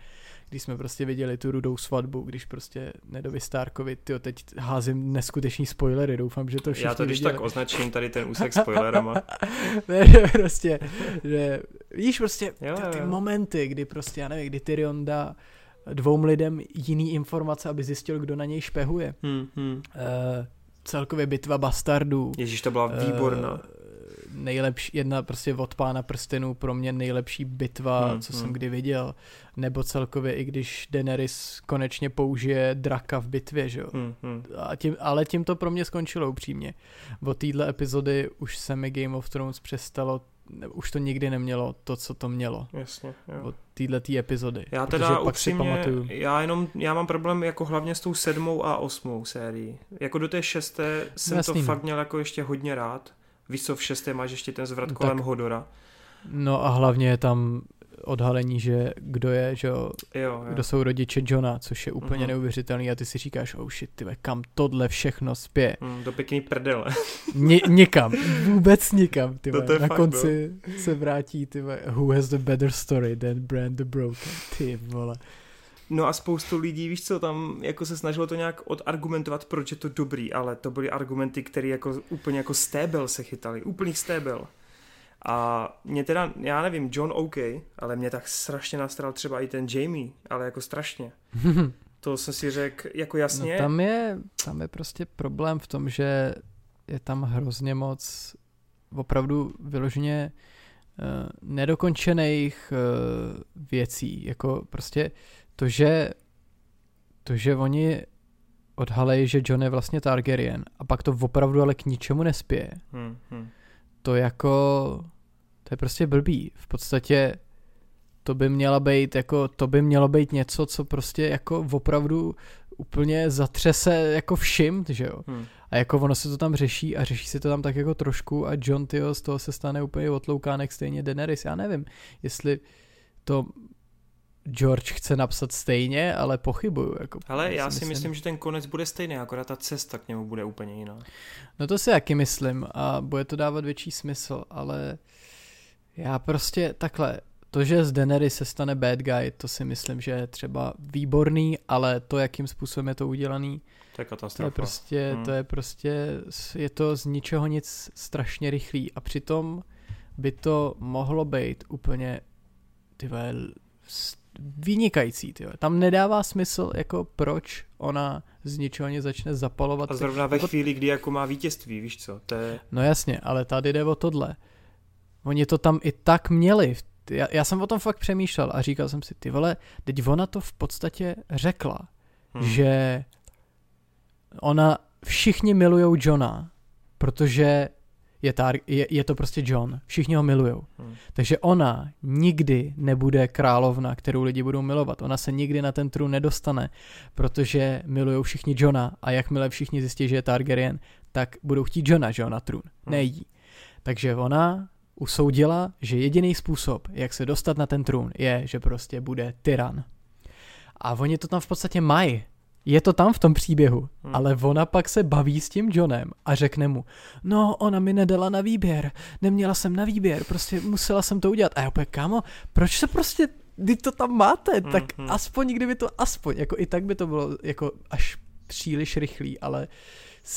S2: když jsme prostě viděli tu rudou svatbu, když prostě Nedovi Starkovi, ty teď házím neskutečný spoilery, doufám, že to všichni
S1: Já to když tak označím tady ten úsek spoilerama.
S2: ne, prostě, že víš prostě jo, ty, ty jo. momenty, kdy prostě, já nevím, kdy Tyrion dá dvou lidem jiný informace, aby zjistil, kdo na něj špehuje. Hmm, hmm. Uh, celkově bitva bastardů.
S1: Ježíš, to byla výborná. Uh,
S2: nejlepší, jedna prostě od pána prstenů pro mě nejlepší bitva, hmm, co hmm. jsem kdy viděl. Nebo celkově i když Daenerys konečně použije draka v bitvě, že jo. Hmm, hmm. A tím, ale tím to pro mě skončilo upřímně. Od téhle epizody už se mi Game of Thrones přestalo už to nikdy nemělo to, co to mělo.
S1: Jasně, jo.
S2: Od téhle tý epizody.
S1: Já teda upřímně, já jenom, já mám problém jako hlavně s tou sedmou a osmou sérií. Jako do té šesté jsem Jasný, to no. fakt měl jako ještě hodně rád. Víš co, v šesté máš ještě ten zvrat no kolem tak, Hodora.
S2: No a hlavně je tam odhalení, že kdo je, že jo, jo, kdo jsou rodiče Johna, což je úplně uh-huh. neuvěřitelný a ty si říkáš, oh shit, tyve, kam tohle všechno spě.
S1: Mm, do pěkný prdele.
S2: Ni- nikam, vůbec nikam, tyve. No Na fakt, konci no. se vrátí, tyve, who has the better story than Brand the Broken, ty vole.
S1: No a spoustu lidí, víš co, tam jako se snažilo to nějak odargumentovat, proč je to dobrý, ale to byly argumenty, které jako úplně jako stébel se chytali, úplný stébel. A mě teda, já nevím, John OK, ale mě tak strašně nastral třeba i ten Jamie, ale jako strašně. to jsem si řekl jako jasně.
S2: No tam je, tam je prostě problém v tom, že je tam hrozně moc opravdu vyloženě nedokončených uh, věcí, jako prostě to, že to, že oni odhalejí, že John je vlastně Targaryen a pak to opravdu ale k ničemu nespěje. Hmm, hmm. To jako, to je prostě blbý. V podstatě to by měla být jako, to by mělo být něco, co prostě jako opravdu úplně zatřese jako všim, že jo. Hmm. A jako ono se to tam řeší a řeší se to tam tak jako trošku a John, tyjo, z toho se stane úplně otloukánek stejně Daenerys, já nevím, jestli to George chce napsat stejně, ale pochybuju. Jako,
S1: ale já si myslím, myslím, že ten konec bude stejný, akorát ta cesta k němu bude úplně jiná.
S2: No to si jaký myslím a bude to dávat větší smysl, ale já prostě takhle, to, že z Daenerys se stane bad guy, to si myslím, že je třeba výborný, ale to, jakým způsobem je to udělaný,
S1: to je katastrofa.
S2: To je prostě, hmm. to je prostě, je to z ničeho nic strašně rychlý a přitom by to mohlo být úplně, ty vynikající. Tyjo. Tam nedává smysl, jako proč ona z ničeho nic začne zapalovat.
S1: A zrovna ve jako... chvíli, kdy jako má vítězství, víš co? To je...
S2: No jasně, ale tady jde o tohle. Oni to tam i tak měli. Já, já jsem o tom fakt přemýšlel a říkal jsem si, ty vole, teď ona to v podstatě řekla, hmm. že ona, všichni milujou Johna, protože je, tar- je, je to prostě John. Všichni ho milujou. Hmm. Takže ona nikdy nebude královna, kterou lidi budou milovat. Ona se nikdy na ten trůn nedostane, protože milujou všichni Johna a jakmile všichni zjistí, že je Targaryen, tak budou chtít Johna, že na trůn. Hmm. Nejí. Takže ona usoudila, že jediný způsob, jak se dostat na ten trůn, je, že prostě bude tyran. A oni to tam v podstatě mají je to tam v tom příběhu, hmm. ale ona pak se baví s tím Johnem a řekne mu, no ona mi nedala na výběr, neměla jsem na výběr, prostě musela jsem to udělat. A já opět, kámo, proč se prostě, když to tam máte, tak hmm. aspoň kdyby to, aspoň, jako i tak by to bylo jako až příliš rychlý, ale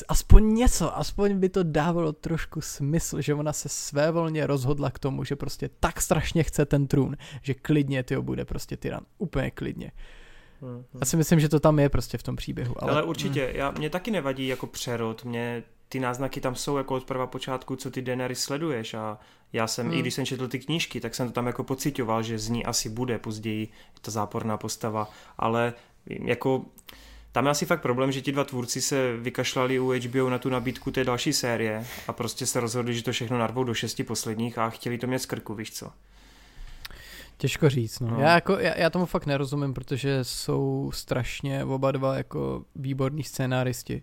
S2: aspoň něco, aspoň by to dávalo trošku smysl, že ona se svévolně rozhodla k tomu, že prostě tak strašně chce ten trůn, že klidně ty bude prostě tyran, úplně klidně. Hmm, Já si myslím, že to tam je prostě v tom příběhu.
S1: Ale, ale určitě, hmm. já, mě taky nevadí jako přerod, mě ty náznaky tam jsou jako od prva počátku, co ty Daenerys sleduješ a já jsem, hmm. i když jsem četl ty knížky, tak jsem to tam jako pocitoval, že z ní asi bude později ta záporná postava, ale jako tam je asi fakt problém, že ti dva tvůrci se vykašlali u HBO na tu nabídku té další série a prostě se rozhodli, že to všechno narvou do šesti posledních a chtěli to mít z krku, víš co.
S2: Těžko říct, no. no. Já, jako, já, já tomu fakt nerozumím, protože jsou strašně oba dva jako výborní scénáristi.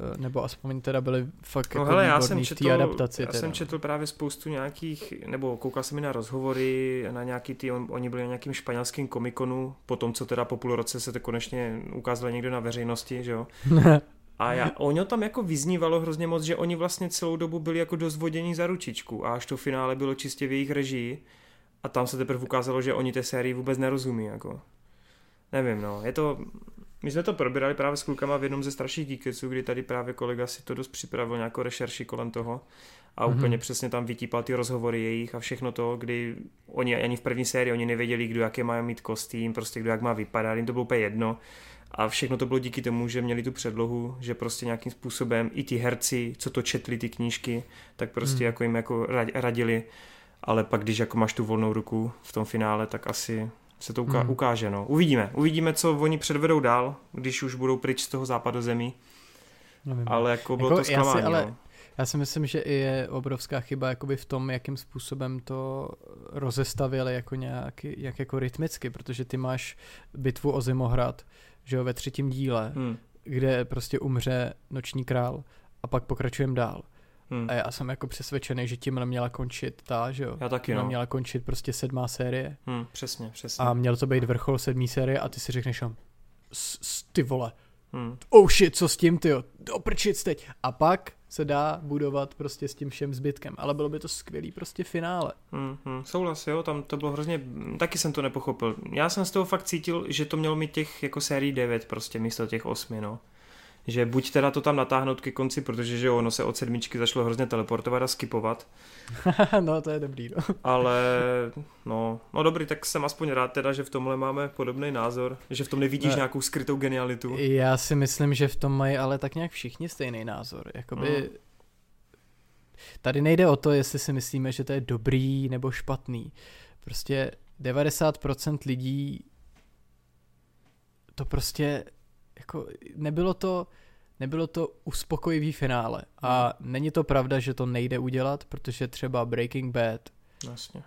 S2: Eh, nebo aspoň teda byli fakt no, jako hele, já jsem četl, adaptaci.
S1: Já teda. jsem četl právě spoustu nějakých, nebo koukal jsem mi na rozhovory, na nějaký ty, on, oni byli na nějakým španělským komikonu, po tom, co teda po půl roce se to konečně ukázalo někdo na veřejnosti, že jo. A já, ono tam jako vyznívalo hrozně moc, že oni vlastně celou dobu byli jako dozvodění za ručičku a až to finále bylo čistě v jejich režii a tam se teprve ukázalo, že oni té sérii vůbec nerozumí, jako. Nevím, no, je to, my jsme to probírali právě s klukama v jednom ze starších díkeců, kdy tady právě kolega si to dost připravil nějakou rešerši kolem toho a mm-hmm. úplně přesně tam vytípal ty rozhovory jejich a všechno to, kdy oni ani v první sérii oni nevěděli, kdo jaké mají mít kostým, prostě kdo jak má vypadat, jim to bylo úplně jedno. A všechno to bylo díky tomu, že měli tu předlohu, že prostě nějakým způsobem i ti herci, co to četli ty knížky, tak prostě mm. jako jim jako radili ale pak když jako máš tu volnou ruku v tom finále, tak asi se to uká- hmm. ukáže. No. Uvidíme. Uvidíme, co oni předvedou dál, když už budou pryč z toho západu zemí. Nevím. Ale jako bylo jako to zklamání. Já si, ale,
S2: no. já si myslím, že i je obrovská chyba jakoby v tom, jakým způsobem to rozestavili jako nějaký, jak jako rytmicky, protože ty máš bitvu o Zimohrad, že jo, ve třetím díle, hmm. kde prostě umře noční král a pak pokračujeme dál. Hmm. A já jsem jako přesvědčený, že tím měla končit ta, že jo?
S1: Já taky, no.
S2: měla končit prostě sedmá série.
S1: Hmm, přesně, přesně.
S2: A měl to být vrchol sedmý série a ty si řekneš, ty vole, hmm. oh shit, co s tím, ty oprčit teď. A pak se dá budovat prostě s tím všem zbytkem, ale bylo by to skvělý prostě finále.
S1: Hmm, hmm, souhlas, jo, tam to bylo hrozně, taky jsem to nepochopil. Já jsem z toho fakt cítil, že to mělo mít těch jako sérii 9 prostě místo těch 8, no že buď teda to tam natáhnout ke konci, protože že ono se od sedmičky začalo hrozně teleportovat a skipovat.
S2: no to je dobrý, no.
S1: Ale no, no dobrý, tak jsem aspoň rád teda, že v tomhle máme podobný názor, že v tom nevidíš ne. nějakou skrytou genialitu.
S2: Já si myslím, že v tom mají ale tak nějak všichni stejný názor, jakoby... Hmm. tady nejde o to, jestli si myslíme, že to je dobrý nebo špatný. Prostě 90% lidí to prostě jako nebylo to nebylo to uspokojivý finále a hmm. není to pravda, že to nejde udělat, protože třeba Breaking Bad
S1: Jasně. Uh,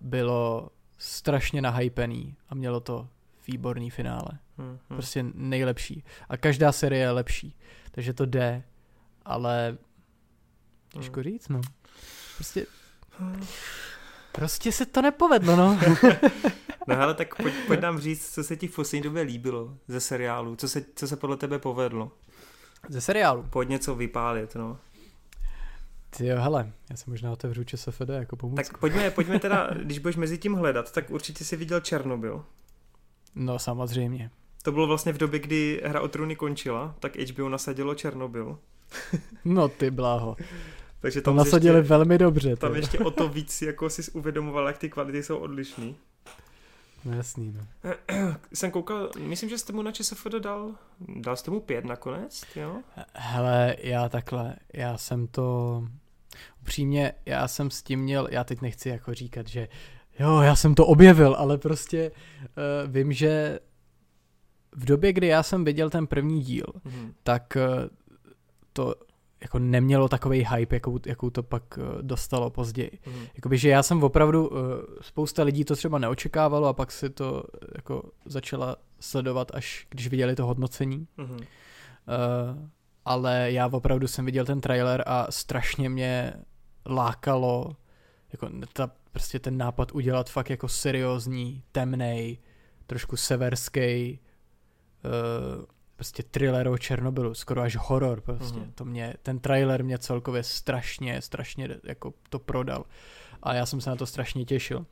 S2: bylo strašně nahypený a mělo to výborný finále. Hmm, hmm. Prostě nejlepší. A každá série je lepší. Takže to jde, ale těžko hmm. říct, no. Prostě Prostě se to nepovedlo, no.
S1: no ale tak pojď, pojď nám říct, co se ti v poslední době líbilo ze seriálu, co se, co se podle tebe povedlo.
S2: Ze seriálu?
S1: Pojď něco vypálit, no.
S2: Ty jo, hele, já se možná otevřu ČSFD jako pomůcku.
S1: Tak pojďme, pojďme teda, když budeš mezi tím hledat, tak určitě si viděl Černobyl.
S2: No samozřejmě.
S1: To bylo vlastně v době, kdy hra o trůny končila, tak HBO nasadilo Černobyl.
S2: no ty bláho. Takže tam to nasadili ještě, velmi dobře.
S1: Tam ještě o to víc jako si uvědomoval, jak ty kvality jsou odlišný.
S2: No jasný, no.
S1: Jsem koukal, myslím, že jste mu na ČSFD dal, dal jste mu pět nakonec, jo?
S2: Hele, já takhle, já jsem to, upřímně, já jsem s tím měl, já teď nechci jako říkat, že jo, já jsem to objevil, ale prostě uh, vím, že v době, kdy já jsem viděl ten první díl, mm-hmm. tak uh, to jako nemělo takový hype, jakou, jakou to pak uh, dostalo později. Mm. Jakoby, že já jsem opravdu, uh, spousta lidí to třeba neočekávalo a pak si to jako začala sledovat, až když viděli to hodnocení. Mm. Uh, ale já opravdu jsem viděl ten trailer a strašně mě lákalo jako ta, prostě ten nápad udělat fakt jako seriózní, temnej, trošku severský uh, prostě thriller o Černobylu, skoro až horor prostě. Mm. To mě, ten trailer mě celkově strašně, strašně jako to prodal. A já jsem se na to strašně těšil.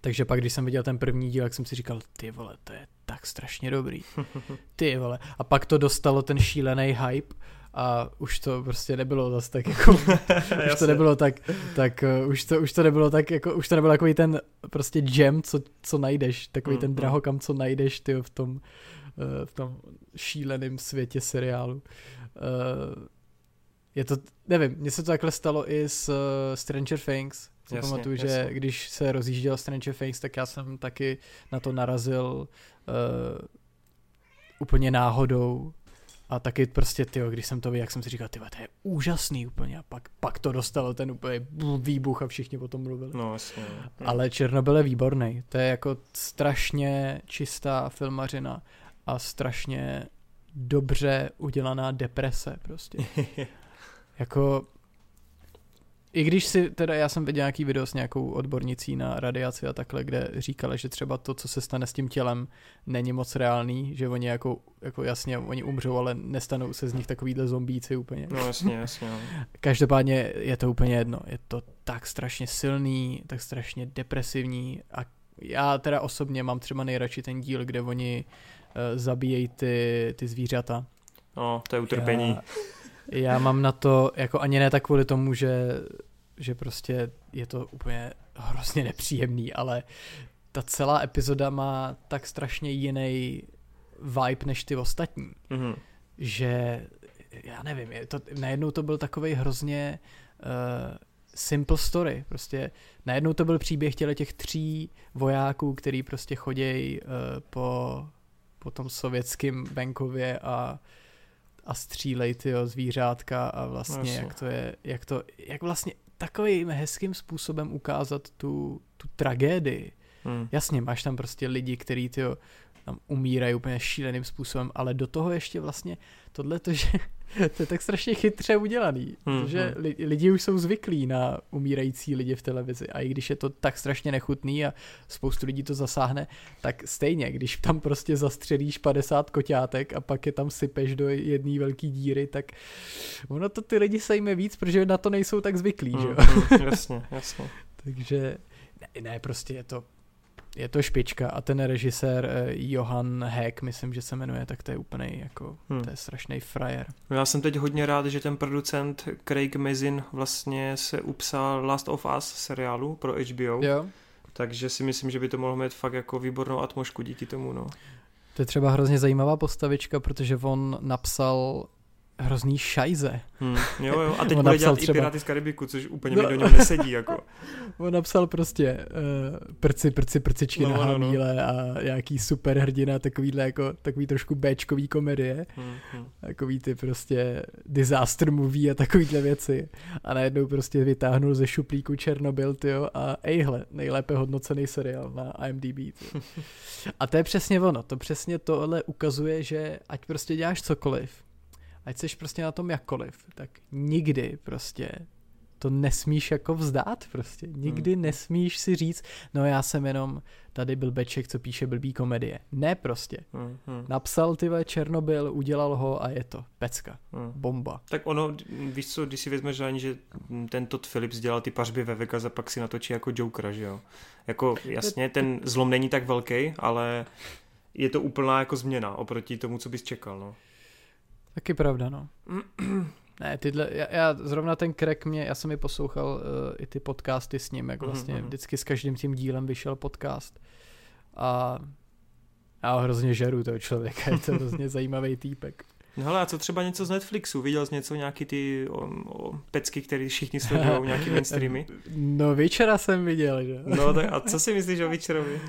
S2: Takže pak, když jsem viděl ten první díl, tak jsem si říkal, ty vole, to je tak strašně dobrý. Ty vole. A pak to dostalo ten šílený hype a už to prostě nebylo zase tak jako, už to nebylo tak, tak uh, už, to, už to nebylo tak jako, už to nebylo takový ten prostě gem, co, co najdeš, takový mm, ten drahokam, co najdeš ty v tom, v tom šíleném světě seriálu. Eh, je to, nevím, mně se to takhle stalo i s eh, Stranger Things. Jasně, pamatuju, jasně. že když se rozjížděl Stranger Things, tak já jsem taky na to narazil uh, úplně náhodou. A taky prostě, ty, když jsem to viděl, jak jsem si říkal, ty, to je úžasný úplně. A pak, pak to dostalo ten úplně výbuch a všichni potom mluvili.
S1: No, jasně.
S2: Ale Černobyl je výborný. To je jako strašně čistá filmařina a strašně dobře udělaná deprese prostě. jako i když si, teda já jsem viděl nějaký video s nějakou odbornicí na radiaci a takhle, kde říkala, že třeba to, co se stane s tím tělem, není moc reálný, že oni jako, jako jasně, oni umřou, ale nestanou se z nich takovýhle zombíci úplně.
S1: No jasně, jasně. No.
S2: Každopádně je to úplně jedno. Je to tak strašně silný, tak strašně depresivní a já teda osobně mám třeba nejradši ten díl, kde oni uh, zabíjejí ty, ty zvířata.
S1: No, to je utrpení.
S2: Já, já mám na to, jako ani ne tak kvůli tomu, že, že prostě je to úplně hrozně nepříjemný, ale ta celá epizoda má tak strašně jiný vibe než ty ostatní, mm-hmm. že já nevím, je to, najednou to byl takový hrozně uh, simple story, prostě najednou to byl příběh těle těch tří vojáků, který prostě chodějí uh, po, po tom sovětském venkově a a střílej ty zvířátka a vlastně no, jak to je, jak to, jak vlastně takovým hezkým způsobem ukázat tu, tu tragédii. Hmm. Jasně, máš tam prostě lidi, kteří ty tam umírají úplně šíleným způsobem, ale do toho ještě vlastně tohle to, že to je tak strašně chytře udělaný, hmm, protože hmm. lidi už jsou zvyklí na umírající lidi v televizi a i když je to tak strašně nechutný a spoustu lidí to zasáhne, tak stejně, když tam prostě zastřelíš 50 koťátek a pak je tam sypeš do jedné velké díry, tak ono to ty lidi sejme víc, protože na to nejsou tak zvyklí, hmm, že jo?
S1: Hmm, jasně, jasně.
S2: Takže ne, ne, prostě je to je to špička a ten režisér eh, Johan Heck, myslím, že se jmenuje, tak to je úplný jako, hmm. to je strašný frajer.
S1: Já jsem teď hodně rád, že ten producent Craig Mazin vlastně se upsal Last of Us seriálu pro HBO.
S2: Jo.
S1: Takže si myslím, že by to mohlo mít fakt jako výbornou atmosféru díky tomu, no.
S2: To je třeba hrozně zajímavá postavička, protože on napsal hrozný šajze.
S1: Hmm, jo, jo, a teď bude dělat třeba... i Piráty z Karibiku, což úplně no. mi do něho nesedí, jako.
S2: On napsal prostě uh, prci, prci, prcičky no, na no, no. a nějaký super hrdina, takovýhle jako, takový trošku Bčkový komedie, hmm, hmm. takový ty prostě disaster movie a takovýhle věci. A najednou prostě vytáhnul ze šuplíku Černobyl, tyjo, a ejhle, nejlépe hodnocený seriál na IMDb, tyjo. A to je přesně ono, to přesně tohle ukazuje, že ať prostě děláš cokoliv, ať jsi prostě na tom jakkoliv, tak nikdy prostě to nesmíš jako vzdát prostě. Nikdy hmm. nesmíš si říct, no já jsem jenom tady byl Beček, co píše blbý komedie. Ne prostě. Hmm. Hmm. Napsal ty Černobyl, udělal ho a je to. Pecka. Hmm. Bomba.
S1: Tak ono, víš co, když si vezmeš ani, že ten Todd Phillips dělal ty pařby ve Vegas a pak si natočí jako Jokera, že jo. Jako jasně, ten zlom není tak velký, ale je to úplná jako změna oproti tomu, co bys čekal, no.
S2: Taky pravda, no. ne, tyhle, já, já, zrovna ten krek mě, já jsem mi poslouchal uh, i ty podcasty s ním, jak mhm, vlastně mm-hmm. vždycky s každým tím dílem vyšel podcast. A já ho hrozně žeru toho člověka, je to hrozně zajímavý týpek.
S1: No hele, a co třeba něco z Netflixu? Viděl jsi něco, nějaký ty o, o pecky, které všichni sledují, nějaký mainstreamy?
S2: No, večera jsem viděl, že?
S1: No, tak a co si myslíš o večerovi?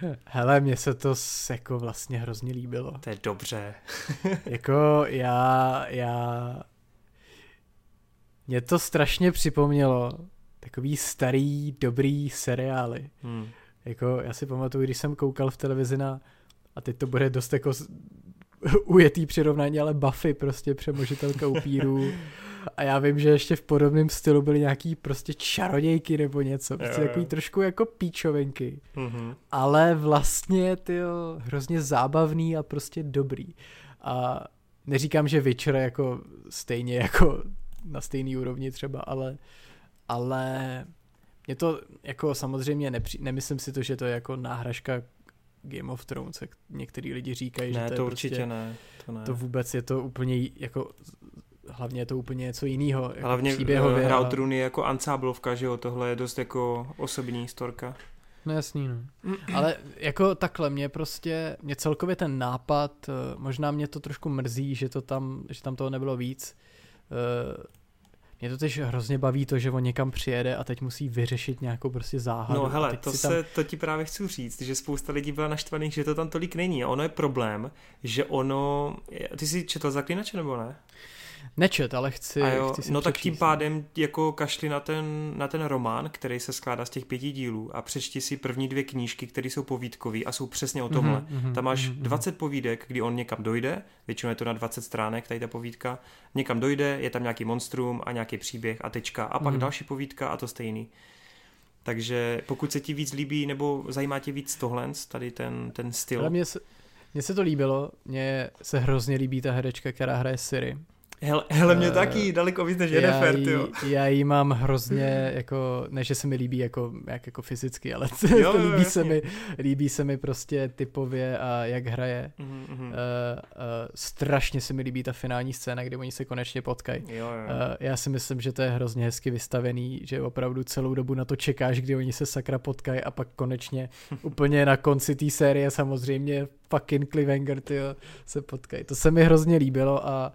S2: Hele, mně se to jako vlastně hrozně líbilo.
S1: To je dobře.
S2: jako já, já... Mě to strašně připomnělo takový starý, dobrý seriály. Hmm. Jako já si pamatuju, když jsem koukal v televizi na, a teď to bude dost jako ujetý přirovnání, ale Buffy prostě přemožitelka upírů a já vím, že ještě v podobném stylu byly nějaký prostě čarodějky nebo něco, prostě jo, takový trošku jako píčovinky, mm-hmm. ale vlastně ty hrozně zábavný a prostě dobrý. A neříkám, že Witcher jako stejně jako na stejný úrovni třeba, ale ale mě to jako samozřejmě nepři, nemyslím si to, že to je jako náhražka Game of Thrones, jak některý lidi říkají,
S1: ne,
S2: že to,
S1: to je určitě prostě, ne. To, ne.
S2: to vůbec je to úplně jako hlavně je to úplně něco jiného.
S1: Jako hlavně příběhově. Hra o trůny je jako ansáblovka, že jo, tohle je dost jako osobní storka.
S2: No jasný, no. Ale jako takhle, mě prostě, mě celkově ten nápad, eh, možná mě to trošku mrzí, že to tam, že tam toho nebylo víc. Eh, mě to teď hrozně baví to, že on někam přijede a teď musí vyřešit nějakou prostě záhadu.
S1: No hele, to, tam... se, to ti právě chci říct, že spousta lidí byla naštvaných, že to tam tolik není. A ono je problém, že ono... Ty jsi četl Zaklinače nebo ne?
S2: Nečet, ale chci,
S1: a jo,
S2: chci si
S1: No tak tím pádem jako kašli na ten, na ten román, který se skládá z těch pěti dílů a přečti si první dvě knížky, které jsou povídkové a jsou přesně o tomhle. Mm-hmm, Tam máš mm-hmm. 20 povídek, kdy on někam dojde, většinou je to na 20 stránek, tady ta povídka, někam dojde, je tam nějaký monstrum a nějaký příběh a tečka a pak mm-hmm. další povídka a to stejný. Takže pokud se ti víc líbí nebo zajímá tě víc tohle, tady ten, ten styl.
S2: Ale mně se, mně se to líbilo, mně se hrozně líbí ta herečka, která hraje Siri.
S1: Hele, hele mě uh, taky daleko víc než Jennifer, jo.
S2: Já jí mám hrozně, jako, ne, že se mi líbí jako, jak jako fyzicky, ale jo, to líbí, jo, se mi, líbí se mi prostě typově a jak hraje. Mm-hmm. Uh, uh, strašně se mi líbí ta finální scéna, kdy oni se konečně potkají. Uh, já si myslím, že to je hrozně hezky vystavený, že opravdu celou dobu na to čekáš, kdy oni se sakra potkají a pak konečně úplně na konci té série samozřejmě fucking Cliffhanger, tyjo, se potkají. To se mi hrozně líbilo a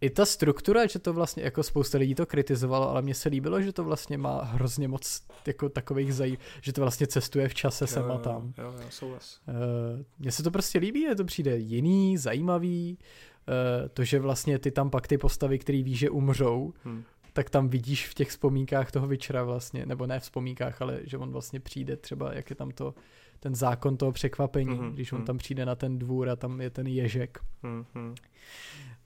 S2: i ta struktura, že to vlastně, jako spousta lidí to kritizovalo, ale mně se líbilo, že to vlastně má hrozně moc jako takových zaj, že to vlastně cestuje v čase jo, sem a tam.
S1: Jo, jo, souhlas.
S2: Uh, mně se to prostě líbí, je to přijde jiný, zajímavý, uh, to, že vlastně ty tam pak ty postavy, který víš, že umřou, hmm tak tam vidíš v těch vzpomínkách toho večera vlastně, nebo ne v vzpomínkách, ale že on vlastně přijde třeba, jak je tam to ten zákon toho překvapení, mm-hmm. když on mm. tam přijde na ten dvůr a tam je ten ježek. Mm-hmm.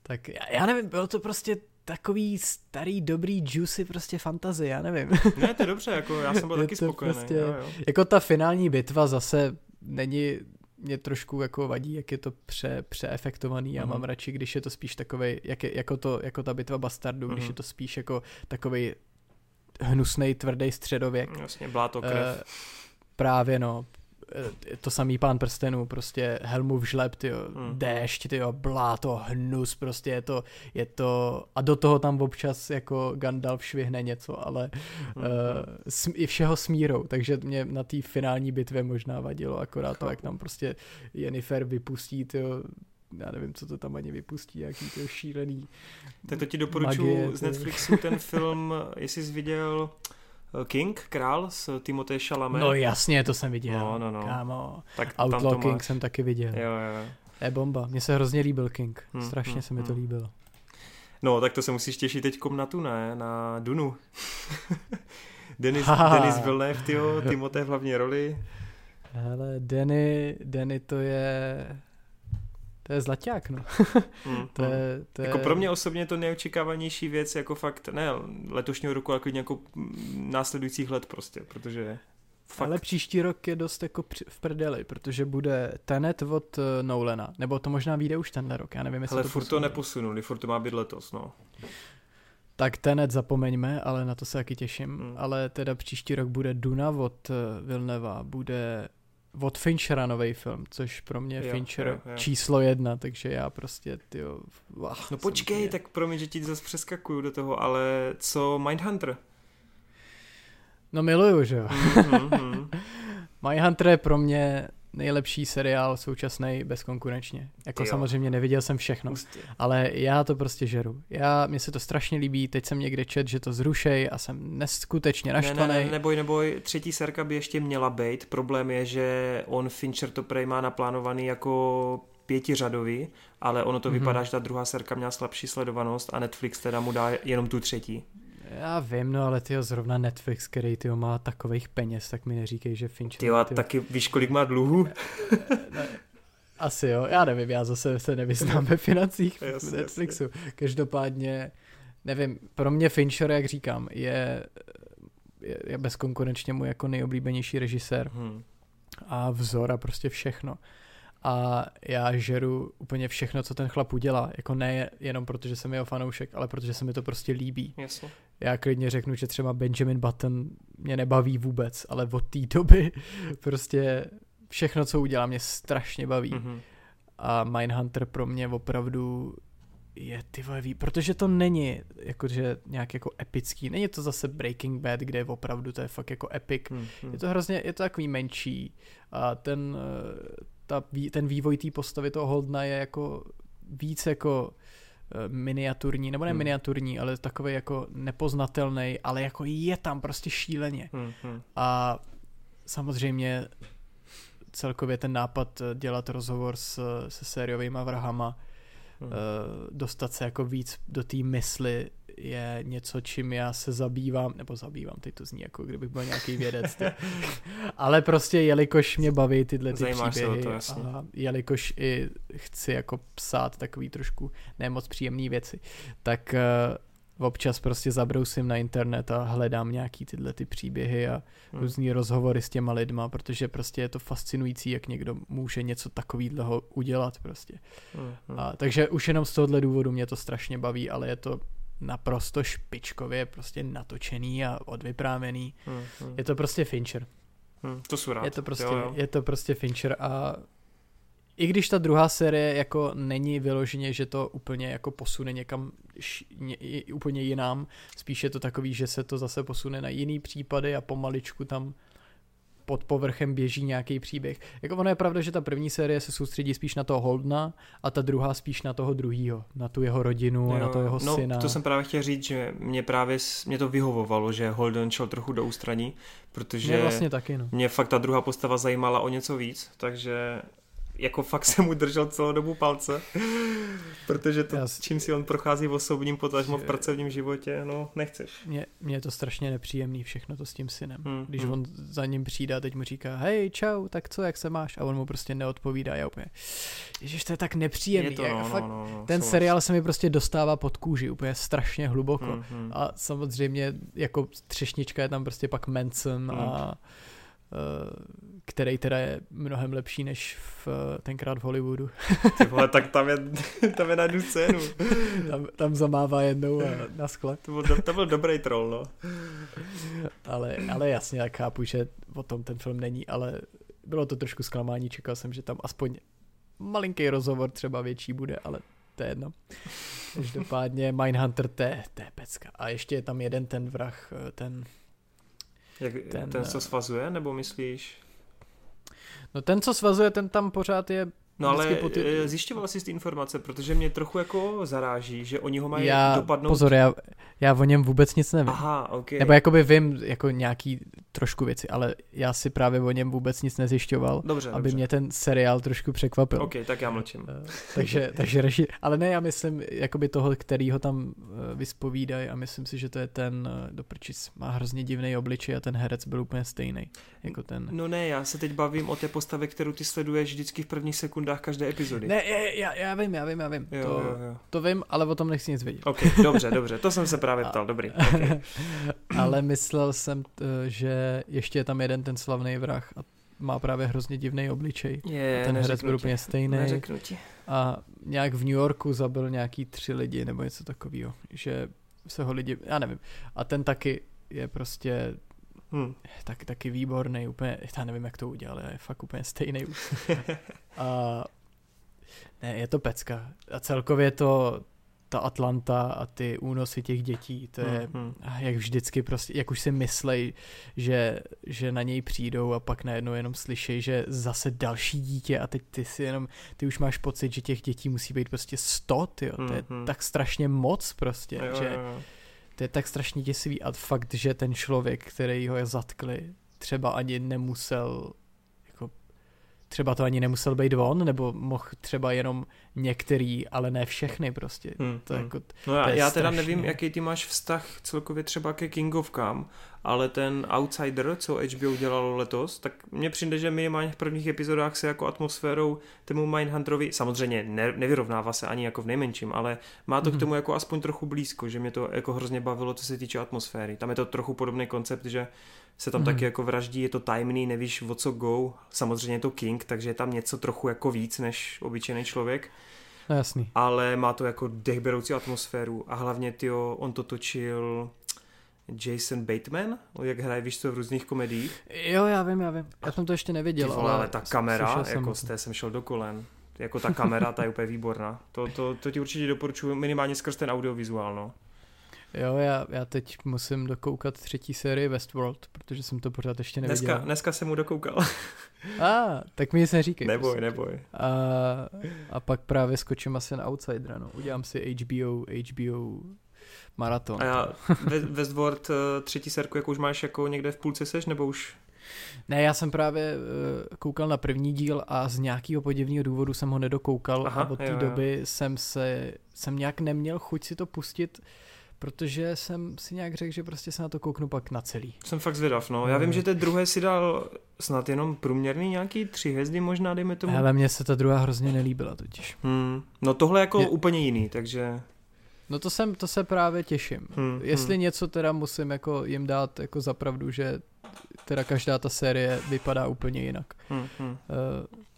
S2: Tak já, já nevím, bylo to prostě takový starý, dobrý, juicy prostě fantazie, já nevím.
S1: Ne, to je dobře, jako já jsem byl taky spokojený. Prostě, jo, jo.
S2: Jako ta finální bitva zase není, mě trošku jako vadí, jak je to pře, přeefektovaný. Já mm-hmm. mám radši, když je to spíš takový, jak je, jako, to, jako ta bitva Bastardu, mm-hmm. když mhm. je to spíš jako takový hnusný, tvrdý středověk.
S1: Jasně, bláto krev. Uh,
S2: právě no, to samý pán prstenů, prostě Helmův žleb, tyjo, mm. déšť, tyjo, bláto, hnus, prostě je to, je to, a do toho tam občas jako Gandalf švihne něco, ale mm. uh, sm, i všeho smírou, takže mě na té finální bitvě možná vadilo akorát to, jak tam prostě Jennifer vypustí, tyjo, já nevím, co to tam ani vypustí, jaký to šílený
S1: Tak to ti doporučuji z Netflixu ten film, jestli jsi viděl eh, King, král s Timothée Chalamet.
S2: No jasně, to jsem viděl.
S1: No, no, no.
S2: Kámo. Tak Outlaw King máš. jsem taky viděl.
S1: Jo, jo.
S2: Je bomba. Mně se hrozně líbil King. Hmm, Strašně hmm, se mi to hmm. líbilo.
S1: No, tak to se musíš těšit teď na tu, ne? Na Dunu. Denis, Denis Villeneuve, tyjo, Timothée v hlavní roli.
S2: Hele, Denny, Denny to je... To je zlaťák, no.
S1: mm, to, je, to je... Jako pro mě osobně to neočekávanější věc, jako fakt, ne letošního roku, jako nějakou následujících let prostě, protože
S2: Fakt. Ale příští rok je dost jako v prdeli, protože bude Tenet od uh, Nolana, nebo to možná vyjde už tenhle rok, já nevím, jestli
S1: Ale
S2: to
S1: furt posunuli. to neposunuli, furt to má být letos, no.
S2: Tak Tenet zapomeňme, ale na to se taky těším. Hmm. Ale teda příští rok bude Duna od uh, Vilneva, bude od Finchera nový film, což pro mě je Fincher jo, jo. číslo jedna, takže já prostě, tyjo,
S1: vach, No počkej, mě... tak pro mě, že ti zase přeskakuju do toho, ale co Mindhunter?
S2: No miluju, že jo. Mm-hmm. Mindhunter je pro mě nejlepší seriál současný bezkonkurenčně. Jako jo. samozřejmě neviděl jsem všechno, Pustě. ale já to prostě žeru. Já, mně se to strašně líbí, teď jsem někde čet, že to zrušej a jsem neskutečně naštvaný. Ne,
S1: ne, ne, neboj, neboj, třetí serka by ještě měla být. Problém je, že on Fincher to prej má naplánovaný jako pětiřadový, ale ono to mm-hmm. vypadá, že ta druhá serka měla slabší sledovanost a Netflix teda mu dá jenom tu třetí.
S2: Já vím, no ale tyjo, zrovna Netflix, který tyjo, má takových peněz, tak mi neříkej, že Fincher...
S1: Tyjo, a taky víš, kolik má dluhu?
S2: Asi jo, já nevím, já zase se nevyznám ve financích v Netflixu. Jasně. Každopádně, nevím, pro mě Fincher, jak říkám, je, je, je bezkonkurenčně můj jako nejoblíbenější režisér. Hmm. A vzor a prostě všechno a já žeru úplně všechno, co ten chlap udělá. Jako ne jenom protože jsem jeho fanoušek, ale protože se mi to prostě líbí.
S1: Jasně.
S2: Já klidně řeknu, že třeba Benjamin Button mě nebaví vůbec, ale od té doby prostě všechno, co udělá, mě strašně baví. Mm-hmm. A Mindhunter pro mě opravdu je ty vole, protože to není jakože nějak jako epický, není to zase Breaking Bad, kde je opravdu to je fakt jako epic, hmm, hmm. je to hrozně, je to takový menší a ten, ta, ten vývoj té postavy toho Holdna je jako víc jako eh, miniaturní, nebo ne hmm. miniaturní, ale takový jako nepoznatelný, ale jako je tam prostě šíleně. Hmm, hmm. A samozřejmě celkově ten nápad eh, dělat rozhovor s, se sériovými vrahama, hmm. uh, dostat se jako víc do té mysli je něco, čím já se zabývám, nebo zabývám, teď to zní jako kdybych byl nějaký vědec, ale prostě jelikož mě baví tyhle ty Zajímáš příběhy to, a jelikož i chci jako psát takový trošku nemoc příjemné věci, tak uh, občas prostě zabrousím na internet a hledám nějaký tyhle ty příběhy a hmm. různý rozhovory s těma lidma, protože prostě je to fascinující, jak někdo může něco takového udělat prostě. Hmm. hmm. A, takže už jenom z tohohle důvodu mě to strašně baví, ale je to naprosto špičkově prostě natočený a odvyprávěný. Hmm, hmm. Je to prostě Fincher.
S1: Hmm, to jsou rád.
S2: Je to prostě, jo, jo. je to prostě Fincher a i když ta druhá série jako není vyloženě, že to úplně jako posune někam š, ně, úplně jinam, spíš je to takový, že se to zase posune na jiný případy a pomaličku tam pod povrchem běží nějaký příběh. Jako ono je pravda, že ta první série se soustředí spíš na toho Holdna a ta druhá spíš na toho druhýho, na tu jeho rodinu jo, a na to jeho
S1: no,
S2: syna.
S1: to jsem právě chtěl říct, že mě právě mě to vyhovovalo, že Holden šel trochu do ústraní, protože mě,
S2: vlastně taky, no.
S1: mě fakt ta druhá postava zajímala o něco víc, takže jako fakt jsem mu držel celou dobu palce, protože to, Jas... čím si on prochází v osobním, potažmo v pracovním životě, no nechceš.
S2: Mně, mně je to strašně nepříjemný všechno to s tím synem. Hmm, Když hmm. on za ním přijde a teď mu říká, hej, čau, tak co, jak se máš? A on mu prostě neodpovídá, já úplně, ježiš, to je tak nepříjemný. Je to, no, fakt, no, no, ten seriál se mi prostě dostává pod kůži, úplně strašně hluboko. Hmm, hmm. A samozřejmě jako třešnička je tam prostě pak Manson hmm. a který teda je mnohem lepší než v, tenkrát v Hollywoodu.
S1: Ty vole, tak tam je, tam je na jednu scénu.
S2: Tam, tam zamává jednou a na skle.
S1: To byl, to byl dobrý troll, no.
S2: Ale, ale jasně, jak chápu, že o tom ten film není, ale bylo to trošku zklamání, čekal jsem, že tam aspoň malinký rozhovor třeba větší bude, ale to je jedno. Každopádně Mindhunter, to je, to je pecka. A ještě je tam jeden ten vrah, ten...
S1: Jak, ten, ten se svazuje, nebo myslíš?
S2: No ten, co svazuje, ten tam pořád je
S1: No ale ty... Eh, zjišťoval jsi ty informace, protože mě trochu jako zaráží, že oni ho mají
S2: já,
S1: dopadnout...
S2: Pozor, já, já o něm vůbec nic nevím.
S1: Aha, okay.
S2: Nebo jakoby vím jako nějaký trošku věci, ale já si právě o něm vůbec nic nezjišťoval,
S1: dobře,
S2: aby
S1: dobře.
S2: mě ten seriál trošku překvapil.
S1: Ok, tak já mlčím.
S2: Eh, takže, takže reži... Ale ne, já myslím, jakoby toho, který ho tam eh, vyspovídají a myslím si, že to je ten, do prčic, má hrozně divný obličej a ten herec byl úplně stejný. Jako ten...
S1: No ne, já se teď bavím o té postavě, kterou ty sleduješ vždycky v prvních sekundách každé epizody.
S2: Ne, já, já vím, já vím, já vím.
S1: Jo,
S2: to,
S1: jo, jo.
S2: to vím, ale o tom nechci nic vědět.
S1: Ok, dobře, dobře, to jsem se právě ptal, dobrý. Okay.
S2: ale myslel jsem, že ještě je tam jeden ten slavný vrah a má právě hrozně divný obličej.
S1: Je,
S2: a ten herec byl úplně stejný. A nějak v New Yorku zabil nějaký tři lidi nebo něco takového, že se ho lidi, já nevím. A ten taky je prostě Hmm. Tak, taky výborný, úplně, já nevím, jak to udělal, je fakt úplně stejný. a ne, je to pecka. A celkově to, ta Atlanta a ty únosy těch dětí, to je, hmm. jak vždycky prostě, jak už si myslej, že, že na něj přijdou a pak najednou jenom slyšej, že zase další dítě a teď ty si jenom, ty už máš pocit, že těch dětí musí být prostě sto, tyjo, hmm. to je hmm. tak strašně moc prostě, jo, že jo, jo to je tak strašně děsivý a fakt, že ten člověk, který ho je zatkli, třeba ani nemusel třeba to ani nemusel být on, nebo mohl třeba jenom některý, ale ne všechny prostě.
S1: Hmm,
S2: to
S1: hmm.
S2: Jako,
S1: no já, já teda nevím, jaký ty máš vztah celkově třeba ke Kingovkám, ale ten Outsider, co HBO dělalo letos, tak mně přijde, že minimálně v prvních epizodách se jako atmosférou tomu Mindhunterovi, samozřejmě ne, nevyrovnává se ani jako v nejmenším, ale má to mm-hmm. k mhm. tomu jako aspoň trochu blízko, že mě to jako hrozně bavilo, co se týče atmosféry. Tam je to trochu podobný koncept, že se tam mm-hmm. taky jako vraždí, je to tajemný, nevíš o co go, samozřejmě je to King, takže je tam něco trochu jako víc než obyčejný člověk.
S2: No jasný.
S1: Ale má to jako dechberoucí atmosféru a hlavně tyjo, on to točil Jason Bateman, jak hraje, víš co, v různých komediích.
S2: Jo, já vím, já vím. Já jsem to ještě neviděl.
S1: Ty vole, ale, ale ta kamera, jako z té jsem šel do kolen. Jako ta kamera, ta je úplně výborná. To, to, to ti určitě doporučuji minimálně skrz ten audiovizuál, no.
S2: Jo, já, já teď musím dokoukat třetí sérii Westworld, protože jsem to pořád ještě neviděl.
S1: Dneska, dneska jsem mu dokoukal.
S2: A, ah, tak mi nic neříkej.
S1: Neboj, prostě. neboj.
S2: A, a pak právě skočím asi na Outsidera, no. Udělám si HBO, HBO maraton.
S1: A já Westworld eh, třetí serku, jako už máš jako někde v půlce seš, nebo už?
S2: Ne, já jsem právě uh, koukal na první díl a z nějakého podivného důvodu jsem ho nedokoukal Aha, a od té doby jsem se, jsem nějak neměl chuť si to pustit, protože jsem si nějak řekl, že prostě se na to kouknu pak na celý.
S1: Jsem fakt zvědav, no. Já vím, že ten druhé si dal snad jenom průměrný nějaký tři hvězdy možná, dejme tomu.
S2: Ale mně se ta druhá hrozně nelíbila totiž.
S1: Hmm. No tohle jako je... úplně jiný, takže...
S2: No to jsem, to se právě těším. Hmm, Jestli hmm. něco teda musím jako jim dát jako zapravdu, že teda každá ta série vypadá úplně jinak. Hmm, hmm. Uh,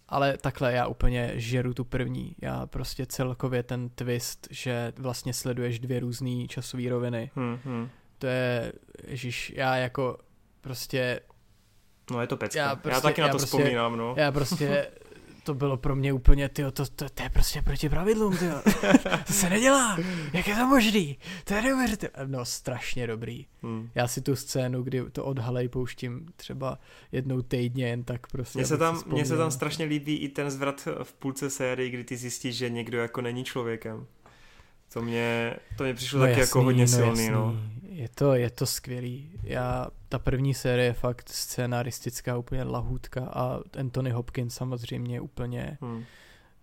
S2: ale takhle já úplně žeru tu první. Já prostě celkově ten twist, že vlastně sleduješ dvě různé časové roviny.
S1: Hmm, hmm.
S2: To je, ježiš, já jako prostě...
S1: No je to pecka. Já, prostě, já taky na to prostě, vzpomínám, no.
S2: Já prostě to bylo pro mě úplně, tyjo, to, to, to je prostě proti pravidlům, tyjo. to se nedělá, jak je to možný, to je neuvěřitelné. No, strašně dobrý. Hmm. Já si tu scénu, kdy to odhalej pouštím třeba jednou týdně jen tak prostě.
S1: Mně se, tam, mně se tam strašně líbí i ten zvrat v půlce série, kdy ty zjistíš, že někdo jako není člověkem. To mě, to mě přišlo no taky jako jasný, jako hodně no silný, jasný. no.
S2: Je to, je to skvělý. Já, ta první série je fakt scenaristická, úplně lahůdka a Anthony Hopkins samozřejmě úplně hmm.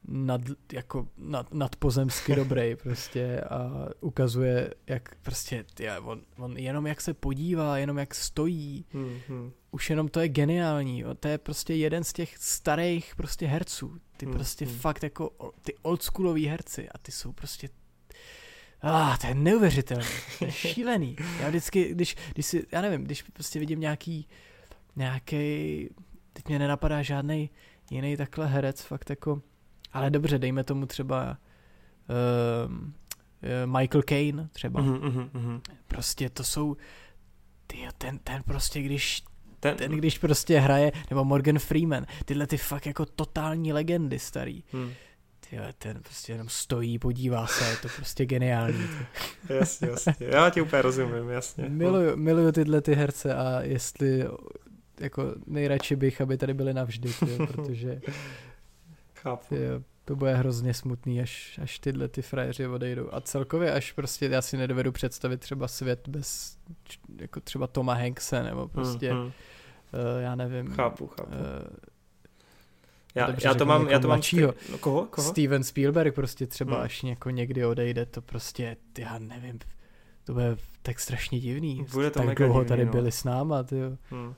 S2: nad, jako nad, nadpozemsky dobrý prostě a ukazuje, jak prostě, tě, on, on jenom jak se podívá, jenom jak stojí, hmm, hmm. už jenom to je geniální, to je prostě jeden z těch starých prostě herců, ty hmm, prostě hmm. fakt jako ty oldschoolový herci a ty jsou prostě Ah, to je neuvěřitelné, to je šílený. Já vždycky, když, když si, já nevím, když prostě vidím nějaký, nějaký, teď mě nenapadá žádný jiný takhle herec, fakt jako, ale dobře, dejme tomu třeba uh, Michael Caine třeba.
S1: Uh-huh, uh-huh.
S2: Prostě to jsou, ty, ten, ten prostě, když ten... ten, když prostě hraje, nebo Morgan Freeman, tyhle ty fakt jako totální legendy starý. Hmm tyjo, ten prostě jenom stojí, podívá se, je to prostě geniální.
S1: jasně, jasně, já ti úplně rozumím, jasně.
S2: Miluju, miluju tyhle ty herce a jestli jako nejradši bych, aby tady byli navždy, tyjo, protože
S1: Chápu.
S2: Jo, to bude hrozně smutný, až, až tyhle ty frajeři odejdou. A celkově až prostě já si nedovedu představit třeba svět bez jako třeba Toma Hankse nebo prostě mm, mm. Uh, já nevím.
S1: Chápu, chápu. Uh, já, Dobře, já to mám, já to mám
S2: mladšího.
S1: no, koho, koho?
S2: Steven Spielberg prostě třeba hmm. až jako někdy odejde, to prostě, já nevím, to bude tak strašně divný.
S1: Bude to
S2: tak dlouho divný, tady no. byli s náma, ty hmm.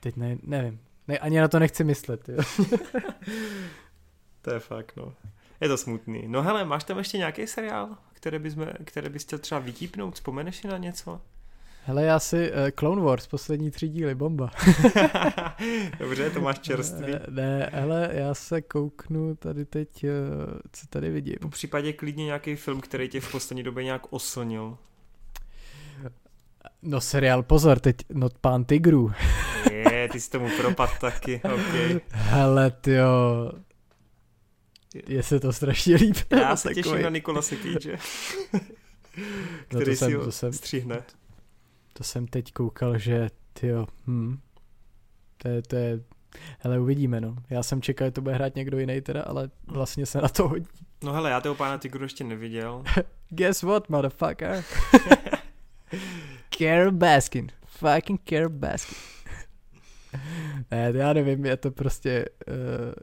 S2: Teď ne, nevím, ne, ani na to nechci myslet, jo.
S1: to je fakt, no. Je to smutný. No hele, máš tam ještě nějaký seriál, který bys, který bys chtěl třeba vytípnout? Vzpomeneš si na něco?
S2: Hele, já si uh, Clone Wars, poslední tři díly, bomba.
S1: Dobře, to máš čerstvý.
S2: Ne, ne, hele, já se kouknu tady teď, uh, co tady vidím.
S1: Po případě klidně nějaký film, který tě v poslední době nějak oslnil.
S2: No seriál, pozor, teď Not Pán Tigrů.
S1: Je, ty jsi tomu propad taky, ok.
S2: Hele, jo. Je se to strašně líbí.
S1: Já se těším na Nikola Cage, který no si jsem, ho jsem, střihne.
S2: To jsem teď koukal, že tyjo, hm, to je, to je, hele uvidíme no. Já jsem čekal, že to bude hrát někdo jiný teda, ale vlastně se na to hodí.
S1: No hele, já toho pána Tigru ještě neviděl.
S2: Guess what, motherfucker? Carol Baskin. Fucking Carol Baskin. ne, já nevím, je to prostě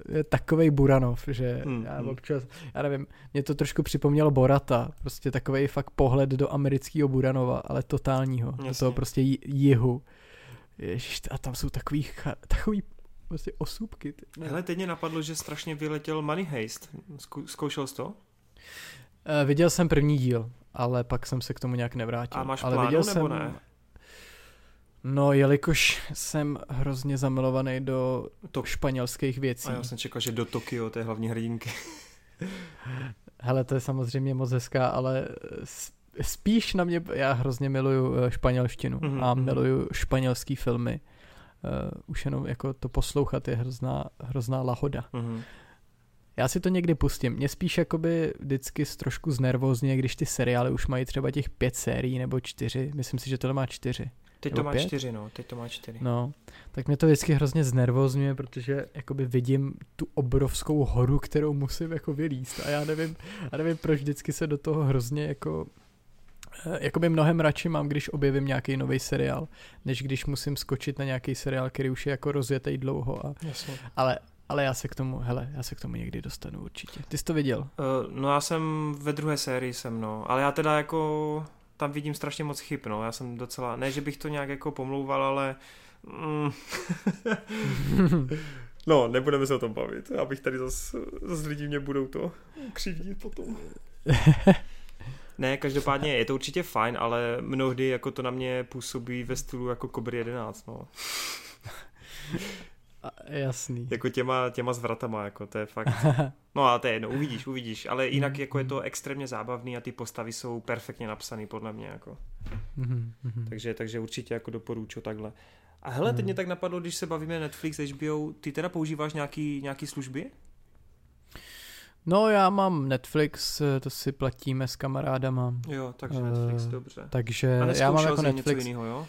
S2: uh, je takovej Buranov, že hmm, já hmm. občas, já nevím, mě to trošku připomnělo Borata, prostě takovej fakt pohled do amerického Buranova, ale totálního, Jasně. do toho prostě jihu. Ježiš, a tam jsou takový, takový prostě osůbky. Ty.
S1: Hele, teď mě napadlo, že strašně vyletěl Money Heist. Zkoušel jsi to? Uh,
S2: viděl jsem první díl, ale pak jsem se k tomu nějak nevrátil.
S1: A máš
S2: ale
S1: plánu,
S2: viděl
S1: nebo
S2: jsem,
S1: ne?
S2: No, jelikož jsem hrozně zamilovaný do to... španělských věcí.
S1: A já jsem čekal, že do Tokio, té hlavní hrdinky.
S2: Hele, to je samozřejmě moc hezká, ale spíš na mě, já hrozně miluju eh, španělštinu mm-hmm. a mhm. miluju španělský filmy. Uh, už jenom jako to poslouchat je hrozná, hrozná lahoda. Mm-hmm. Já si to někdy pustím. Mě spíš jakoby vždycky trošku znervozně, když ty seriály už mají třeba těch pět sérií nebo čtyři. Myslím si, že to má čtyři.
S1: Teď to má pět? čtyři, no, teď to má čtyři.
S2: No, tak mě to vždycky hrozně znervozňuje, protože jakoby vidím tu obrovskou horu, kterou musím jako vylíst a já nevím, já nevím, proč vždycky se do toho hrozně jako eh, jakoby mnohem radši mám, když objevím nějaký nový seriál, než když musím skočit na nějaký seriál, který už je jako rozjetý dlouho. A,
S1: Jasně.
S2: ale, ale já se k tomu, hele, já se k tomu někdy dostanu určitě. Ty jsi to viděl?
S1: Uh, no já jsem ve druhé sérii jsem, no, ale já teda jako tam vidím strašně moc chyb, no. Já jsem docela, ne, že bych to nějak jako pomlouval, ale... Mm, no, nebudeme se o tom bavit, abych tady zase zas lidi mě budou to křivdit potom. Ne, každopádně je to určitě fajn, ale mnohdy jako to na mě působí ve stylu jako Cobra 11, no.
S2: Jasný.
S1: Jako těma, těma zvratama, jako to je fakt. No a to je jedno, uvidíš, uvidíš, ale jinak mm, jako je to extrémně zábavný a ty postavy jsou perfektně napsaný podle mě, jako. Mm-hmm. Takže, takže určitě jako doporučuji takhle. A hele, mm. teď mě tak napadlo, když se bavíme Netflix, HBO, ty teda používáš nějaký, nějaký služby?
S2: No já mám Netflix, to si platíme s kamarádama.
S1: Jo, takže Netflix, uh, dobře.
S2: Takže já mám jako Netflix.
S1: Něco jiného, jo?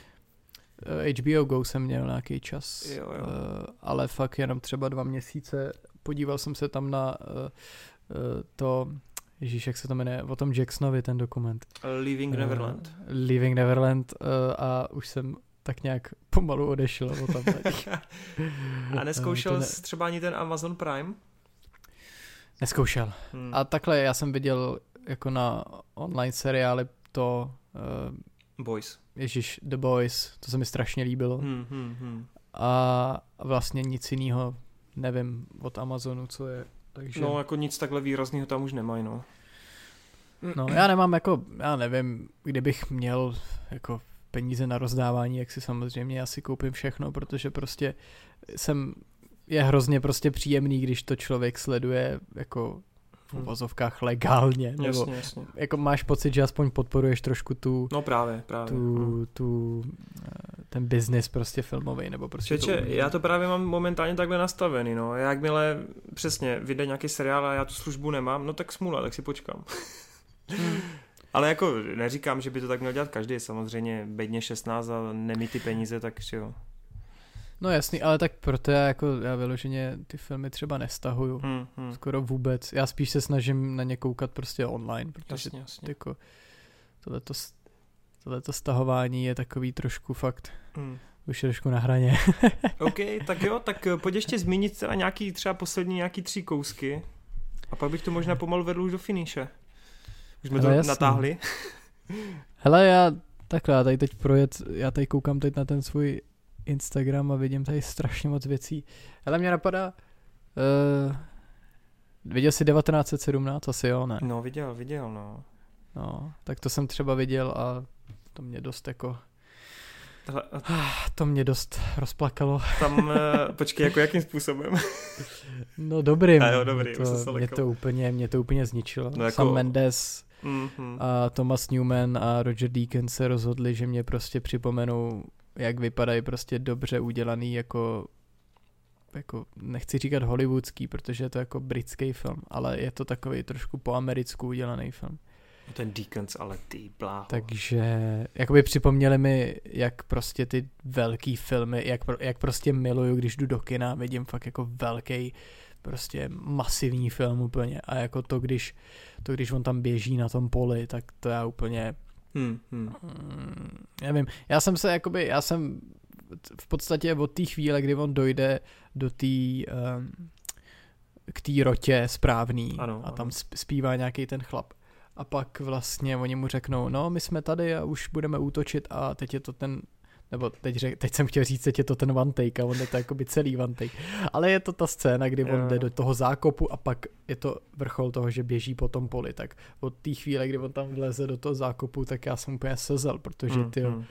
S2: HBO eh, Go jsem měl nějaký čas,
S1: jo, jo.
S2: Uh, ale fakt jenom třeba dva měsíce. Podíval jsem se tam na uh, to, Ježíš, jak se to jmenuje, o tom Jacksonovi ten dokument.
S1: Living Neverland.
S2: Uh, Living Neverland uh, a už jsem tak nějak pomalu odešel o tam.
S1: a neskoušel jsi ne... třeba ani ten Amazon Prime?
S2: Neskoušel. Hmm. A takhle já jsem viděl jako na online seriály to uh,
S1: Boys.
S2: Ježíš, The Boys, to se mi strašně líbilo.
S1: Hmm, hmm, hmm.
S2: A vlastně nic jiného nevím od Amazonu, co je. Takže...
S1: No, jako nic takhle výrazného tam už nemají, no.
S2: No, já nemám jako, já nevím, kdybych měl jako peníze na rozdávání, jak si samozřejmě asi koupím všechno, protože prostě jsem, je hrozně prostě příjemný, když to člověk sleduje jako v uvozovkách legálně. Jasně, nebo
S1: jasně.
S2: Jako máš pocit, že aspoň podporuješ trošku tu...
S1: No právě, právě.
S2: Tu, hmm. tu, eh, ten biznis prostě filmový, nebo prostě...
S1: Čeče, to já to právě mám momentálně takhle nastavený, no. Jakmile přesně vyjde nějaký seriál a já tu službu nemám, no tak smůla, tak si počkám. Hmm. Ale jako neříkám, že by to tak měl dělat každý, samozřejmě bedně 16 a nemít ty peníze, tak jo.
S2: No jasný, ale tak proto já jako, já vyloženě ty filmy třeba nestahuju. Hmm, hmm. Skoro vůbec. Já spíš se snažím na ně koukat prostě online, protože jasně, jasně. jako tohleto, tohleto stahování je takový trošku fakt hmm. už trošku na hraně.
S1: OK, tak jo, tak eh, pojď ještě zmínit teda nějaký třeba poslední nějaký tři kousky a pak bych to možná pomalu vedl už do finiše. Už jsme Hele, to jasný. natáhli.
S2: Hele, já takhle, já tady teď projet, já tady koukám teď na ten svůj Instagram a vidím tady strašně moc věcí. Ale mě napadá, uh, viděl jsi 1917? Asi jo, ne?
S1: No, viděl, viděl, no.
S2: No, tak to jsem třeba viděl a to mě dost jako... To mě dost rozplakalo.
S1: Tam, uh, počkej, jako jakým způsobem?
S2: no dobrým.
S1: A jo, dobrý,
S2: mě to, mě to úplně, mě to úplně zničilo. No, jako... Sam Mendes mm-hmm. a Thomas Newman a Roger Deakins se rozhodli, že mě prostě připomenou jak vypadají prostě dobře udělaný jako jako nechci říkat hollywoodský, protože je to jako britský film, ale je to takový trošku po americku udělaný film.
S1: No ten Deacons, ale ty bláho.
S2: Takže jakoby připomněli mi, jak prostě ty velký filmy, jak, jak prostě miluju, když jdu do kina, vidím fakt jako velký prostě masivní film úplně a jako to, když to, když on tam běží na tom poli, tak to já úplně Hmm, hmm. Mm, nevím, já jsem se jakoby, já jsem v podstatě od té chvíle, kdy on dojde do té um, k té rotě správný ano, a tam ano. zpívá nějaký ten chlap. A pak vlastně oni mu řeknou, no my jsme tady a už budeme útočit a teď je to ten nebo teď, řek, teď jsem chtěl říct, že je to ten one take a on je to jakoby celý one take. Ale je to ta scéna, kdy on jde do toho zákopu a pak je to vrchol toho, že běží po tom poli. Tak od té chvíle, kdy on tam vleze do toho zákopu, tak já jsem úplně sezel, protože ty mm, mm.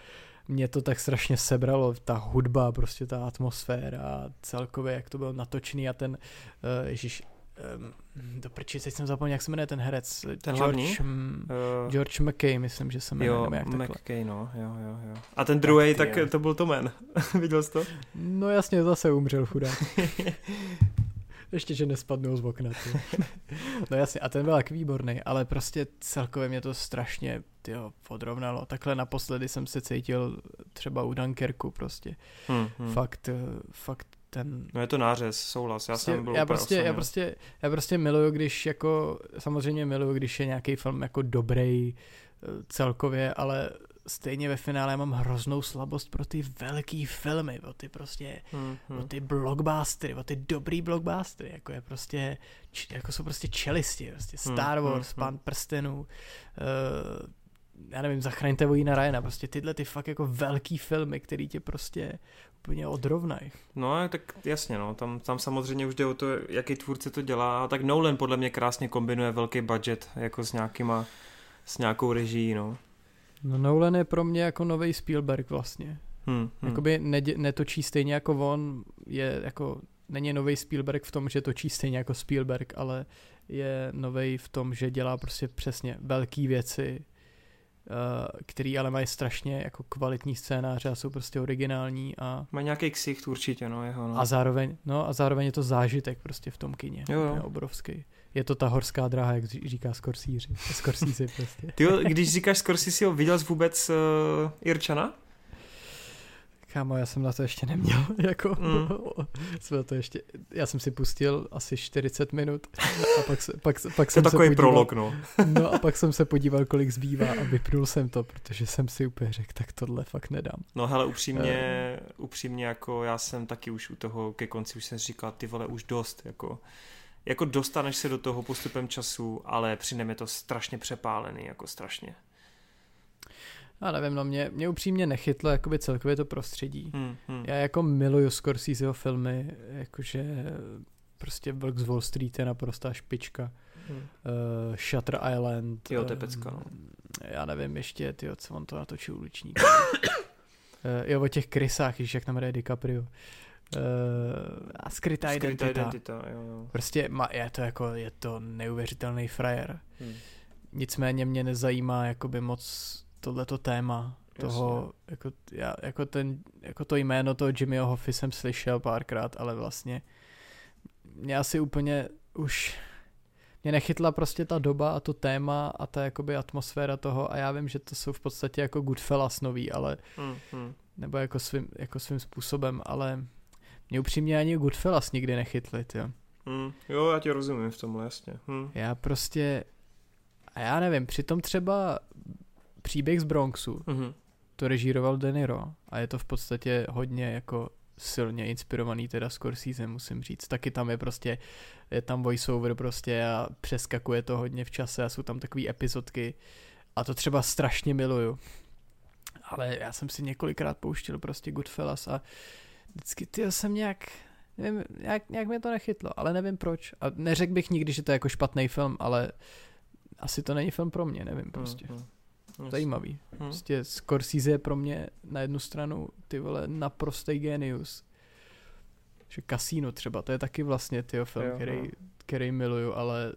S2: mě to tak strašně sebralo, ta hudba, prostě ta atmosféra, celkově jak to bylo natočený a ten, uh, ježíš, um, do prči, teď jsem zapomněl, jak se jmenuje ten herec.
S1: Ten George, hlavní? Uh,
S2: George McKay, myslím, že se jmenuje.
S1: Jo, jak McKay, no, jo, jo, jo. A ten druhý, tak, tak to byl to man. Viděl jsi to?
S2: No jasně, zase umřel chudák. Ještě, že nespadnou z okna. no jasně, a ten byl tak výborný, ale prostě celkově mě to strašně tyjo, podrovnalo. Takhle naposledy jsem se cítil třeba u Dunkerku prostě. Hmm, hmm. Fakt, eh, fakt ten...
S1: No je to nářez, souhlas, já prostě, jsem byl
S2: já prostě, já prostě, já prostě miluju, když jako, samozřejmě miluju, když je nějaký film jako dobrý eh, celkově, ale stejně ve finále mám hroznou slabost pro ty velký filmy, o ty prostě, hmm, hmm. o ty blockbustery, o ty dobrý blockbustery, jako je prostě, jako jsou prostě čelisti, prostě hmm, Star hmm, Wars, hmm, Pán prstenů, uh, já nevím, Zachraňte vojína Ryana, prostě tyhle ty fakt jako velký filmy, který tě prostě úplně odrovnají.
S1: No, tak jasně, no, tam, tam samozřejmě už jde o to, jaký tvůrce to dělá, a tak Nolan podle mě krásně kombinuje velký budget jako s nějakýma, s nějakou režií, no.
S2: No Nolan je pro mě jako nový Spielberg vlastně. Hmm, hmm. Jakoby nedě, netočí stejně jako on, je jako, není nový Spielberg v tom, že točí stejně jako Spielberg, ale je nový v tom, že dělá prostě přesně velké věci, který ale mají strašně jako kvalitní scénáře a jsou prostě originální a...
S1: Má nějaký ksicht určitě, no, jeho, no.
S2: A zároveň, no a zároveň je to zážitek prostě v tom kině. Jo, jo. Je obrovský. Je to ta horská dráha, jak říká Scorsese. Scorsese prostě.
S1: Ty, když říkáš Scorsese, viděl jsi vůbec uh, Irčana?
S2: Kámo, já jsem na to ještě neměl, jako, mm. to ještě, já jsem si pustil asi 40 minut a pak, se, pak, pak jsem
S1: takový se podíval, prolog, no.
S2: no a pak jsem se podíval, kolik zbývá a vypnul jsem to, protože jsem si úplně řekl, tak tohle fakt nedám.
S1: No hele, upřímně, uh, upřímně jako já jsem taky už u toho, ke konci už jsem říkal, ty vole, už dost, jako, jako dostaneš se do toho postupem času, ale přijde mi to strašně přepálený, jako strašně.
S2: Já nevím, no mě, mě upřímně nechytlo jakoby celkově to prostředí. Hmm, hmm. Já jako miluju Scorseseho filmy, jakože prostě Vlk z Wall Street je naprostá špička. Hmm. Uh, Shutter Island.
S1: Jo, to je pecka, no.
S2: Já nevím ještě, tyjo, co on to natočil uličník. uh, jo, o těch krysách, když jak tam hraje DiCaprio. Uh, a skrytá, skrytá identita. identita jo, jo. Prostě ma, je to jako, je to neuvěřitelný frajer. Hmm. Nicméně mě nezajímá jakoby moc tohleto téma toho, jako, já, jako, ten, jako to jméno toho Jimmyho Hoffy jsem slyšel párkrát, ale vlastně mě asi úplně už mě nechytla prostě ta doba a to téma a ta jakoby atmosféra toho a já vím, že to jsou v podstatě jako Goodfellas nový, ale mm, mm. nebo jako svým, jako svým způsobem, ale mě upřímně ani Goodfellas nikdy nechytli, jo.
S1: Mm, jo, já ti rozumím v tomhle, jasně. Mm.
S2: Já prostě, a já nevím, přitom třeba příběh z Bronxu, mm-hmm. to režíroval De Niro a je to v podstatě hodně jako silně inspirovaný teda Scorsese, musím říct. Taky tam je prostě, je tam voiceover prostě a přeskakuje to hodně v čase a jsou tam takové epizodky a to třeba strašně miluju. Ale já jsem si několikrát pouštěl prostě Goodfellas a vždycky ty jsem nějak, nevím, nějak, nějak mě to nechytlo, ale nevím proč. A neřekl bych nikdy, že to je jako špatný film, ale asi to není film pro mě, nevím prostě. Mm, mm. Zajímavý. Hmm. Prostě Scorsese je pro mě na jednu stranu ty vole naprostý genius. Že Casino třeba, to je taky vlastně ty film, jo, který, no. který miluju, ale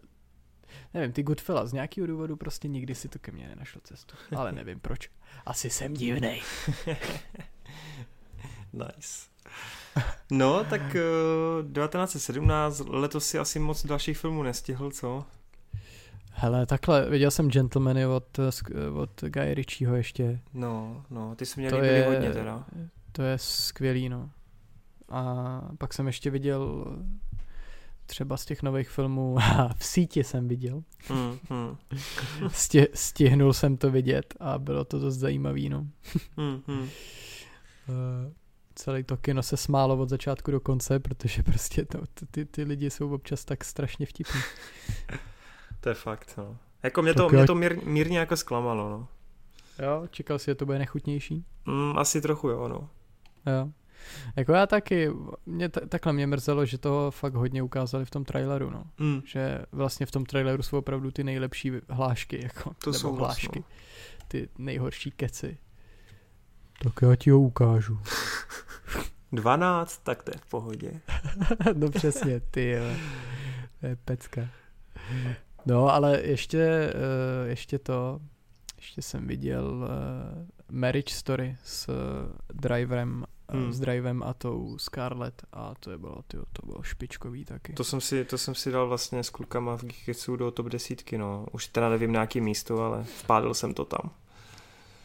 S2: nevím, ty Goodfellas z nějakého důvodu prostě nikdy si to ke mně nenašlo cestu. Ale nevím proč. Asi jsem divnej.
S1: nice. No, tak uh, 1917, letos si asi moc dalších filmů nestihl, co?
S2: Hele, takhle, viděl jsem Gentlemany od, od Guy Ritchieho ještě.
S1: No, no, ty jsi mě to je, hodně teda.
S2: To je skvělý, no. A pak jsem ještě viděl třeba z těch nových filmů, v síti jsem viděl. Mm, mm. Stih, stihnul jsem to vidět a bylo to dost zajímavý, no. mm, mm. Uh, celý to kino se smálo od začátku do konce, protože prostě to, ty, ty lidi jsou občas tak strašně vtipní.
S1: To je fakt, no. Jako mě to, mě to mír, mírně jako zklamalo, no.
S2: Jo, čekal si, že to bude nechutnější?
S1: Mm, asi trochu jo, no.
S2: Jo. Jako já taky, mě t- takhle mě mrzelo, že to fakt hodně ukázali v tom traileru, no. Mm. Že vlastně v tom traileru jsou opravdu ty nejlepší hlášky, jako,
S1: to nebo jsou
S2: hlášky. Vlastně. Ty nejhorší keci. Tak já ti ho ukážu.
S1: 12, tak to je v pohodě.
S2: no přesně, ty jo. To je pecka. No, ale ještě, uh, ještě to, ještě jsem viděl uh, Marriage Story s uh, Driverem, hmm. s Drivem a tou Scarlett a to je bylo, tyjo, to bylo špičkový taky.
S1: To jsem si, to jsem si dal vlastně s klukama v Geeketsu do top desítky, no. Už teda nevím na jaký místo, ale vpádl jsem to tam.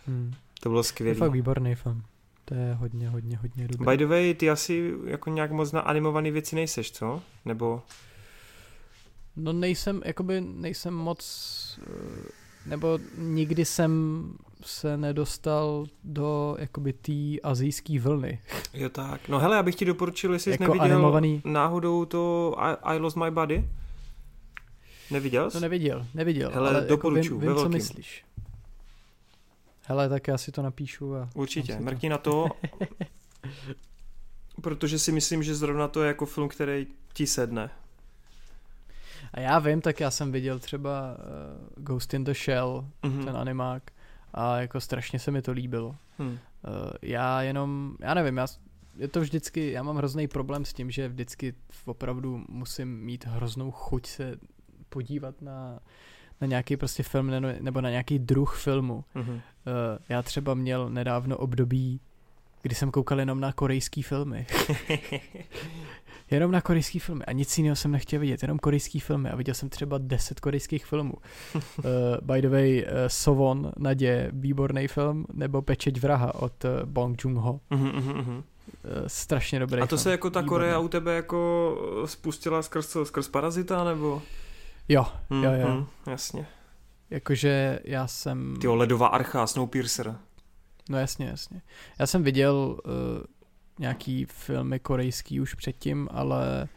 S1: Hmm. To bylo skvělé.
S2: To je fakt výborný film. To je hodně, hodně, hodně dobrý.
S1: By the way, ty asi jako nějak moc na animované věci nejseš, co? Nebo...
S2: No nejsem, jakoby nejsem moc, eh, nebo nikdy jsem se nedostal do jakoby té azijské vlny.
S1: Jo tak. No hele, já bych ti doporučil, jestli jako jsi neviděl animovaný... náhodou to I, I Lost My Body. Neviděl jsi?
S2: No neviděl, neviděl.
S1: Hele, ale doporučuji, jako vím, vím co myslíš.
S2: Hele, tak já si to napíšu. A
S1: Určitě, mrkni to. na to. protože si myslím, že zrovna to je jako film, který ti sedne.
S2: A já vím, tak já jsem viděl třeba uh, Ghost in the Shell, mm-hmm. ten animák, a jako strašně se mi to líbilo. Hmm. Uh, já jenom, já nevím, já, je to vždycky, já mám hrozný problém s tím, že vždycky opravdu musím mít hroznou chuť se podívat na, na nějaký prostě film nebo na nějaký druh filmu. Mm-hmm. Uh, já třeba měl nedávno období, kdy jsem koukal jenom na korejský filmy. jenom na korejský filmy a nic jiného jsem nechtěl vidět, jenom korejský filmy a viděl jsem třeba 10 korejských filmů. uh, by the way, uh, Sovon, Nadě, výborný film, nebo Pečeť vraha od uh, Bong Joon-ho. Uh-huh, uh-huh. Uh, strašně dobrý
S1: A to film. se jako ta Výborný. Korea u tebe jako spustila skrz, skrz Parazita, nebo?
S2: Jo, mm, jo, jo. Mm,
S1: jasně.
S2: Jakože já jsem...
S1: Ty ledová archa, Snowpiercer.
S2: No jasně, jasně. Já jsem viděl uh, nějaký filmy korejský už předtím, ale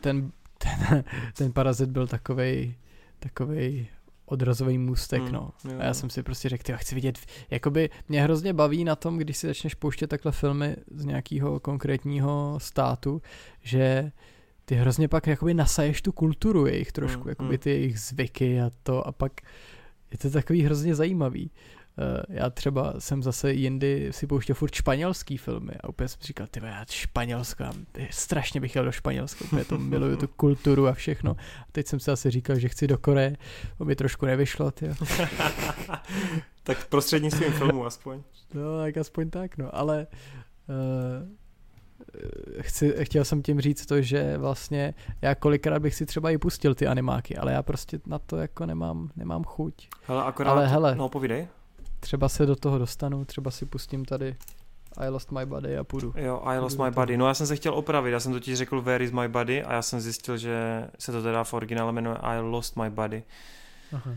S2: ten, ten, ten parazit byl takovej, takovej odrazový můstek, mm, no. Jo. A já jsem si prostě řekl, já chci vidět, jakoby mě hrozně baví na tom, když si začneš pouštět takhle filmy z nějakého konkrétního státu, že ty hrozně pak jakoby nasaješ tu kulturu jejich trošku, mm, jakoby mm. ty jejich zvyky a to a pak je to takový hrozně zajímavý. Uh, já třeba jsem zase jindy si pouštěl furt španělský filmy a úplně jsem říkal, ty já Španělsko, strašně bych jel do Španělska, úplně to miluju, tu kulturu a všechno. A teď jsem si asi říkal, že chci do Koreje, to mi trošku nevyšlo, ty.
S1: tak prostřednictvím filmu aspoň.
S2: No, tak aspoň tak, no, ale uh, chci, chtěl jsem tím říct to, že vlastně já kolikrát bych si třeba i pustil ty animáky, ale já prostě na to jako nemám, nemám chuť.
S1: Hele, akorát, ale hele, no povídej.
S2: Třeba se do toho dostanu, třeba si pustím tady I lost my body a půjdu.
S1: Jo, I lost my body. No já jsem se chtěl opravit, já jsem totiž řekl Where is my body a já jsem zjistil, že se to teda v originále jmenuje I lost my body. Aha.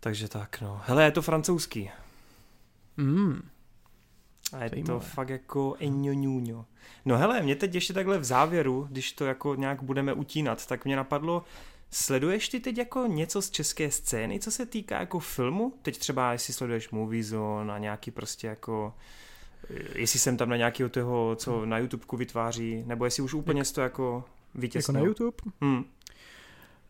S1: Takže tak, no. Hele, je to francouzský.
S2: Mm.
S1: A je Zajímavé. to fakt jako eňoňuňo. No hele, mě teď ještě takhle v závěru, když to jako nějak budeme utínat, tak mě napadlo, Sleduješ ty teď jako něco z české scény, co se týká jako filmu? Teď třeba, jestli sleduješ Movie Zone a nějaký prostě jako jestli jsem tam na nějakého toho, co na YouTubeku vytváří, nebo jestli už úplně to jako vytěsnil.
S2: Jako na YouTube?
S1: Hmm.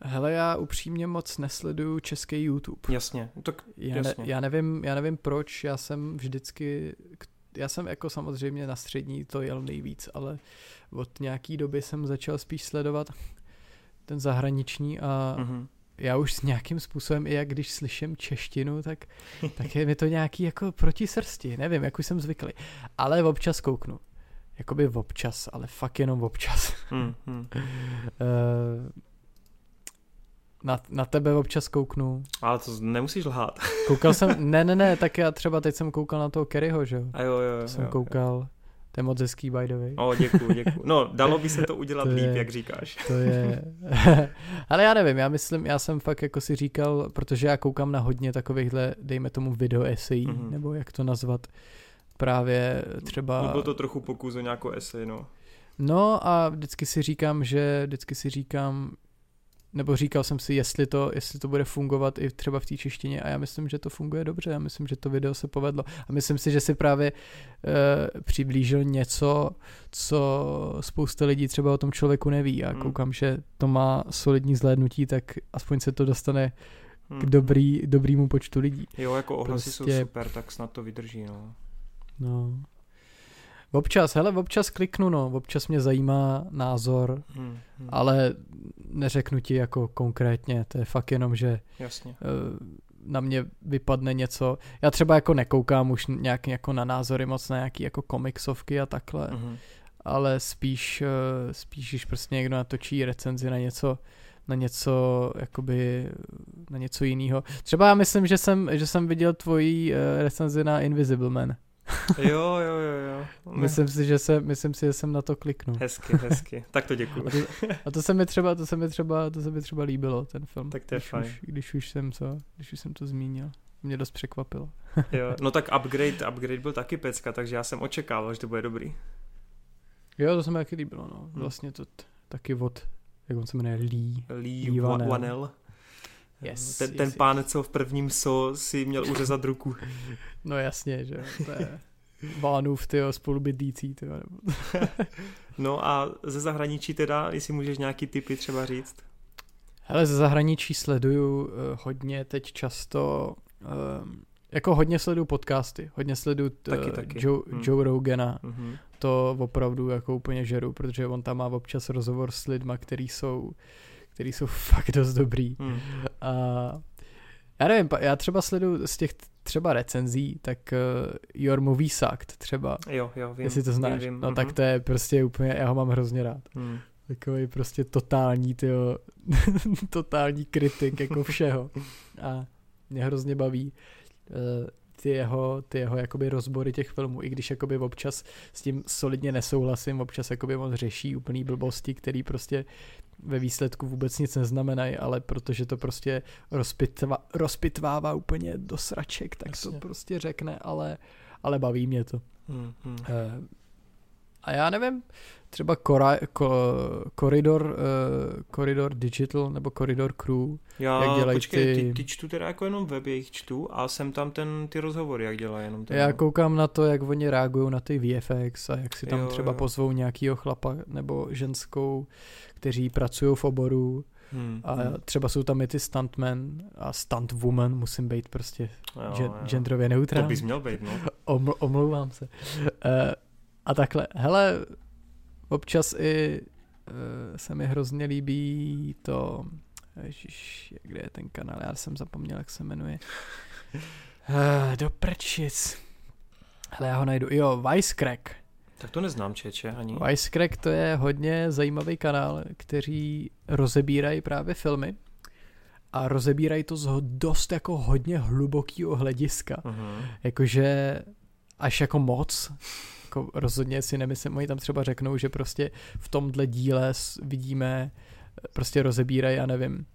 S2: Hele, já upřímně moc nesleduju český YouTube.
S1: Jasně, tak
S2: já,
S1: jasně.
S2: Ne, já, nevím, já nevím proč, já jsem vždycky, já jsem jako samozřejmě na střední to jel nejvíc, ale od nějaký doby jsem začal spíš sledovat ten zahraniční a mm-hmm já už s nějakým způsobem, i jak když slyším češtinu, tak, tak je mi to nějaký jako proti srsti, nevím, jak už jsem zvyklý. Ale občas kouknu. Jakoby občas, ale fakt jenom občas.
S1: Hmm, hmm.
S2: na, na tebe občas kouknu.
S1: Ale to nemusíš lhát.
S2: koukal jsem, ne, ne, ne, tak já třeba teď jsem koukal na toho Kerryho, že jo?
S1: A jo, jo, jo.
S2: Jsem
S1: jo,
S2: koukal. Jo. To je moc hezký, by the way.
S1: O, děkuju, děkuju. No, dalo by se to udělat to líp, je, jak říkáš.
S2: To je... Ale já nevím, já myslím, já jsem fakt jako si říkal, protože já koukám na hodně takovýchhle, dejme tomu video esejí, mm-hmm. nebo jak to nazvat, právě třeba...
S1: Bylo to trochu pokus o nějakou esej, no.
S2: No a vždycky si říkám, že vždycky si říkám, nebo říkal jsem si, jestli to, jestli to bude fungovat i třeba v té češtině a já myslím, že to funguje dobře, já myslím, že to video se povedlo a myslím si, že si právě e, přiblížil něco, co spousta lidí třeba o tom člověku neví a hmm. koukám, že to má solidní zhlédnutí, tak aspoň se to dostane k hmm. dobrý, dobrýmu počtu lidí.
S1: Jo, jako ohlasy prostě... jsou super, tak snad to vydrží, no.
S2: No, Občas, hele, občas kliknu, no, občas mě zajímá názor, hmm, hmm. ale neřeknu ti jako konkrétně, to je fakt jenom, že
S1: Jasně.
S2: Eh, na mě vypadne něco, já třeba jako nekoukám už nějak jako na názory moc na nějaký jako komiksovky a takhle, hmm. ale spíš, eh, spíš, když prostě někdo natočí recenzi na něco, na něco, jakoby, na něco jiného. Třeba já myslím, že jsem, že jsem viděl tvoji eh, recenzi na Invisible Man.
S1: Jo, jo, jo, jo.
S2: Myslím si, že se, myslím si, že jsem na to kliknu.
S1: Hezky, hezky. Tak to děkuji.
S2: A to, a to se mi třeba, to se mi třeba, to se mi třeba líbilo, ten film.
S1: Tak to je
S2: když
S1: fajn.
S2: Už, když už jsem co, když už jsem to zmínil. Mě dost překvapilo.
S1: jo, no tak upgrade, upgrade byl taky pecka, takže já jsem očekával, že to bude dobrý.
S2: Jo, to se mi taky líbilo, no. Hm. Vlastně to t- taky od, jak on se jmenuje, Lee.
S1: Lee. Vanel. Yes, ten, yes, ten yes. pán, co v prvním so si měl uřezat ruku.
S2: No jasně, že to je Vánův, tyjo, spolubydlící, tyjo.
S1: no a ze zahraničí teda, jestli můžeš nějaký typy třeba říct?
S2: Hele, ze zahraničí sleduju uh, hodně teď často, uh, jako hodně sleduju podcasty, hodně sleduju t, taky, taky. Joe, hmm. Joe Rogana, hmm. to opravdu jako úplně žeru, protože on tam má občas rozhovor s lidma, který jsou, který jsou fakt dost dobrý. Hmm. A já nevím, já třeba sleduju z těch třeba recenzí, tak uh, Your Movie Sucked třeba.
S1: Jo, jo, vím.
S2: Jestli to znáš.
S1: Vím, vím.
S2: No mm-hmm. tak to je prostě úplně, já ho mám hrozně rád. Hmm. Takový prostě totální, tyjo, totální kritik jako všeho. A mě hrozně baví uh, ty jeho, ty jeho jakoby rozbory těch filmů, i když jakoby občas s tím solidně nesouhlasím, občas jakoby on řeší úplný blbosti, který prostě ve výsledku vůbec nic neznamenají, ale protože to prostě rozpitvá, rozpitvává úplně do sraček, tak Jasně. to prostě řekne, ale, ale baví mě to.
S1: Hmm, hmm.
S2: Uh, a já nevím, třeba Cora, ko, Corridor, uh, Corridor Digital nebo Corridor Crew,
S1: já, jak dělají počkej, ty... ty... ty čtu teda jako jenom web, jejich čtu a jsem tam ten, ty rozhovory, jak dělají jenom ten...
S2: Já koukám na to, jak oni reagují na ty VFX a jak si tam jo, třeba jo. pozvou nějakýho chlapa nebo ženskou, kteří pracují v oboru Hmm, a hmm. třeba jsou tam i ty stuntmen a stuntwoman, musím být prostě jo, gen- jo. genderově neutrální.
S1: To bys měl být, no.
S2: Oml- omlouvám se. Uh, a takhle, hele, občas i uh, se mi hrozně líbí to, ježiš, kde je ten kanál, já jsem zapomněl, jak se jmenuje. Uh, do prčic. Hele, já ho najdu. Jo, Wisecrack.
S1: Tak to neznám, Čeče, ani.
S2: Wisecrack to je hodně zajímavý kanál, kteří rozebírají právě filmy a rozebírají to z dost jako hodně hlubokého hlediska. Uh-huh. Jakože až jako moc. Jako rozhodně si nemyslím, oni tam třeba řeknou, že prostě v tomhle díle vidíme, prostě rozebírají, já nevím,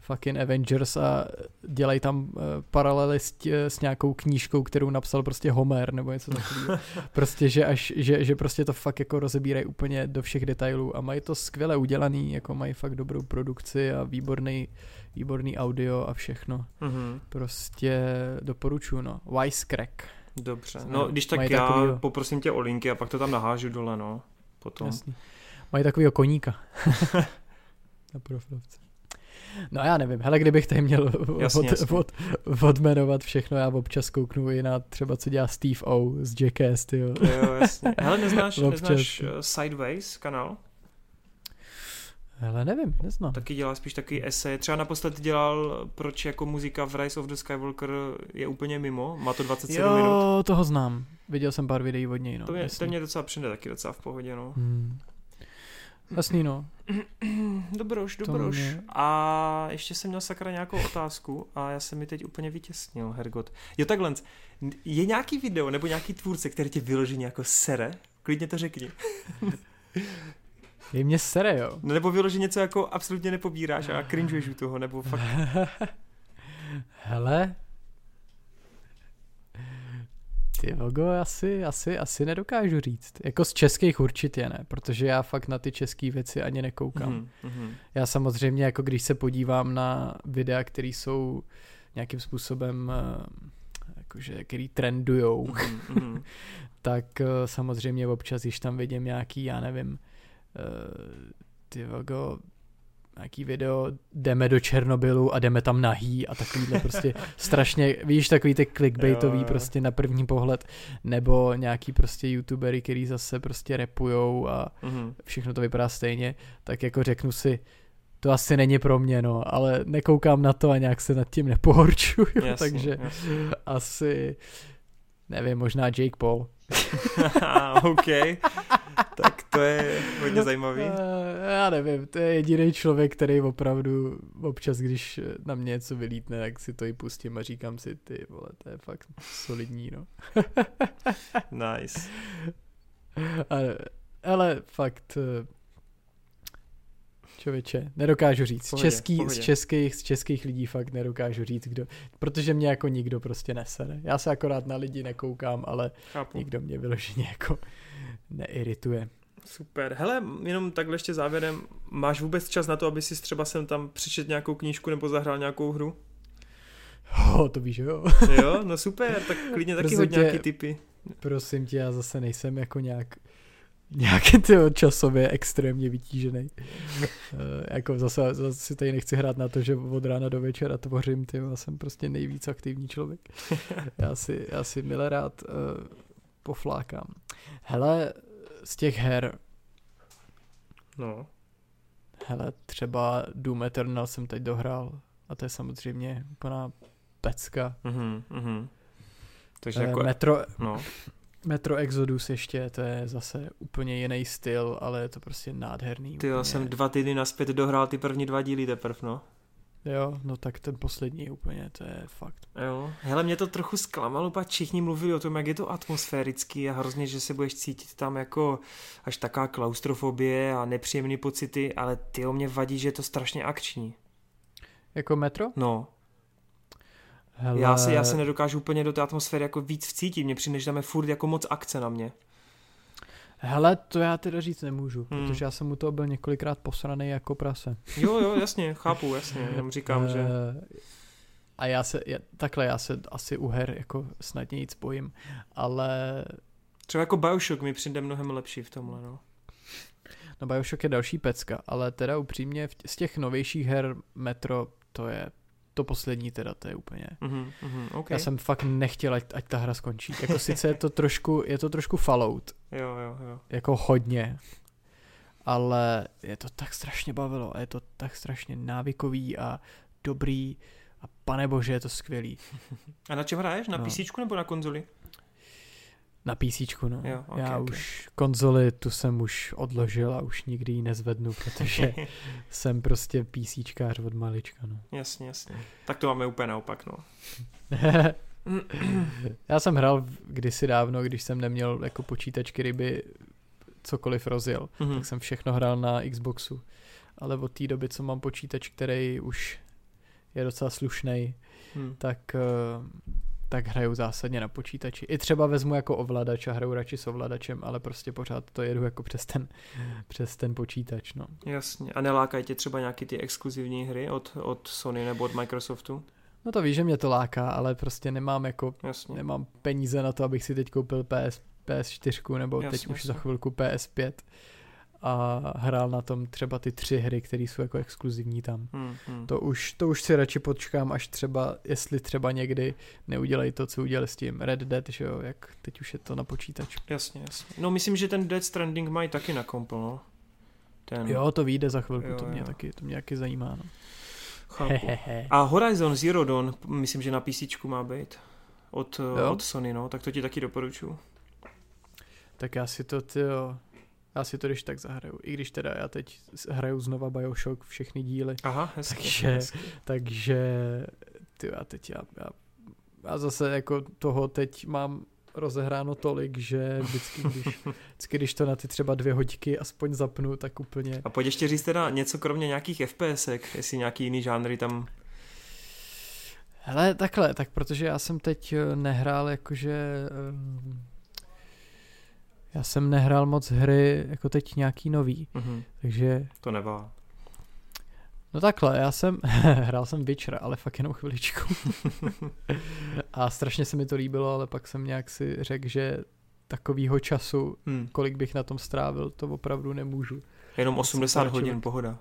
S2: fucking Avengers a dělají tam uh, paralely s, tě, s nějakou knížkou, kterou napsal prostě Homer nebo něco takového. prostě, že, až, že, že prostě to fakt jako rozebírají úplně do všech detailů a mají to skvěle udělaný, jako mají fakt dobrou produkci a výborný, výborný audio a všechno. Mm-hmm. Prostě doporučuji, no. Wisecrack.
S1: Dobře, no když tak já takovýho... poprosím tě o linky a pak to tam nahážu dole, no. Potom. Jasný.
S2: Mají takovýho koníka. Na profilovce. No já nevím, hele, kdybych tady měl jasně, od, jasně. Od, odmenovat všechno, já občas kouknu i na třeba, co dělá Steve O z Jackass, ty
S1: jo. Jo, jasně. Hele, neznáš, neznáš uh, Sideways kanál?
S2: Hele, nevím, neznám.
S1: Taky dělá spíš takový esej. Třeba naposled dělal, proč jako muzika v Rise of the Skywalker je úplně mimo. Má to 27 jo, minut.
S2: Jo, toho znám. Viděl jsem pár videí od něj, no.
S1: To mě, to mě docela přijde taky docela v pohodě, no. Hmm.
S2: Jasný, no.
S1: Dobroš, dobroš. Mě... A ještě jsem měl sakra nějakou otázku a já jsem mi teď úplně vytěsnil, Hergot. Jo, takhle, je nějaký video nebo nějaký tvůrce, který tě vyloženě jako sere? Klidně to řekni.
S2: Je mě sere, jo.
S1: No, nebo vyloženě něco jako absolutně nepobíráš a cringeuješ u toho, nebo fakt...
S2: Hele, ty logo asi, asi, asi nedokážu říct. Jako z českých určitě ne, protože já fakt na ty české věci ani nekoukám. Mm-hmm. Já samozřejmě, jako když se podívám na videa, které jsou nějakým způsobem eh, jakože, který trendujou, mm-hmm. tak eh, samozřejmě občas, když tam vidím nějaký, já nevím, ty logo, nějaký video, jdeme do Černobylu a jdeme tam nahý a takovýhle prostě strašně, víš, takový ty clickbaitový jo, jo. prostě na první pohled, nebo nějaký prostě youtubery, který zase prostě repujou a mm-hmm. všechno to vypadá stejně, tak jako řeknu si, to asi není pro mě, no, ale nekoukám na to a nějak se nad tím nepohorčuju, jasně, takže jasně. asi, nevím, možná Jake Paul.
S1: OK, tak to je hodně zajímavý.
S2: Eh, já nevím, to je jediný člověk, který opravdu občas, když na mě něco vylítne, tak si to i pustím a říkám si, ty vole, to je fakt solidní, no.
S1: nice.
S2: Ale, ale fakt, eh, Člověče, nedokážu říct. Pohodě, Český, pohodě. Z, českých, z českých lidí fakt nedokážu říct, kdo, protože mě jako nikdo prostě nesere. Já se akorát na lidi nekoukám, ale Chápu. nikdo mě vyloženě jako neirituje.
S1: Super. Hele, jenom takhle ještě závěrem, máš vůbec čas na to, aby si třeba sem tam přečet nějakou knížku nebo zahrál nějakou hru?
S2: Oh, to víš, jo.
S1: jo, no super, tak klidně taky hodně nějaký typy.
S2: Prosím tě, já zase nejsem jako nějak nějaký ty časově extrémně vytížený. uh, jako zase, zase si tady nechci hrát na to, že od rána do večera tvořím, ty já jsem prostě nejvíc aktivní člověk. já si, já si milé rád uh, poflákám. Hele, z těch her
S1: No.
S2: Hele, třeba Doom Eternal jsem teď dohrál a to je samozřejmě úplná pecka. Mm-hmm, mm-hmm. Takže uh, jako... Metro, no. Metro Exodus ještě, to je zase úplně jiný styl, ale je to prostě nádherný.
S1: Ty jo, jsem dva týdny naspět dohrál ty první dva díly teprve, no.
S2: Jo, no tak ten poslední úplně, to je fakt.
S1: Jo, hele, mě to trochu zklamalo, pak všichni mluvili o tom, jak je to atmosférický a hrozně, že se budeš cítit tam jako až taká klaustrofobie a nepříjemné pocity, ale ty o mě vadí, že je to strašně akční.
S2: Jako metro?
S1: No, Hele... Já, si, já se nedokážu úplně do té atmosféry jako víc vcítit, mě přijde, že tam je furt jako moc akce na mě.
S2: Hele, to já teda říct nemůžu, hmm. protože já jsem u toho byl několikrát posraný jako prase.
S1: Jo, jo, jasně, chápu, jasně, jenom říkám, že... Eh,
S2: a já se, já, takhle já se asi u her jako snadně nic bojím, ale...
S1: Třeba jako Bioshock mi přijde mnohem lepší v tomhle, no.
S2: No Bioshock je další pecka, ale teda upřímně z těch novějších her Metro to je to poslední teda, to je úplně. Mm-hmm, mm-hmm, okay. Já jsem fakt nechtěl, ať, ať ta hra skončí. Jako sice je to trošku, je to trošku Fallout.
S1: Jo, jo, jo.
S2: Jako hodně. Ale je to tak strašně bavilo a je to tak strašně návykový a dobrý a pane bože, je to skvělý.
S1: A na čem hraješ? Na no. PC nebo na konzoli?
S2: Na PC, no.
S1: Jo, okay,
S2: Já
S1: okay.
S2: už konzoli tu jsem už odložil a už nikdy ji nezvednu, protože jsem prostě PCčkář od malička, no.
S1: Jasně, jasně. Tak to máme úplně naopak, no.
S2: Já jsem hrál kdysi dávno, když jsem neměl jako počítač, který by cokoliv rozjel, mm-hmm. tak jsem všechno hrál na Xboxu. Ale od té doby, co mám počítač, který už je docela slušný, hmm. tak, eh, tak hraju zásadně na počítači. I třeba vezmu jako ovladač a hraju radši s ovladačem, ale prostě pořád to jedu jako přes ten, přes ten počítač. No.
S1: Jasně. A nelákají tě třeba nějaký ty exkluzivní hry od, od Sony nebo od Microsoftu?
S2: No to víš, že mě to láká, ale prostě nemám jako, Jasně. nemám peníze na to, abych si teď koupil PS, PS4 nebo jasně, teď už za chvilku PS5 a hrál na tom třeba ty tři hry, které jsou jako exkluzivní tam. Hmm, hmm. To, už, to už si radši počkám, až třeba, jestli třeba někdy neudělají to, co udělali s tím Red Dead, že jo, jak teď už je to na počítač.
S1: Jasně, jasně. No myslím, že ten Dead Stranding mají taky na kompl, no.
S2: Ten... Jo, to vyjde za chvilku, jo, to mě jo. taky, to mě taky zajímá, no.
S1: A Horizon Zero Dawn, myslím, že na PC má být od, od Sony, no, tak to ti taky doporučuji.
S2: Tak já si to, tyjo, já si to když tak zahraju. I když teda já teď hraju znova Bioshock všechny díly.
S1: Aha, hezky,
S2: takže, hezky. takže ty já teď já, já, já zase jako toho teď mám rozehráno tolik, že vždycky když, vždycky, když to na ty třeba dvě hoďky aspoň zapnu, tak úplně...
S1: A pojď ještě říct teda něco kromě nějakých FPSek, jestli nějaký jiný žánry tam...
S2: Hele, takhle, tak protože já jsem teď eh, nehrál jakože um, já jsem nehrál moc hry jako teď nějaký nový, mm-hmm. takže...
S1: To nevá.
S2: No takhle, já jsem, hrál jsem Witcher, ale fakt jenom chviličku. a strašně se mi to líbilo, ale pak jsem nějak si řekl, že takovýho času, hmm. kolik bych na tom strávil, to opravdu nemůžu.
S1: Jenom 80 hodin, pohoda.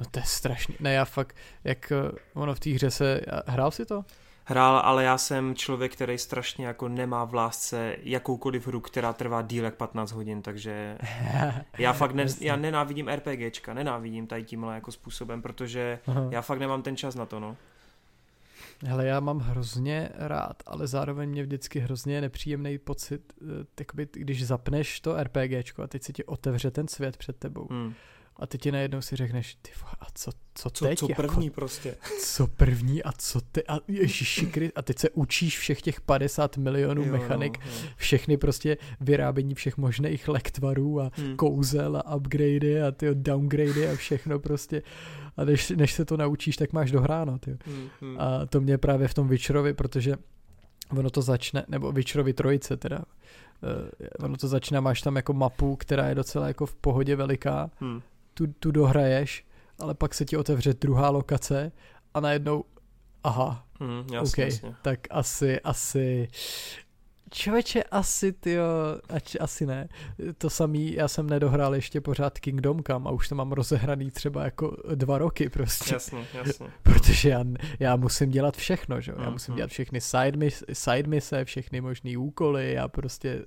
S2: no to je strašný. Ne, já fakt, jak eh, ono v té hře se, hrál si to?
S1: Hrál, ale já jsem člověk, který strašně jako nemá v lásce jakoukoliv hru, která trvá díl jak 15 hodin, takže já fakt ne, já nenávidím RPGčka, nenávidím tady tímhle jako způsobem, protože Aha. já fakt nemám ten čas na to, no.
S2: Hele, já mám hrozně rád, ale zároveň mě vždycky hrozně nepříjemný pocit, eh, takoby, když zapneš to RPGčko a teď se ti otevře ten svět před tebou. Hmm a teď ti najednou si řekneš, ty a co, co,
S1: co
S2: teď?
S1: Co jako, první prostě.
S2: Co první a co ty? A, ježiši, a teď se učíš všech těch 50 milionů jo, mechanik, no, no. všechny prostě vyrábění všech možných lektvarů a hmm. kouzel a upgradey a ty downgradey a všechno prostě. A než, než se to naučíš, tak máš dohráno. Ty. Hmm, hmm. A to mě právě v tom Witcherovi, protože ono to začne, nebo Witcherovi trojice teda, uh, ono to začíná, máš tam jako mapu, která je docela jako v pohodě veliká, hmm tu, tu dohraješ, ale pak se ti otevře druhá lokace a najednou, aha,
S1: mm, jasně,
S2: okay,
S1: jasně.
S2: tak asi, asi Člověče, asi, ty asi ne. To samý, já jsem nedohrál ještě pořád Kingdom Come a už to mám rozehraný třeba jako dva roky prostě.
S1: Jasně, jasně.
S2: Protože já, já musím dělat všechno, že Já musím dělat všechny side, miss, side mise, všechny možné úkoly, já prostě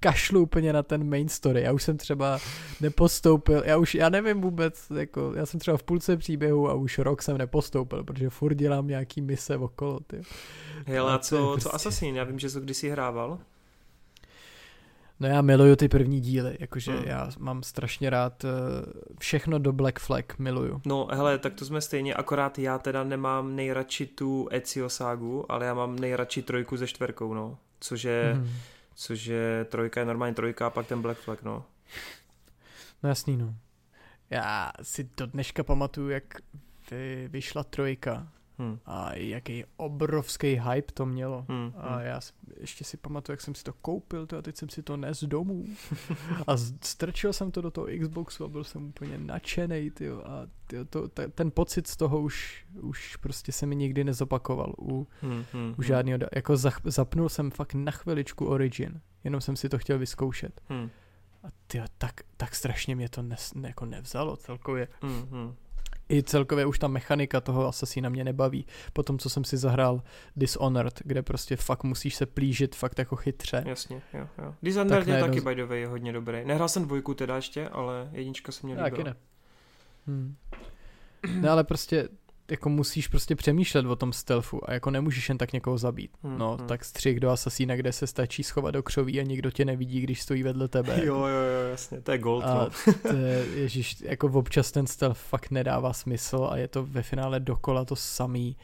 S2: kašlu úplně na ten main story. Já už jsem třeba nepostoupil, já už, já nevím vůbec, jako, já jsem třeba v půlce příběhu a už rok jsem nepostoupil, protože furt dělám nějaký mise okolo, ty.
S1: Hele, a co, prostě... co Assassin? Já vím, že to kdysi hrával.
S2: No já miluju ty první díly, jakože hmm. já mám strašně rád uh, všechno do Black Flag, miluju.
S1: No hele, tak to jsme stejně, akorát já teda nemám nejradši tu Ezio ságu, ale já mám nejradši trojku ze čtverkou, no. Což je, hmm. což je trojka je normálně trojka a pak ten Black Flag, no.
S2: No jasný, no. Já si do dneška pamatuju, jak vy, vyšla trojka Hmm. A jaký obrovský hype to mělo. Hmm. A hmm. já ještě si pamatuju, jak jsem si to koupil to a teď jsem si to nes domů. a strčil jsem to do toho Xboxu a byl jsem úplně nadšený. A tyjo, to, t- ten pocit z toho už, už prostě se mi nikdy nezopakoval u, hmm. Hmm. u hmm. žádného. Jako za, zapnul jsem fakt na chviličku Origin. Jenom jsem si to chtěl vyzkoušet. Hmm. A tyjo, tak, tak strašně mě to ne, jako nevzalo celkově. Hmm. I celkově už ta mechanika toho Assassina mě nebaví. Po tom, co jsem si zahrál Dishonored, kde prostě fakt musíš se plížit fakt jako chytře.
S1: Jasně, jo, jo. Dishonored tak je taky by the way hodně dobrý. Nehrál jsem dvojku teda ještě, ale jednička se mě líbila. Taky ne.
S2: Hmm. No ale prostě jako musíš prostě přemýšlet o tom stealthu a jako nemůžeš jen tak někoho zabít. Hmm, no, hmm. tak střih do asasína, kde se stačí schovat do křoví a nikdo tě nevidí, když stojí vedle tebe.
S1: Jo, jo, jo, jasně, to je gold. A
S2: no. to je, ježiš, jako občas ten stealth fakt nedává smysl a je to ve finále dokola to samý.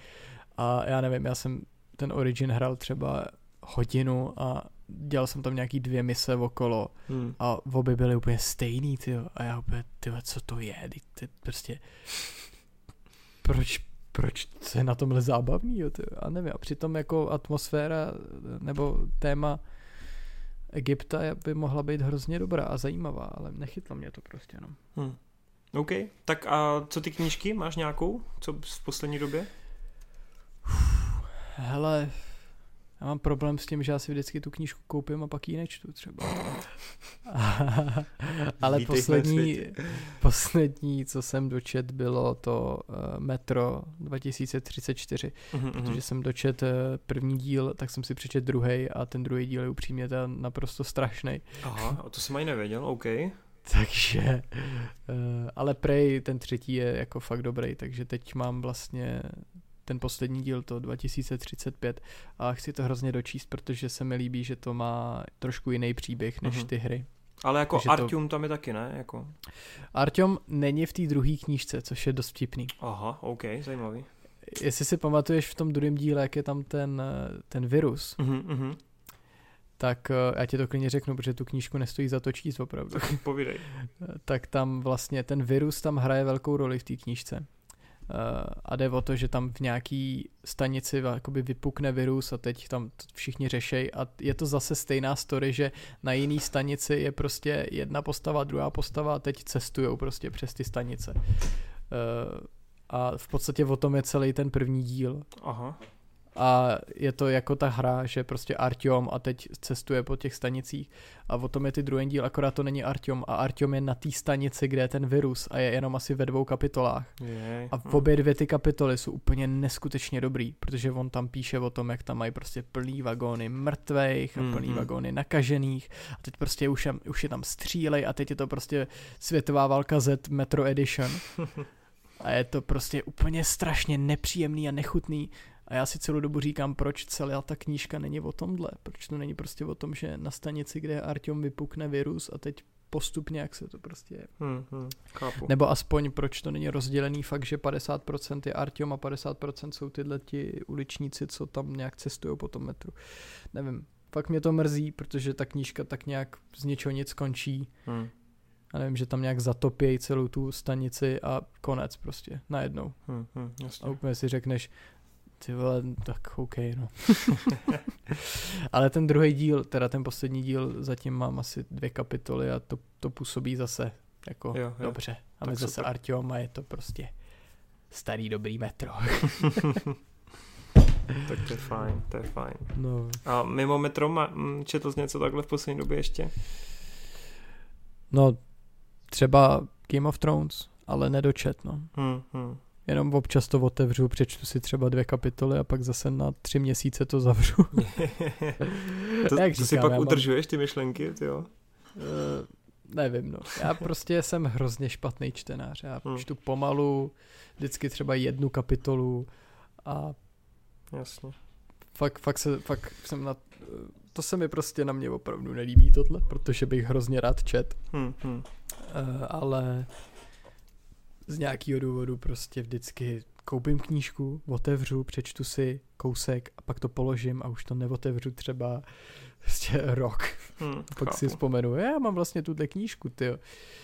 S2: A já nevím, já jsem ten Origin hrál třeba hodinu a dělal jsem tam nějaký dvě mise okolo hmm. a obě byly úplně stejný, tyjo. A já úplně, tyjo, co to je? Ty, ty, prostě proč, proč co je na tomhle zábavný, jo, ty, a nevím, a přitom jako atmosféra nebo téma Egypta by mohla být hrozně dobrá a zajímavá, ale nechytlo mě to prostě, no. Hmm.
S1: OK, tak a co ty knížky, máš nějakou, co v poslední době?
S2: Hele, já mám problém s tím, že já si vždycky tu knížku koupím a pak ji nečtu třeba. Ale Vítej poslední, poslední, co jsem dočet, bylo to uh, Metro 2034, uh-huh, protože uh-huh. jsem dočet uh, první díl, tak jsem si přečet druhý a ten druhý díl je upřímně ten naprosto strašný.
S1: Aha, to jsem ani nevěděl, OK.
S2: takže, uh, ale prej ten třetí je jako fakt dobrý, takže teď mám vlastně ten poslední díl, to 2035 a chci to hrozně dočíst, protože se mi líbí, že to má trošku jiný příběh než mm-hmm. ty hry.
S1: Ale jako Takže Artyom to... tam je taky, ne? Jako...
S2: Artyom není v té druhé knížce, což je dost vtipný.
S1: Aha, OK, zajímavý.
S2: Jestli si pamatuješ v tom druhém díle, jak je tam ten, ten virus, mm-hmm. tak eh, já ti to klidně řeknu, protože tu knížku nestojí za to číst opravdu.
S1: Tak povídej.
S2: tak tam vlastně ten virus tam hraje velkou roli v té knížce. Eh, a jde o to, že tam v nějaký stanici jakoby vypukne virus a teď tam všichni řešej a je to zase stejná story, že na jiný stanici je prostě jedna postava, druhá postava a teď cestujou prostě přes ty stanice. Eh, a v podstatě o tom je celý ten první díl. Aha a je to jako ta hra, že prostě Artyom a teď cestuje po těch stanicích a o tom je ty druhý díl, akorát to není Artyom a Artyom je na té stanici, kde je ten virus a je jenom asi ve dvou kapitolách. Jej. A v hm. obě dvě ty kapitoly jsou úplně neskutečně dobrý, protože on tam píše o tom, jak tam mají prostě plný vagóny mrtvejch a plný mm-hmm. vagóny nakažených a teď prostě už je, už je tam střílej a teď je to prostě světová válka Z Metro Edition. A je to prostě úplně strašně nepříjemný a nechutný a já si celou dobu říkám, proč celá ta knížka není o tomhle, proč to není prostě o tom, že na stanici, kde Artyom vypukne virus a teď postupně, jak se to prostě... Hmm, hmm, chápu. Nebo aspoň proč to není rozdělený fakt, že 50% je Artyom a 50% jsou tyhle ti uličníci, co tam nějak cestují po tom metru. Nevím, fakt mě to mrzí, protože ta knížka tak nějak z něčeho nic končí. Hmm. A nevím, že tam nějak zatopějí celou tu stanici a konec prostě, najednou. Hmm, hmm, jasně. A úplně si řekneš, ty vole, tak OK, no. Ale ten druhý díl, teda ten poslední díl, zatím mám asi dvě kapitoly a to, to působí zase jako jo, jo. dobře. A my zase Artyom a je to prostě starý dobrý metro.
S1: tak to je fajn, to je fajn. No. A mimo metro má, četl jsi něco takhle v poslední době ještě?
S2: No, třeba Game of Thrones, ale nedočet, no. Hmm, hmm. Jenom občas to otevřu, přečtu si třeba dvě kapitoly a pak zase na tři měsíce to zavřu.
S1: to, Jak to si pak udržuješ ty myšlenky, ty jo? Uh,
S2: nevím, no. Já prostě jsem hrozně špatný čtenář. Já hmm. čtu pomalu, vždycky třeba jednu kapitolu a
S1: Jasně.
S2: Fakt, fakt, se, fakt jsem na... To se mi prostě na mě opravdu nelíbí tohle, protože bych hrozně rád čet. Hmm, hmm. Uh, ale z nějakého důvodu prostě vždycky koupím knížku, otevřu, přečtu si kousek a pak to položím a už to neotevřu třeba prostě rok. Hmm, pak chápu. si vzpomenu, já mám vlastně tuhle knížku, ty.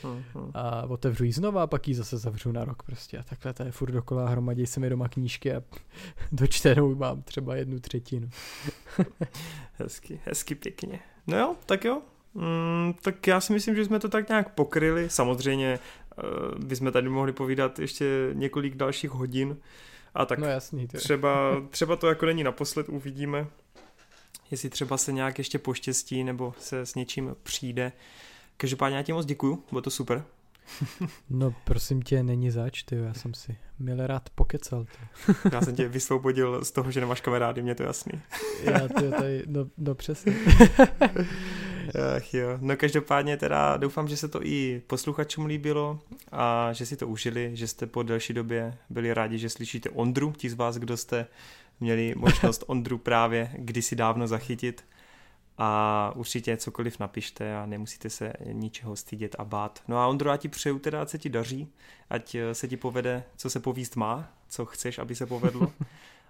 S2: Hmm, hmm. A otevřu ji znova a pak ji zase zavřu na rok prostě. A takhle to je furt dokola, hromadí se mi doma knížky a dočtenou mám třeba jednu třetinu.
S1: hezky, hezky pěkně. No jo, tak jo, Mm, tak já si myslím, že jsme to tak nějak pokryli. Samozřejmě bychom tady mohli povídat ještě několik dalších hodin. A tak
S2: no jasný,
S1: třeba, třeba to jako není naposled, uvidíme. Jestli třeba se nějak ještě poštěstí nebo se s něčím přijde. Každopádně já ti moc děkuju, bylo to super.
S2: no prosím tě, není zač, ty, já jsem si milé rád pokecal.
S1: Ty. já jsem tě vysvobodil z toho, že nemáš kamarády, mě to jasný.
S2: já ty tady, no, no přesně.
S1: Ach jo, no každopádně teda doufám, že se to i posluchačům líbilo a že si to užili, že jste po delší době byli rádi, že slyšíte Ondru, ti z vás, kdo jste měli možnost Ondru právě kdysi dávno zachytit a určitě cokoliv napište a nemusíte se ničeho stydět a bát. No a Ondro, já ti přeju teda, ať se ti daří, ať se ti povede, co se povíst má, co chceš, aby se povedlo.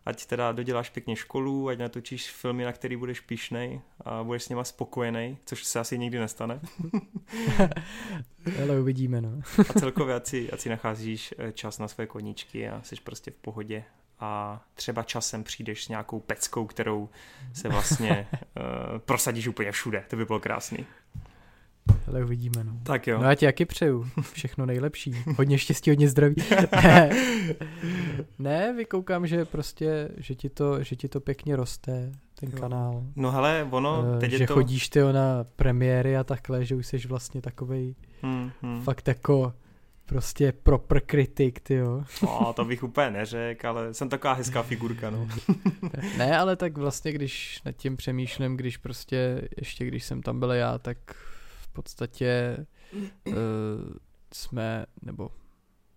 S1: ať teda doděláš pěkně školu, ať natočíš filmy, na který budeš pišnej a budeš s něma spokojený, což se asi nikdy nestane.
S2: Ale uvidíme, no.
S1: a celkově, ať si, ať si nacházíš eh, čas na své koníčky a jsi prostě v pohodě a třeba časem přijdeš s nějakou peckou, kterou se vlastně uh, prosadíš úplně všude. To by bylo krásný.
S2: Ale uvidíme, no.
S1: Tak jo.
S2: No já ti jaký přeju. Všechno nejlepší. Hodně štěstí, hodně zdraví. ne, vykoukám, že prostě, že ti to, že ti to pěkně roste, ten jo. kanál.
S1: No hele, ono,
S2: uh,
S1: teď
S2: že
S1: je to...
S2: chodíš ty na premiéry a takhle, že už jsi vlastně takovej hmm, hmm. fakt jako prostě proper kritik, ty jo.
S1: No, to bych úplně neřekl, ale jsem taková hezká figurka, no.
S2: ne, ale tak vlastně, když nad tím přemýšlím, když prostě, ještě když jsem tam byl já, tak podstatě uh, jsme, nebo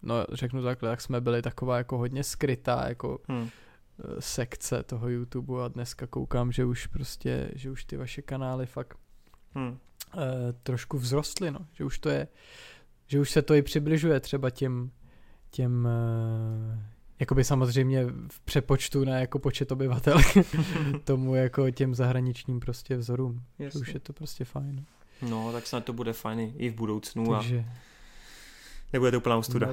S2: no řeknu takhle, tak jsme byli taková jako hodně skrytá, jako hmm. sekce toho YouTube a dneska koukám, že už prostě, že už ty vaše kanály fakt hmm. uh, trošku vzrostly, no, že už to je že už se to i přibližuje třeba těm, těm uh, jakoby samozřejmě v přepočtu na jako počet obyvatel tomu jako těm zahraničním prostě vzorům. Jasně. Už je to prostě fajn.
S1: No, tak snad to bude fajn i v budoucnu Takže... a nebude to úplná ostuda.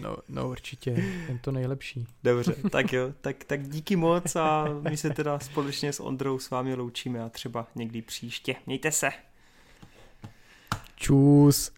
S2: No, no určitě, jen to nejlepší.
S1: Dobře, tak jo, tak, tak díky moc a my se teda společně s Ondrou s vámi loučíme a třeba někdy příště. Mějte se.
S2: Čus.